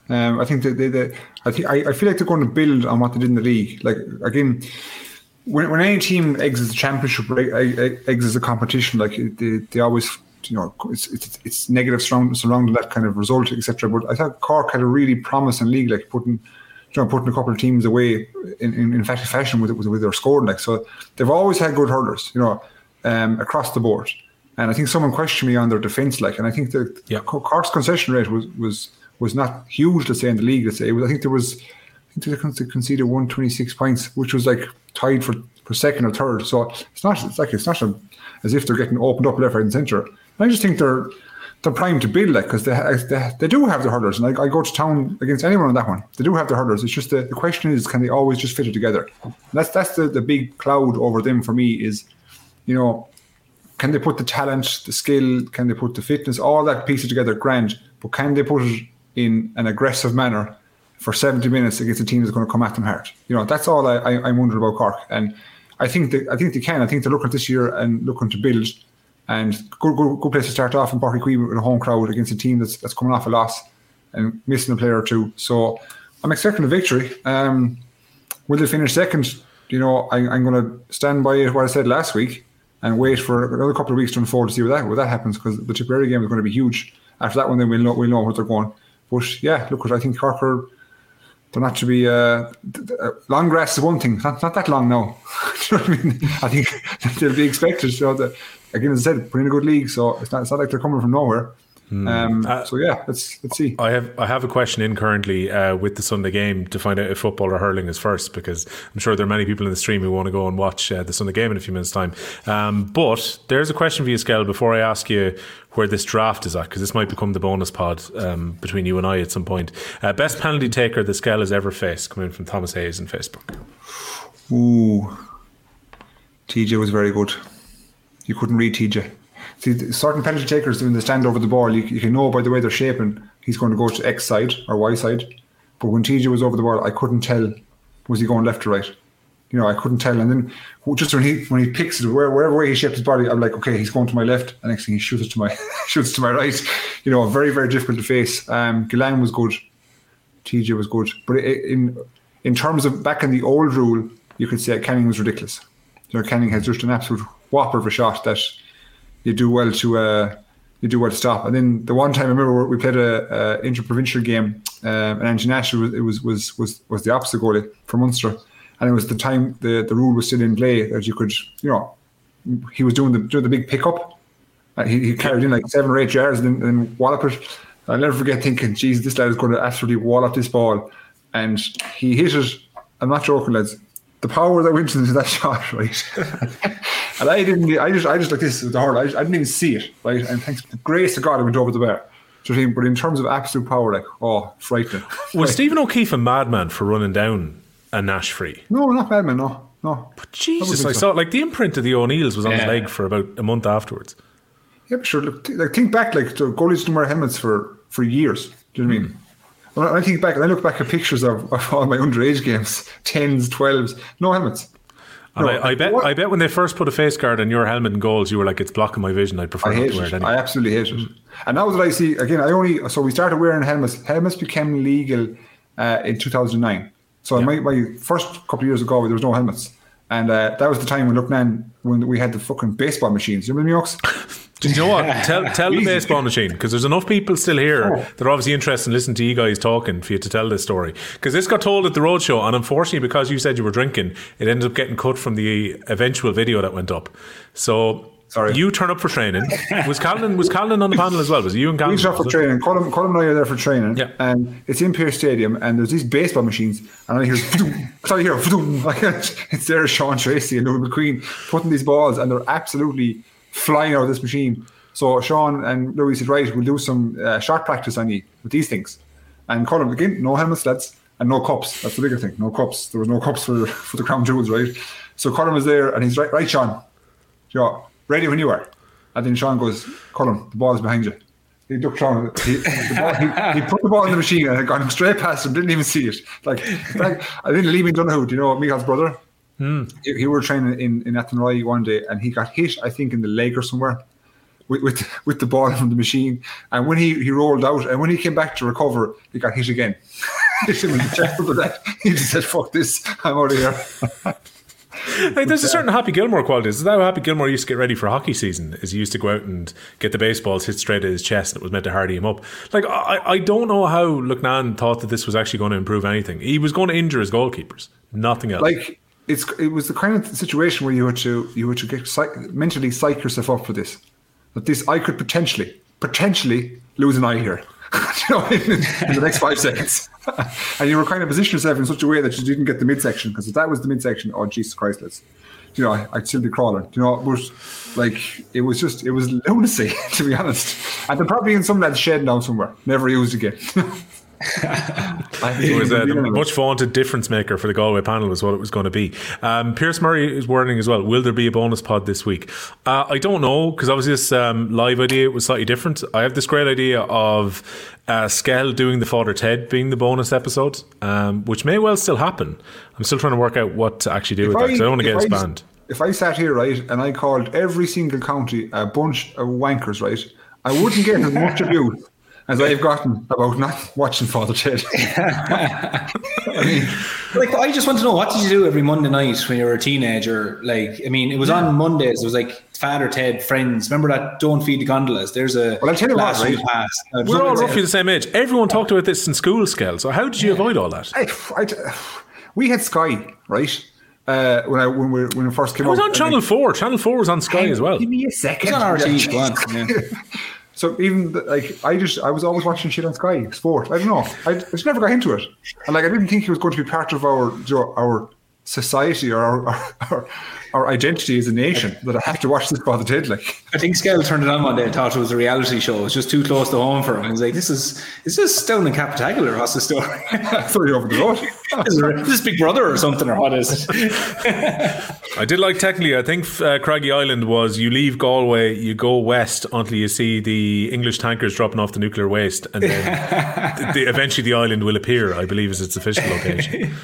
Um, I think that they, they, I think I, I, feel like they're going to build on what they did in the league. Like again, when, when any team exits the championship, exits a competition, like they, they always you know it's it's, it's negative surround, surrounding that kind of result, etc. But I thought Cork had a really promising league, like putting you know, putting a couple of teams away in, in, in fact fashion with, with with their scoring. Like so, they've always had good hurlers, you know, um, across the board. And I think someone questioned me on their defence, like, and I think the Yeah. Cork's concession rate was was was not huge. Let's say in the league, let's say was, I think there was. I think they conceded 126 points, which was like tied for, for second or third. So it's not it's like it's not a, as if they're getting opened up left, right, and centre. I just think they're they're primed to build like because they, they they do have the hurdles, and I, I go to town against anyone on that one. They do have the hurdles. It's just the, the question is, can they always just fit it together? And that's that's the, the big cloud over them for me is, you know, can they put the talent, the skill, can they put the fitness, all that piece together, grand, but can they put it in an aggressive manner for 70 minutes against a team that's going to come at them hard? You know, that's all I, I, I'm wondering about Cork. And I think they, I think they can. I think they're looking at this year and looking to build. And good, good, good place to start off in Páirc Uí Chaoimh with a home crowd against a team that's, that's coming off a loss and missing a player or two. So I'm expecting a victory. Um, will they finish second? You know, I, I'm going to stand by what I said last week and wait for another couple of weeks to unfold to see where that where that happens because the Tipperary game is going to be huge. After that one, then we'll know we'll know where they're going. But yeah, look, I think Cork are they're not to be uh, uh, long grass is one thing, not, not that long now. You know I mean? I think they'll be expected. So that again, as I said, put in a good league, so it's not it's not like they're coming from nowhere. Um, so yeah, let's let's see. I have I have a question in currently uh, with the Sunday game to find out if football or hurling is first because I'm sure there are many people in the stream who want to go and watch uh, the Sunday game in a few minutes time. Um, but there's a question for you, Skell, before I ask you where this draft is at because this might become the bonus pod um, between you and I at some point. Uh, best penalty taker the Skell has ever faced, coming from Thomas Hayes on Facebook. Ooh, TJ was very good. You couldn't read TJ. See, certain penalty takers when they stand over the ball, you, you can know by the way they're shaping, he's going to go to X side or Y side. But when TJ was over the ball, I couldn't tell was he going left or right. You know, I couldn't tell. And then just when he when he picks it, where, wherever way he shapes his body, I'm like, okay, he's going to my left. And next thing he shoots it to my shoots to my right. You know, very very difficult to face. Um, was good. TJ was good, but in in terms of back in the old rule, you could say Canning was ridiculous. You know, Canning has just an absolute whopper of a shot that you do well to uh, you do well to stop. And then the one time I remember we played a, a interprovincial game, um, and was it was was was was the opposite goalie for Munster, and it was the time the the rule was still in play that you could you know he was doing the doing the big pickup. Uh, he, he carried in like seven or eight yards and then, then wallop it. I'll never forget thinking, geez, this lad is going to absolutely wallop this ball. And he hit it. I'm not joking, lads. The power that went into that shot, right? and I didn't, I just, I just like this with the hurl. I, just- I didn't even see it, right? And thanks to the grace of God, it went over the bar. Do you know what I mean? But in terms of absolute power, like, oh, frightening. Was Stephen O'Keeffe a madman for running down a Nash free? No, not madman, no. No, But Jesus, think I so. saw like the imprint of the O'Neills was on his leg for about a month afterwards. Yeah, sure. Look, th- like think back, like the goalies didn't wear helmets for for years. Do you know what I mean? When I think back, and I look back at pictures of, of all my underage games, tens, twelves, no helmets. And No, I, I bet what- I bet when they first put a face guard on your helmet and goals, you were like, "It's blocking my vision. I'd prefer I not to wear it. it I absolutely hate it. And now that I see again, I only so we started wearing helmets. Helmets became legal uh, in 2009. So in my, my first couple of years ago, there was no helmets, and uh, that was the time when Loughnane when we had the fucking baseball machines. You remember me, Ox? Do you know what? Tell tell the baseball machine because there's enough people still here that are obviously interested in listening to you guys talking for you to tell this story. Because this got told at the roadshow, and unfortunately, because you said you were drinking, it ended up getting cut from the eventual video that went up. So. Sorry. You turn up for training. Was Callan was Callan on the panel as well? Was it you and Callan? We shot for training. Colin, Colin and I are there for training. Yeah. And it's in Pearse Stadium, and there's these baseball machines, and I hear, I hear, it's there, Sean Tracy and Louis McQueen putting these balls, and they're absolutely flying out of this machine. So Sean and Louis said, right, we'll do some uh, shot practice on you with these things. And Colin, again, no helmets, lads, and no cups. That's the bigger thing. No cups. There was no cups for, for the crown jewels, right? So Colin was there, and he's right, right, Sean, yeah, ready when you are. And then Sean goes, Colin, the ball's behind you. He ducked down. He, ball, he, he put the ball in the machine and it got him straight past him. Didn't even see it. Like, like think Lee Donoghue, do you know Michal's brother? Hmm. He, he were training in in Athenry one day and he got hit, I think, in the leg or somewhere. With, with with the ball from the machine, and when he, he rolled out, and when he came back to recover, he got hit again. hit him in the chest with that. He just said, "Fuck this, I'm out of here." Like, there's a certain Happy Gilmore quality. Is that how Happy Gilmore used to get ready for hockey season? Is he used to go out and get the baseballs hit straight at his chest and it was meant to hardy him up? Like, I, I don't know how Loughnane thought that this was actually going to improve anything. He was going to injure his goalkeepers, nothing else. Like it's it was the kind of situation where you had to you had to get psych, mentally psych yourself up for this. That this I could potentially potentially lose an eye here. you know, in, in the next five seconds, and you were kind of positioning yourself in such a way that you didn't get the midsection because if that was the midsection, oh Jesus Christ, let's you know, I, I'd still be crawling. You know, but like it was just it was lunacy to be honest, and they're probably in some lad's shed now somewhere, never used again. it was a much vaunted difference maker for the Galway panel, was what it was going to be. Um, Pierce Murray is warning as well. Will there be a bonus pod this week? Uh, I don't know because obviously this um, live idea was slightly different. I have this great idea of uh, Skell doing the Father Ted being the bonus episode, um, which may well still happen. I'm still trying to work out what to actually do if with I, that. I don't want to get us banned. If I sat here right and I called every single county a bunch of wankers, right, I wouldn't get as much abuse as I've gotten about not watching Father Ted. I mean, like, I just want to know what did you do every Monday night when you were a teenager? Like, I mean, it was on Mondays. It was like Father Ted, Friends. Remember that? Don't feed the gondolas. There's a well. I'll tell you what. Right? Uh, we're all roughly the same age. Everyone talked about this in school, Skell. So how did you yeah. avoid all that? I, I, we had Sky, right? Uh, when I when we when we first came. On. It was on Channel Four. Channel Four was on Sky as well. Give me a second. It was on RT. Yeah. So even like I just I was always watching shit on Sky Sport. I don't know. I, I just never got into it, and like I didn't think it was going to be part of our our society or our, our, our identity as a nation that I have to watch this Father Ted. Like I think Skell turned it on one day and thought it was a reality show. It was just too close to home for him. He was like, "This is is this Stone and Capitacular? What's the story?" Throw over the road. is this Big Brother or something, or what is it? I did like technically. I think uh, Craggy Island was you leave Galway, you go west until you see the English tankers dropping off the nuclear waste, and then the, eventually the island will appear. I believe is its official location.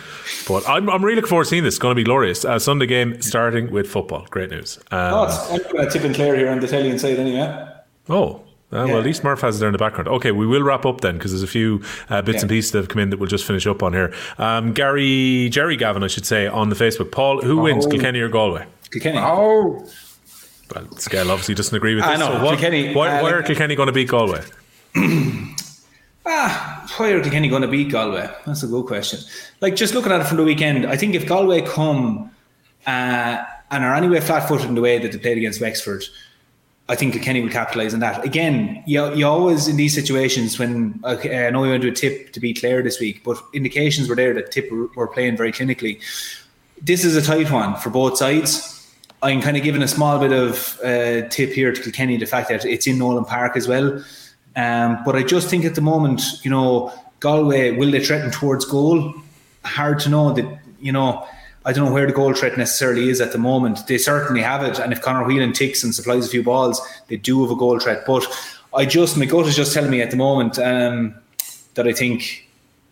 But I'm, I'm really looking forward to seeing this. It's going to be glorious. Uh, Sunday game starting with football. Great news. Um, oh, I'm going to tip and Clare here on the Italian side anyway. Oh, uh, yeah. Well, at least Murph has it there in the background. Okay, we will wrap up then because there's a few uh, bits yeah. and pieces that have come in that we'll just finish up on here. Um, Gary, Jerry Gavin, I should say, on the Facebook. Paul, who oh. wins, Kilkenny or Galway? Kilkenny. Oh. Well, Skell obviously doesn't agree with this. I know. So what, Kilkenny, why, uh, why are Kilkenny going to beat Galway? Ah, why are Kilkenny going to beat Galway? That's a good question. Like, just looking at it from the weekend, I think if Galway come uh, and are anyway flat footed in the way that they played against Wexford, I think Kilkenny will capitalise on that. Again, you, you always, in these situations, when okay, I know we went to a tip to beat Clare this week, but indications were there that Tipp were playing very clinically. This is a tight one for both sides. I'm kind of giving a small bit of uh, tip here to Kilkenny, the fact that it's in Nowlan Park as well. Um, but I just think at the moment, you know, Galway, will they threaten towards goal? Hard to know that, you know, I don't know where the goal threat necessarily is at the moment. They certainly have it. And if Conor Whelan ticks and supplies a few balls, they do have a goal threat. But I just, my gut is just telling me at the moment um, that I think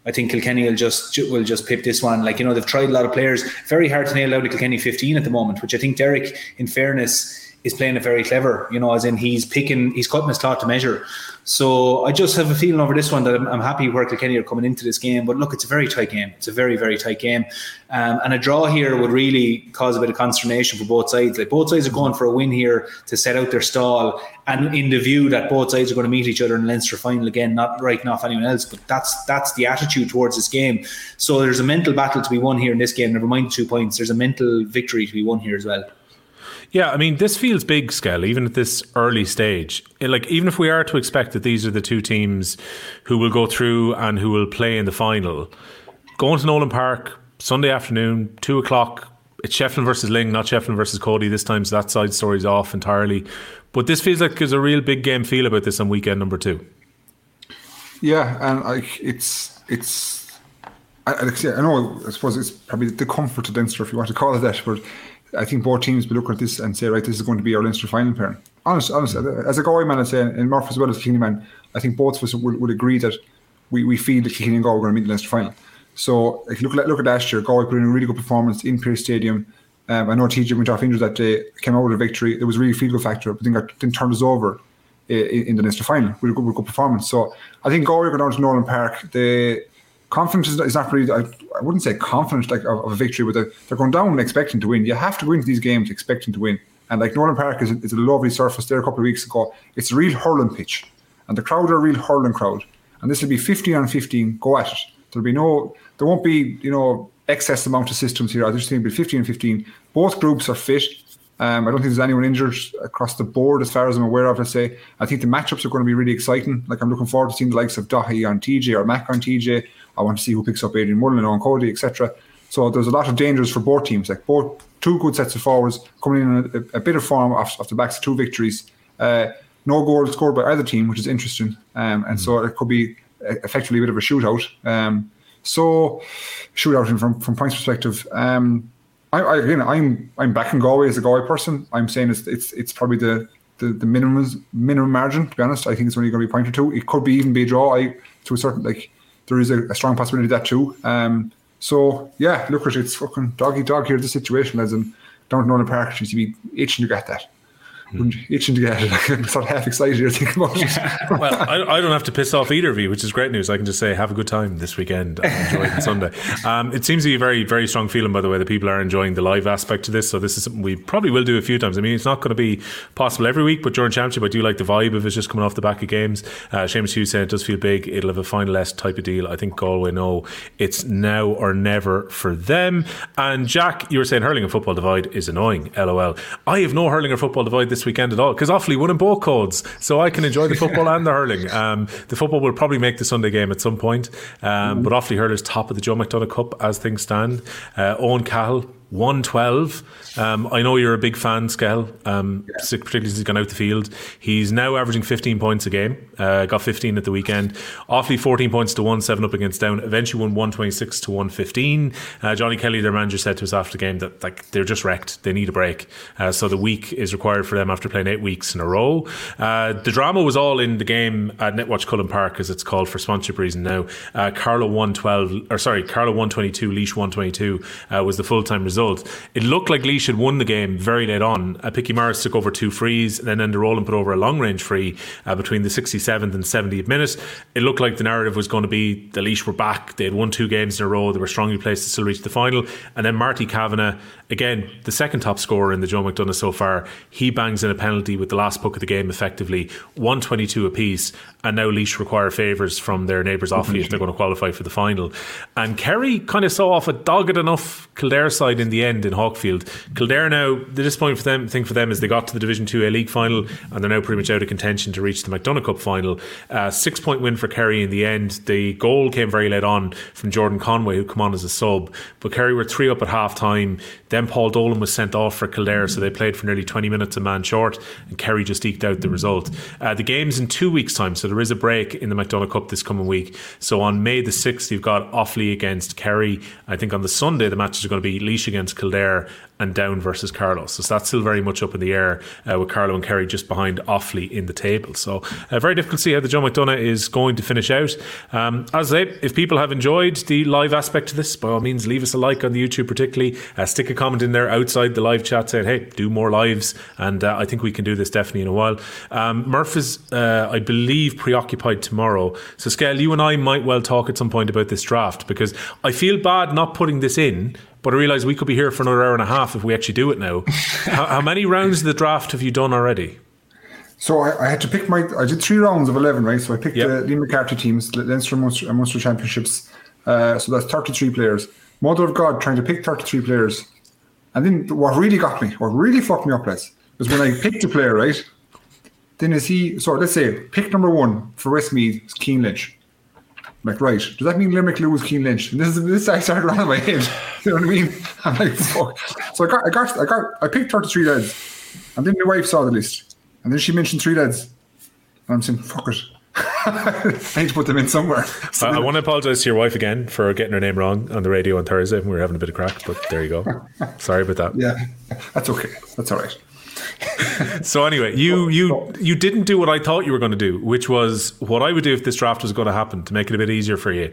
I think Kilkenny will just will just pip this one. Like you know, they've tried a lot of players. Very hard to nail to Kilkenny 15 at the moment, which I think Derek, in fairness, is playing it very clever. You know, as in he's picking, he's cutting his cloth to measure. So I just have a feeling over this one that I'm, I'm, happy where Kilkenny are coming into this game. But look, it's a very tight game. It's a very, very tight game. Um, and a draw here would really cause a bit of consternation for both sides. Like both sides are going for a win here to set out their stall and in the view that both sides are going to meet each other in the Leinster final again, not writing off anyone else. But that's that's the attitude towards this game. So there's a mental battle to be won here in this game. Never mind two points. There's a mental victory to be won here as well. Yeah, I mean, this feels big scale, even at this early stage. Like, even if we are to expect that these are the two teams who will go through and who will play in the final, going to Nowlan Park Sunday afternoon, two o'clock. It's Shefflin versus Lyng, not Shefflin versus Cody. This time, so that side story's off entirely. But this feels like there's a real big game feel about this on weekend number two. Yeah, and like it's it's I, I know I suppose it's probably the comfort of Leinster if you want to call it that, but I think both teams will look at this and say, right, this is going to be our Leinster final pair. Honest, honest, as a Galway man, I say, and Murph as well as a Kilkenny man, I think both of us would, would agree that we, we feel that Kilkenny and Galway are going to meet the Leinster final. So if you look at look at last year, Galway put in a really good performance in Pearse Stadium. Um, I know TJ went off injured that day, came out with a victory. It was really feel good factor, but then, got, then turned us over in, in the Leinster final with a good, with a good performance. So I think Galway go down to Nowlan Park. They confidence is, not really. I, I wouldn't say confidence like of, of a victory, but they're, they're going down expecting to win. You have to go into these games expecting to win. And like Nowlan Park is, is a lovely surface there a couple of weeks ago. It's a real hurling pitch, and the crowd are a real hurling crowd. And this will be 15 on 15. Go at it. There'll be no. There won't be you know excess amount of systems here. I just think it'll be 15 and 15. Both groups are fit. Um, I don't think there's anyone injured across the board, as far as I'm aware of. I say I think the matchups are going to be really exciting. Like I'm looking forward to seeing the likes of Daithí on TJ or Mac on TJ. I want to see who picks up Adrian Mullen on Cody, etc. So there's a lot of dangers for both teams. Like both two good sets of forwards coming in a, a bit of form off, off the backs of two victories. Uh, no goals scored by either team, which is interesting. Um, and mm. so it could be effectively a bit of a shootout. Um, so shootout from from points perspective. Um, I, I again, I'm I'm backing Galway as a Galway person. I'm saying it's it's it's probably the the, the minimum minimum margin. To be honest, I think it's only going to be a point or two. It could be even be a draw. I to a certain like there is a, a strong possibility of that too. Um, so yeah, look it's fucking doggy dog here. The situation, as in don't know the park, you be itching to get that itching to get it. I'm sort of half excited here thinking about it. well, I, I, don't have to piss off either of you, which is great news. I can just say have a good time this weekend and enjoy Sunday. Um, it seems to be a very, very strong feeling, by the way, that people are enjoying the live aspect to this. So this is something we probably will do a few times. I mean, it's not going to be possible every week, but during Championship, I do like the vibe of it just coming off the back of games. Uh, Seamus Hughes said it does feel big. It'll have a final less type of deal. I think Galway know it's now or never for them. And Jack, you were saying hurling and football divide is annoying. LOL. I have no hurling or football divide this weekend at all because Offaly won in both codes, so I can enjoy the football and the hurling. Um, the football will probably make the Sunday game at some point, um, mm-hmm. but Offaly hurlers top of the Joe McDonagh Cup as things stand. Uh, Eoghan Cahill 112. Um, I know you're a big fan, Skell, um, yeah. particularly since he's gone out the field. He's now averaging 15 points a game. Uh, got 15 at the weekend. Offaly 14 points to 1, 7 up against Down. Eventually won 126 to 115. Uh, Johnny Kelly, their manager, said to us after the game that like they're just wrecked. They need a break. Uh, so the week is required for them after playing eight weeks in a row. Uh, the drama was all in the game at Netwatch Cullen Park, as it's called for sponsorship reason now. Uh, Carlow 112, or sorry, Carlow 122, Laois 122 uh, was the full time result result. It looked like Laois had won the game very late on. Uh, Picky Morris took over two frees, and then Enda Rowland put over a long range free uh, between the 67th and 70th minute. It looked like the narrative was going to be the Laois were back. They had won two games in a row. They were strongly placed to still reach the final. And then Marty Kavanagh, again, the second top scorer in the Joe McDonagh so far, he bangs in a penalty with the last puck of the game effectively, 122 apiece. And now Laois require favours from their neighbours Offaly if they're going to qualify for the final. And Kerry kind of saw off a dogged enough Kildare side in the end in Hawkfield. Kildare now, the disappointing for them, thing for them is they got to the Division 2 A League final and they're now pretty much out of contention to reach the McDonagh Cup final. Uh, six point win for Kerry in the end. The goal came very late on from Jordan Conway, who come on as a sub. But Kerry were three up at half time. Then Paul Dolan was sent off for Kildare, so they played for nearly 20 minutes a man short, and Kerry just eked out the result. Uh, the game's in two weeks' time, so there is a break in the McDonagh Cup this coming week. So on May the 6th, you've got Offaly against Kerry. I think on the Sunday, the matches are going to be Laois against Kildare and Down versus Carlow. So that's still very much up in the air uh, with Carlow and Kerry just behind Offaly in the table. So uh, very difficult to see how the Joe McDonagh is going to finish out. Um, as I say, if people have enjoyed the live aspect of this, by all means, leave us a like on the YouTube, particularly. Uh, stick a comment in there outside the live chat saying, hey, do more lives. And uh, I think we can do this definitely in a while. Um, Murph is, uh, I believe, preoccupied tomorrow. So, Skell, you and I might well talk at some point about this draft because I feel bad not putting this in but I realise we could be here for another hour and a half if we actually do it now. how, how, many rounds of the draft have you done already? So I, I, had to pick my. I did three rounds of eleven, right? So I picked yep. the Liam McCarthy teams, Leinster and Munster, Munster Championships. Uh, so that's thirty-three players. Mother of God, trying to pick thirty-three players, and then what really got me, what really fucked me up, Les, was when I picked a player, right? Then is he? So let's say pick number one for Westmeath is Cian Lynch like, right, does that mean Limerick lose Cian Lynch? And this is this I started around my head. You know what I mean? I'm like, fuck. So I got I got I got I picked 33 lads. And then my wife saw the list. And then she mentioned three lads. And I'm saying, fuck it. I need to put them in somewhere. So I, I want to apologise to your wife again for getting her name wrong on the radio on Thursday when we were having a bit of crack, but there you go. Sorry about that. Yeah, that's okay. That's all right. so anyway, you you you didn't do what I thought you were going to do, which was what I would do if this draft was going to happen to make it a bit easier for you.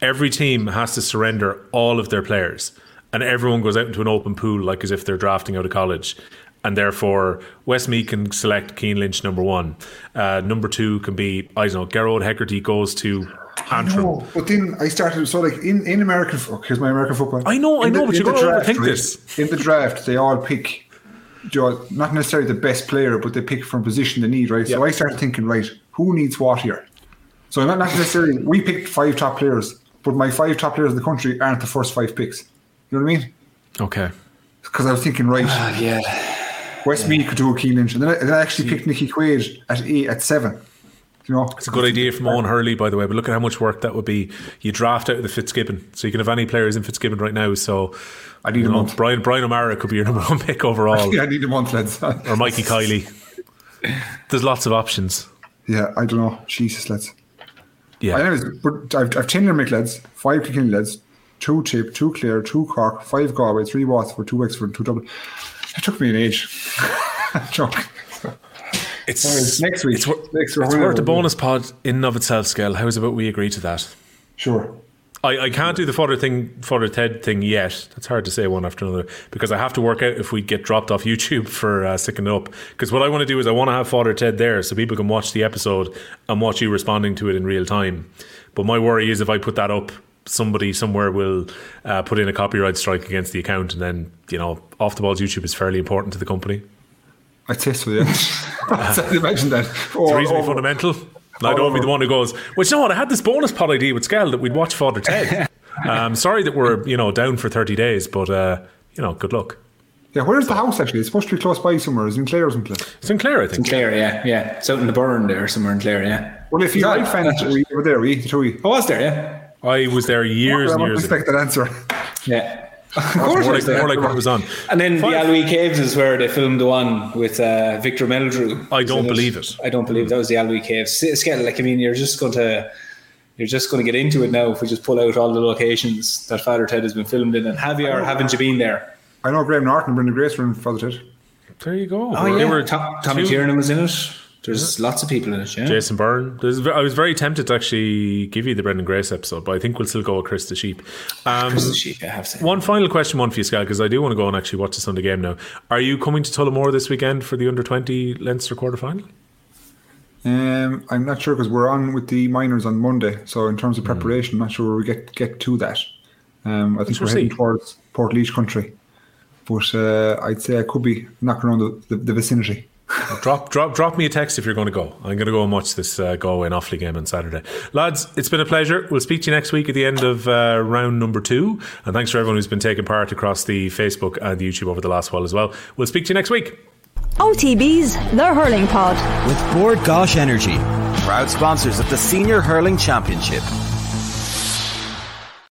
Every team has to surrender all of their players, and everyone goes out into an open pool like as if they're drafting out of college. and therefore Westmeath can select Cian Lynch number one. Uh, number two can be I don't know Gearóid Hegarty goes to Antrim. But then I started so like in, in American here's my American football. I know, I In know, but in you're the gonna draft, overthink this. In the draft, they all pick not necessarily the best player, but they pick from position they need, right? So I started thinking, right, who needs what here? So not, not necessarily we picked five top players, but my five top players in the country aren't the first five picks. You know what I mean? Okay. Because I was thinking, right, ah, Yeah. Westmeath could do a Cian Lynch, and then I, then I actually picked Nickie Quaid at eight, at seven. You know, It's a good idea from Owen Hurley, by the way, but look at how much work that would be. You draft out of the Fitzgibbon, so you can have any players in Fitzgibbon right now. So I need a know, month. Brian Brian O'Mara could be your number one pick overall, I need a month, lads. or Mikey Kiely. There's lots of options. yeah, I don't know. Jesus, lads. Yeah. Anyways, but I've, I've 10 Limerick lads, 5 Kilkenny lads, 2 Tip, 2 Clare, 2 Cork, 5 Galway, 3 Waterford, 2 Wexford, 2 Dublin. It took me an age. It's Next week. It's, wor- Next week. it's worth a bonus pod in and of itself, Skell. How's about we agree to that? Sure. I, I can't do the fodder thing, fodder Ted thing yet. That's hard to say one after another because I have to work out if we get dropped off YouTube for uh, sticking it up. Because what I want to do is I want to have fodder Ted there so people can watch the episode and watch you responding to it in real time. But my worry is if I put that up, somebody somewhere will uh, put in a copyright strike against the account, and then you know, off the balls YouTube is fairly important to the company. I'd say so, yeah. So Imagine that. It's Or- reasonably or- fundamental. And I don't want to be the one who goes, well, you know what? I had this bonus pod idea with Skell that we'd watch Father Ted. um, sorry that we're, you know, down for 30 days, but, uh, you know, good luck. Yeah, where's the house actually? It's supposed to be close by somewhere. It's in Clare or something. Sinclair, I think. Clare, yeah, yeah. It's out in the Burren there, somewhere in Clare, yeah. Well, if you like fans, we were there, we, the we. I was there, yeah. I was there years I and won't years ago. expect that answer. Yeah. Of course I like, was more like what was on. And then Five- the Aillwee Caves is where they filmed the one with uh, Victor Meldrew. I don't So believe it. I don't believe that was the Aillwee Caves. S- Skell, like I mean, you're just going to you're just going to get into it now if we just pull out all the locations that Father Ted has been filmed in. And have you or haven't you been there? I know Graham Norton and Brendan Grace were in Father Ted. There you go. Oh They were Tom, Tommy two- Tiernan was in it. There's lots of people in it. Yeah. Jason Byrne. There's, I was very tempted to actually give you the Brendan Grace episode, but I think we'll still go with Chris the Sheep. Um, Chris the Sheep, I have to. One final question, one for you, Skell, because I do want to go and actually watch the Sunday game now. Are you coming to Tullamore this weekend for the under 20 Leinster quarter final? Um, I'm not sure because we're on with the minors on Monday. So in Hmm. terms of preparation, I'm not sure where we get get to that. Um, I think we're heading towards Portlaoise country, but uh, I'd say I could be knocking around the, the, the vicinity. Drop, drop, drop me a text if you're going to go. I'm going to go and watch this uh, Galway and Offaly game on Saturday. Lads, it's been a pleasure. We'll speak to you next week at the end of uh, round number two. And thanks for everyone who's been taking part across the Facebook and the YouTube over the last while as well. We'll speak to you next week. OTB's The Hurling Pod. With Bord Gáis Energy, proud sponsors of the Senior Hurling Championship.